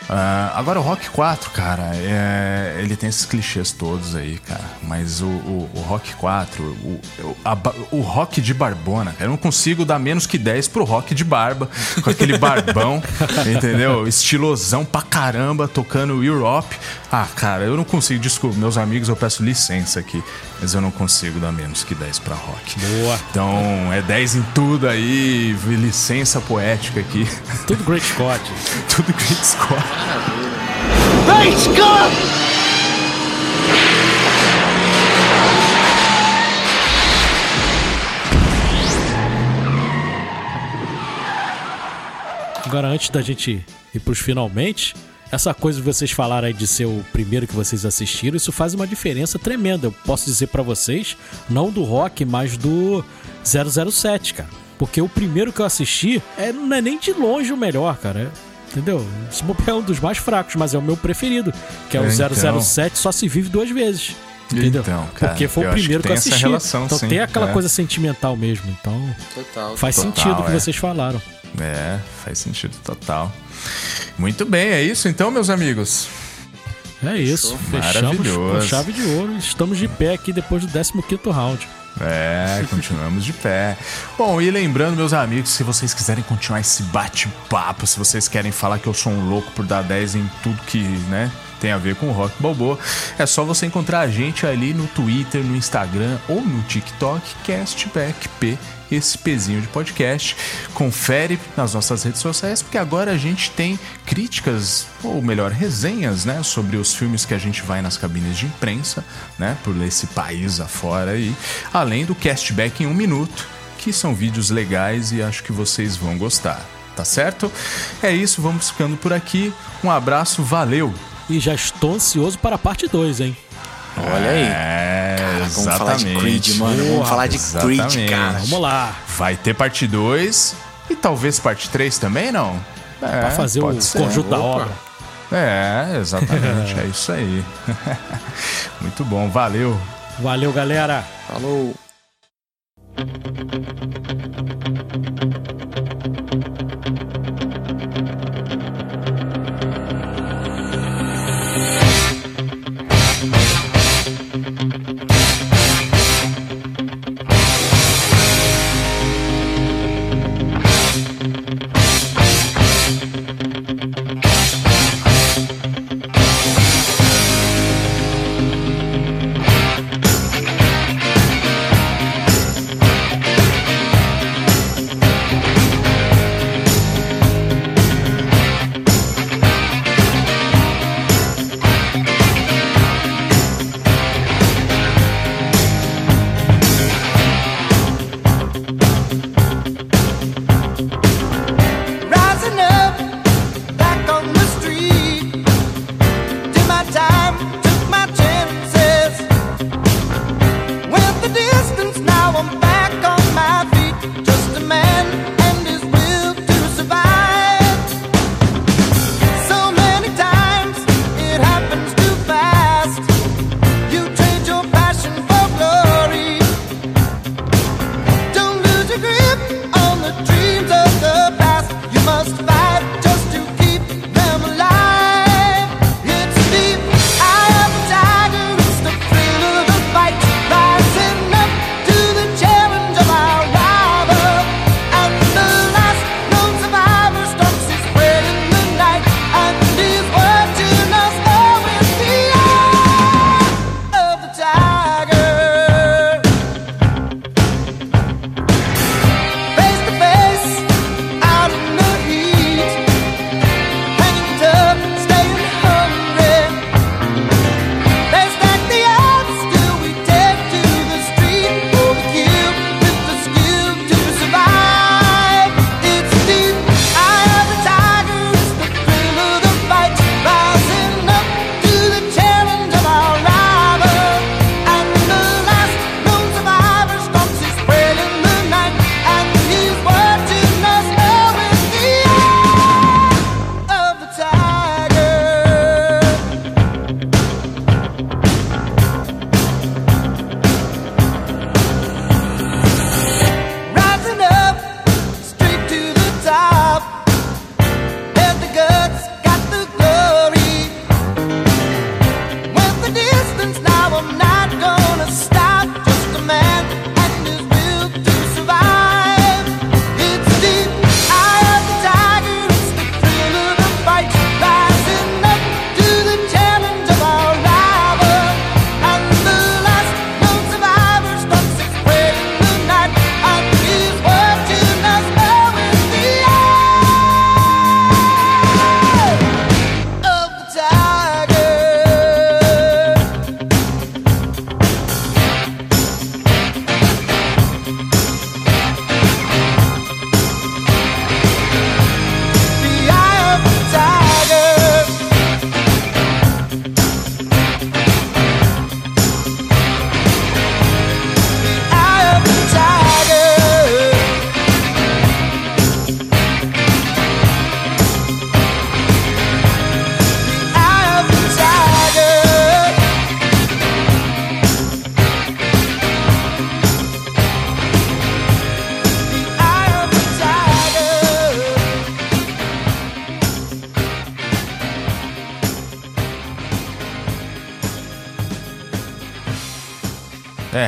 [SPEAKER 3] Ah, agora o Rock 4, cara, é, ele tem esses clichês todos aí, cara. Mas o, o, o Rock 4, o, a o Rock de Barbona, cara, eu não consigo dar menos que 10 pro Rock de Barba, com aquele barbão, [laughs] entendeu? Estilosão pra caramba, tocando Europe. Ah, cara, eu não consigo, desculpa, meus amigos, eu peço licença aqui, mas eu não consigo dar menos que 10 pra Rock.
[SPEAKER 4] Boa.
[SPEAKER 3] Então, é 10 em tudo aí, licença poética aqui.
[SPEAKER 4] Tudo Great Scott. [laughs]
[SPEAKER 3] Tudo Great Scott.
[SPEAKER 4] Agora, antes da gente ir pros finalmente, essa coisa de vocês falarem aí de ser o primeiro que vocês assistiram, isso faz uma diferença tremenda. Eu posso dizer pra vocês, não do rock, mas do 007, cara. Porque o primeiro que eu assisti é, não é nem de longe o melhor, cara. É- Entendeu? Esse bobear [laughs] é um dos mais fracos, mas é o meu preferido. Que é o
[SPEAKER 3] É, então.
[SPEAKER 4] 007, só se vive duas vezes. Entendeu?
[SPEAKER 3] Então, cara,
[SPEAKER 4] Porque foi o primeiro
[SPEAKER 3] que
[SPEAKER 4] que, eu assisti.
[SPEAKER 3] relação,
[SPEAKER 4] então
[SPEAKER 3] sim,
[SPEAKER 4] tem aquela
[SPEAKER 3] é.
[SPEAKER 4] coisa sentimental mesmo. Então
[SPEAKER 5] Total.
[SPEAKER 4] faz
[SPEAKER 3] Total,
[SPEAKER 4] sentido o que
[SPEAKER 3] é.
[SPEAKER 4] vocês falaram.
[SPEAKER 3] É, faz sentido total. Muito bem, é isso então, meus amigos.
[SPEAKER 4] É isso, fechamos com chave de ouro. Estamos de pé aqui depois do 15 round.
[SPEAKER 3] É, continuamos de pé. Bom, e lembrando, meus amigos, se vocês quiserem continuar esse bate-papo, se vocês querem falar que eu sou um louco por dar 10 em tudo que, né, tem a ver com o rock balboa, é só você encontrar a gente ali no Twitter, no Instagram ou no TikTok, CastbackP, esse pezinho de podcast. Confere nas nossas redes sociais, porque agora a gente tem críticas, ou melhor, resenhas, né, sobre os filmes que a gente vai nas cabines de imprensa, né, por esse país afora aí, além do castback em um minuto, que são vídeos legais e acho que vocês vão gostar. Tá certo? É isso, vamos ficando por aqui. Um abraço, valeu!
[SPEAKER 4] E já estou ansioso para a parte 2, hein?
[SPEAKER 5] Olha aí.
[SPEAKER 3] É, exatamente.
[SPEAKER 5] vamos falar de Creed, mano. Vamos falar de
[SPEAKER 3] exatamente.
[SPEAKER 5] Creed, cara.
[SPEAKER 4] Vamos lá.
[SPEAKER 3] Vai ter parte 2 e talvez parte 3 também, não? É,
[SPEAKER 4] para fazer o
[SPEAKER 3] ser.
[SPEAKER 4] conjunto
[SPEAKER 5] Opa.
[SPEAKER 4] da obra.
[SPEAKER 3] É, exatamente, [laughs] é isso aí. [laughs] Muito bom, valeu.
[SPEAKER 4] Valeu, galera.
[SPEAKER 5] Falou.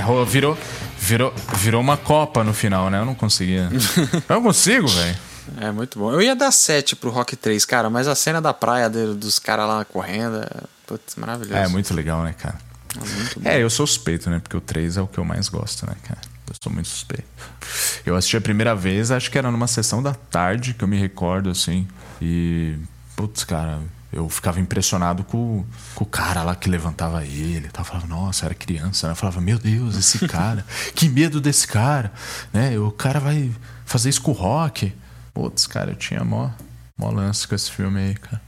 [SPEAKER 3] É, ro- virou, virou, virou uma copa no final, né? Eu não conseguia. [laughs] Eu não consigo, velho.
[SPEAKER 5] É muito bom. Eu ia dar 7 pro Rock 3, cara, mas a cena da praia de- dos caras lá correndo é putz, maravilhoso.
[SPEAKER 3] É muito legal, né, cara? É, eu sou suspeito, né? Porque o 3 é o que eu mais gosto, né, cara? Eu sou muito suspeito. Eu assisti a primeira vez, acho que era numa sessão da tarde, que eu me recordo, assim. E, putz, cara, eu ficava impressionado com, com o cara lá que levantava ele. Eu falava, nossa, era criança, né? Eu falava, meu Deus, esse [laughs] cara, que medo desse cara, né? O cara vai fazer isso com o rock. Putz, cara, eu tinha mó, mó lance com esse filme aí, cara.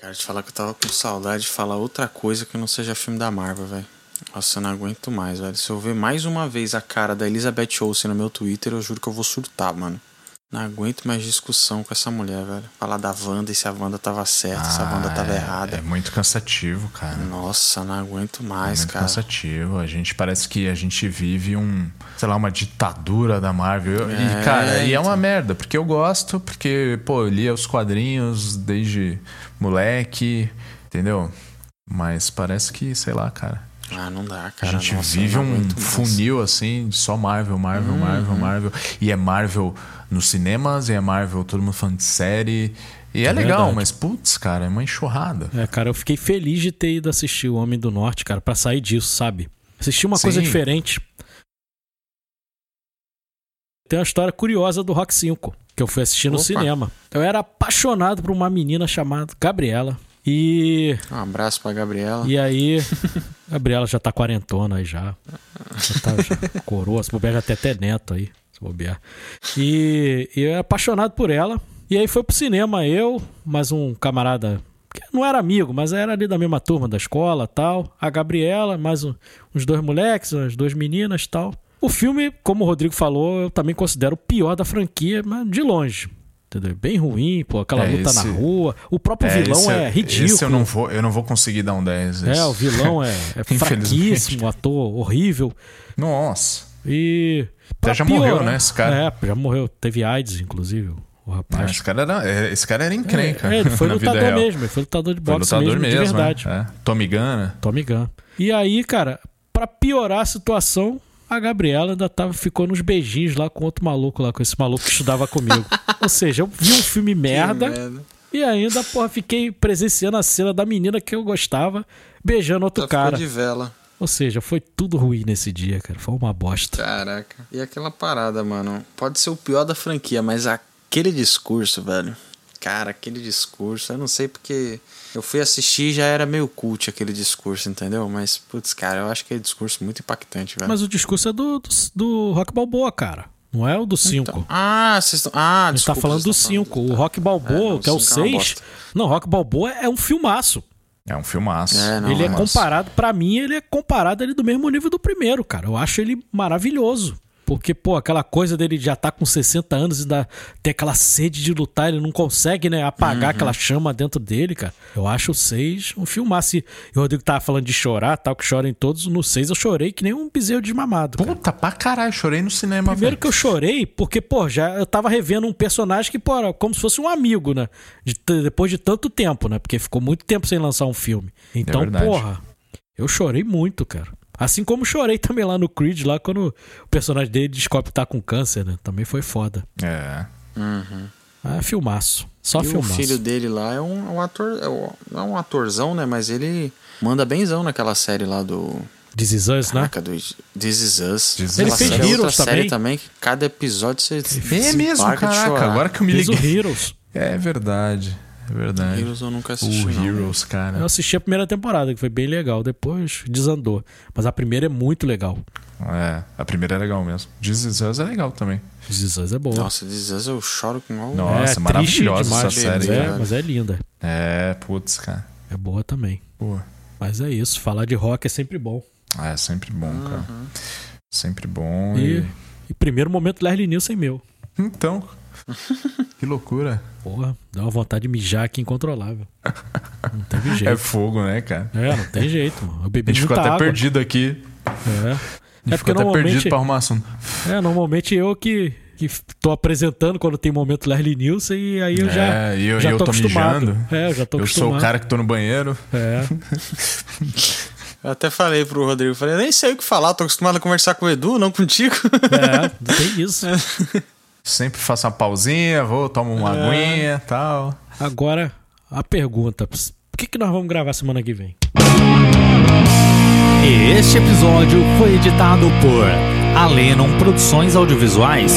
[SPEAKER 5] Cara, te falar que eu tava com saudade de falar outra coisa que não seja filme da Marvel, velho. Nossa, eu não aguento mais, velho. Se eu ver mais uma vez a cara da Elizabeth Olsen no meu Twitter, eu juro que eu vou surtar, mano. Não aguento mais discussão com essa mulher, velho. Falar da Wanda e se a Wanda tava certa, se a Wanda
[SPEAKER 3] Ah,
[SPEAKER 5] tava
[SPEAKER 3] é-
[SPEAKER 5] errada.
[SPEAKER 3] É muito cansativo, cara.
[SPEAKER 5] Nossa, não aguento mais,
[SPEAKER 3] muito
[SPEAKER 5] cara.
[SPEAKER 3] cansativo. A gente parece que a gente vive um, sei lá, uma ditadura da Marvel.
[SPEAKER 5] É,
[SPEAKER 3] e, cara, e é
[SPEAKER 5] então.
[SPEAKER 3] uma merda, porque eu gosto, porque, pô, eu lia os quadrinhos desde moleque, entendeu? Mas parece que, sei lá, cara.
[SPEAKER 5] Ah, não dá,
[SPEAKER 3] A
[SPEAKER 5] cara.
[SPEAKER 3] gente
[SPEAKER 5] Nossa,
[SPEAKER 3] vive um
[SPEAKER 5] mais.
[SPEAKER 3] funil assim, só Marvel, Marvel,
[SPEAKER 5] Uhum.
[SPEAKER 3] Marvel, Marvel. E é Marvel nos cinemas, e é Marvel todo mundo falando de série. E é,
[SPEAKER 4] É
[SPEAKER 3] legal,
[SPEAKER 4] verdade.
[SPEAKER 3] mas putz, cara, é uma enxurrada.
[SPEAKER 4] É, cara, eu fiquei feliz de ter ido assistir O Homem do Norte, cara, pra sair disso, sabe? Assistir uma coisa
[SPEAKER 3] Sim.
[SPEAKER 4] diferente. Tem uma história curiosa do Rock 5, que eu fui assistir no cinema. Eu era apaixonado por uma menina chamada Gabriela. E,
[SPEAKER 5] Um abraço pra Gabriela.
[SPEAKER 4] e aí, [laughs] Gabriela já tá quarentona aí já. Já tá já, coroa, se bobear já tem até neto aí, se bobear. E, e eu era apaixonado por ela. E aí foi pro cinema eu, mais um camarada que não era amigo, mas era ali da mesma turma da escola tal. A Gabriela, mais um- uns dois moleques, as duas meninas tal. O filme, como o Rodrigo falou, eu também considero o pior da franquia, mas de longe. Entendeu? Bem ruim, pô, aquela
[SPEAKER 3] É,
[SPEAKER 4] luta
[SPEAKER 3] esse-
[SPEAKER 4] na rua. O próprio vilão
[SPEAKER 3] esse
[SPEAKER 4] é, ridículo.
[SPEAKER 3] Eu não vou, eu não vou conseguir dar um 10.
[SPEAKER 4] É,
[SPEAKER 3] esse.
[SPEAKER 4] o vilão é, [laughs] é fraquíssimo, ator horrível.
[SPEAKER 3] Nossa.
[SPEAKER 4] E. pra
[SPEAKER 3] já morreu, né, esse cara?
[SPEAKER 4] É, já morreu. Teve AIDS, inclusive, o rapaz.
[SPEAKER 3] esse, cara era, é, esse cara era encrenca.
[SPEAKER 4] É, ele foi [laughs] lutador
[SPEAKER 3] real.
[SPEAKER 4] mesmo, ele foi lutador de
[SPEAKER 3] Foi
[SPEAKER 4] boxe
[SPEAKER 3] lutador
[SPEAKER 4] mesmo,
[SPEAKER 3] mesmo,
[SPEAKER 4] de verdade.
[SPEAKER 3] É. Tommy Gunn, né?
[SPEAKER 4] Tommy Gunn. E aí, cara, pra piorar a situação, a Gabriela ainda tava, ficou nos beijinhos lá com outro maluco lá, com esse maluco que estudava comigo. [laughs] Ou seja, eu vi um filme merda
[SPEAKER 5] merda.
[SPEAKER 4] e ainda, porra, fiquei presenciando a cena da menina que eu gostava beijando outro
[SPEAKER 5] ficou
[SPEAKER 4] cara.
[SPEAKER 5] de vela.
[SPEAKER 4] Ou seja, foi tudo ruim nesse dia, cara. Foi uma bosta.
[SPEAKER 5] Caraca. E aquela parada, mano. Pode ser o pior da franquia, mas aquele discurso, velho. Cara, aquele discurso. Eu não sei porque. Eu fui assistir e já era meio cult aquele discurso, entendeu? Mas, putz, cara, eu acho aquele discurso muito impactante, velho.
[SPEAKER 4] Mas o discurso é do, do, do Rock Balboa, cara. Não é o do 5.
[SPEAKER 5] Então- ah, vocês estão. Ah,
[SPEAKER 4] A gente tá
[SPEAKER 5] desculpa,
[SPEAKER 4] falando do
[SPEAKER 5] vocês estão
[SPEAKER 4] 5. O Rock Balboa,
[SPEAKER 5] É, não,
[SPEAKER 4] que é o
[SPEAKER 5] cinco é uma
[SPEAKER 4] 6.
[SPEAKER 5] bosta.
[SPEAKER 4] Não, Rock Balboa é um filmaço.
[SPEAKER 3] É um filmaço.
[SPEAKER 5] É, não,
[SPEAKER 4] ele é
[SPEAKER 5] nossa.
[SPEAKER 4] comparado, pra mim, ele é comparado ali do mesmo nível do primeiro, cara. Eu acho ele maravilhoso. Porque, pô, aquela coisa dele já tá com 60 anos e ainda tem aquela sede de lutar, ele não consegue, né, apagar aquela chama dentro dele, cara. Eu acho o 6 um filmaço. E o Rodrigo tava falando de chorar, tal, que chora em todos. No 6 eu chorei que nem um bezerro desmamado, cara.
[SPEAKER 3] Puta, pra caralho, chorei no cinema,
[SPEAKER 4] Primeiro
[SPEAKER 3] velho.
[SPEAKER 4] que eu chorei, porque, pô, já eu tava revendo um personagem que, pô, era como se fosse um amigo, né? De depois de tanto tempo, né? Porque ficou muito tempo sem lançar um filme. Então,
[SPEAKER 3] verdade.
[SPEAKER 4] porra, eu chorei muito, cara. Assim como chorei também lá no Creed, lá quando o personagem dele descobre que tá com câncer, né? Também foi foda.
[SPEAKER 3] É.
[SPEAKER 4] Ah, filmaço. Só
[SPEAKER 5] e o
[SPEAKER 4] filmaço.
[SPEAKER 5] filho dele lá é um, um ator. É um, não é um atorzão, né? Mas ele manda benzão naquela série lá do.
[SPEAKER 4] This Is Us, né?
[SPEAKER 5] Caraca, do This Is Us.
[SPEAKER 3] This Is
[SPEAKER 4] Ele fez
[SPEAKER 5] é
[SPEAKER 4] Heroes
[SPEAKER 5] série
[SPEAKER 4] também.
[SPEAKER 5] também que cada episódio você.
[SPEAKER 3] É mesmo, caraca. Agora que eu me
[SPEAKER 4] Fez o
[SPEAKER 3] liguei.
[SPEAKER 4] Heroes.
[SPEAKER 3] É verdade. É verdade.
[SPEAKER 5] Heroes eu nunca assisti.
[SPEAKER 3] O
[SPEAKER 5] não.
[SPEAKER 3] Heroes, cara.
[SPEAKER 4] Eu assisti a primeira temporada, que foi bem legal. Depois desandou. Mas a primeira é muito legal.
[SPEAKER 3] É, a primeira é legal mesmo. This Is Us é legal também.
[SPEAKER 4] This Is Us é boa.
[SPEAKER 5] Nossa, This Is Us eu choro com algo.
[SPEAKER 3] Nossa,
[SPEAKER 4] é triste
[SPEAKER 3] maravilhosa
[SPEAKER 4] demais,
[SPEAKER 3] essa série,
[SPEAKER 4] mas é, mas é linda.
[SPEAKER 3] É, putz, cara.
[SPEAKER 4] É boa também.
[SPEAKER 3] Pô.
[SPEAKER 4] Mas é isso, falar de rock é sempre bom.
[SPEAKER 3] Ah, é sempre bom, cara. Sempre bom.
[SPEAKER 4] E,
[SPEAKER 3] E...
[SPEAKER 4] e primeiro momento Leslie Nielsen meu.
[SPEAKER 3] Então. Que loucura.
[SPEAKER 4] Porra, dá uma vontade de mijar aqui incontrolável. Não teve [laughs]
[SPEAKER 3] É
[SPEAKER 4] jeito.
[SPEAKER 3] fogo, né, cara?
[SPEAKER 4] É, não tem jeito. mano. Eu
[SPEAKER 3] A
[SPEAKER 4] bebi
[SPEAKER 3] gente ficou até
[SPEAKER 4] água.
[SPEAKER 3] perdido aqui.
[SPEAKER 4] É.
[SPEAKER 3] A
[SPEAKER 4] É
[SPEAKER 3] gente
[SPEAKER 4] porque
[SPEAKER 3] ficou até perdido pra arrumar assunto.
[SPEAKER 4] é, normalmente eu que, que tô apresentando quando tem momento Leslie Nielsen e aí eu já,
[SPEAKER 3] É, e eu,
[SPEAKER 4] já
[SPEAKER 3] eu
[SPEAKER 4] tô,
[SPEAKER 3] tô
[SPEAKER 4] acostumado.
[SPEAKER 3] mijando.
[SPEAKER 4] É, eu já tô
[SPEAKER 3] Eu
[SPEAKER 4] acostumado.
[SPEAKER 3] sou o cara que tô no banheiro.
[SPEAKER 4] É.
[SPEAKER 5] Eu até falei pro Rodrigo, falei, nem sei o que falar, tô acostumado a conversar com o Edu, não contigo.
[SPEAKER 4] É, tem isso. [laughs]
[SPEAKER 3] Sempre faço uma pausinha, vou, tomo uma
[SPEAKER 4] É.
[SPEAKER 3] aguinha e tal.
[SPEAKER 4] Agora, a pergunta: por que, que nós vamos gravar semana que vem?
[SPEAKER 8] Este episódio foi editado por Alenon Produções Audiovisuais.